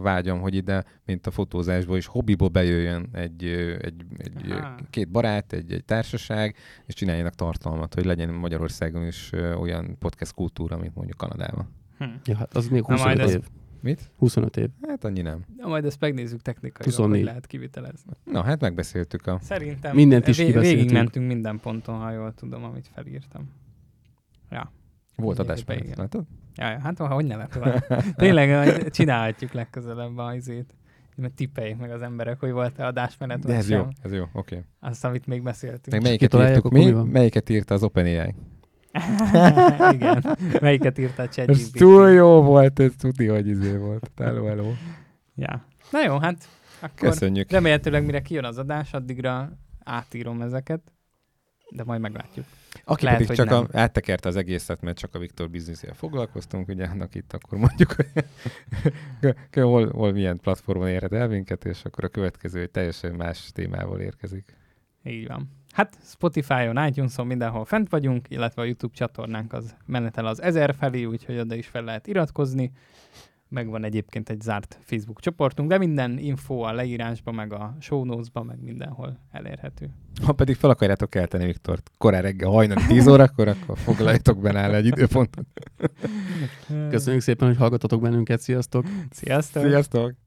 vágyam, hogy ide, mint a fotózásból is, hobbiból bejöjjön egy, egy, egy Aha. két barát, egy, egy társaság, és csináljanak tartalmat, hogy legyen Magyarországon is olyan podcast kultúra, mint mondjuk Kanadában. Hm. Ja, hát az még Na, majd 25 ez- év. Mit? 25 év. Hát annyi nem. Na, majd ezt megnézzük technikailag, 24. hogy lehet kivitelezni. Na, hát megbeszéltük a... Szerintem Mindent is vég- kibeszéltünk. végigmentünk minden ponton, ha jól tudom, amit felírtam. Ja. Volt igen. látod? Ja, ja, hát ha hogy ne lett volna. Tényleg csinálhatjuk legközelebb a izét. Mert tippeljék meg az emberek, hogy volt-e adásmenet, De ez sem. jó, ez jó, oké. Okay. Azt, amit még beszéltünk. Meg melyiket írtuk mi? Melyiket írta az OpenAI? Igen. Melyiket írta a Ez túl jó volt, ez tudni, hogy izé volt. Hello, hello. Ja. Na jó, hát akkor Köszönjük. remélhetőleg mire kijön az adás, addigra átírom ezeket, de majd meglátjuk. Aki Lehet, pedig hogy csak nem. a, áttekerte az egészet, mert csak a Viktor bizniszével foglalkoztunk, ugye annak itt akkor mondjuk, hogy hol, hol milyen platformon érhet el minket, és akkor a következő egy teljesen más témával érkezik. Így van. Hát Spotify-on, iTunes-on mindenhol fent vagyunk, illetve a YouTube csatornánk az menetel az ezer felé, úgyhogy oda is fel lehet iratkozni. Megvan egyébként egy zárt Facebook csoportunk, de minden info a leírásban, meg a show notes-ban, meg mindenhol elérhető. Ha pedig fel akarjátok kelteni Viktort korán reggel hajnali 10 órakor, akkor foglaljatok benne el egy időpontot. Köszönjük szépen, hogy hallgatotok bennünket. Sziasztok! Sziasztok! Sziasztok!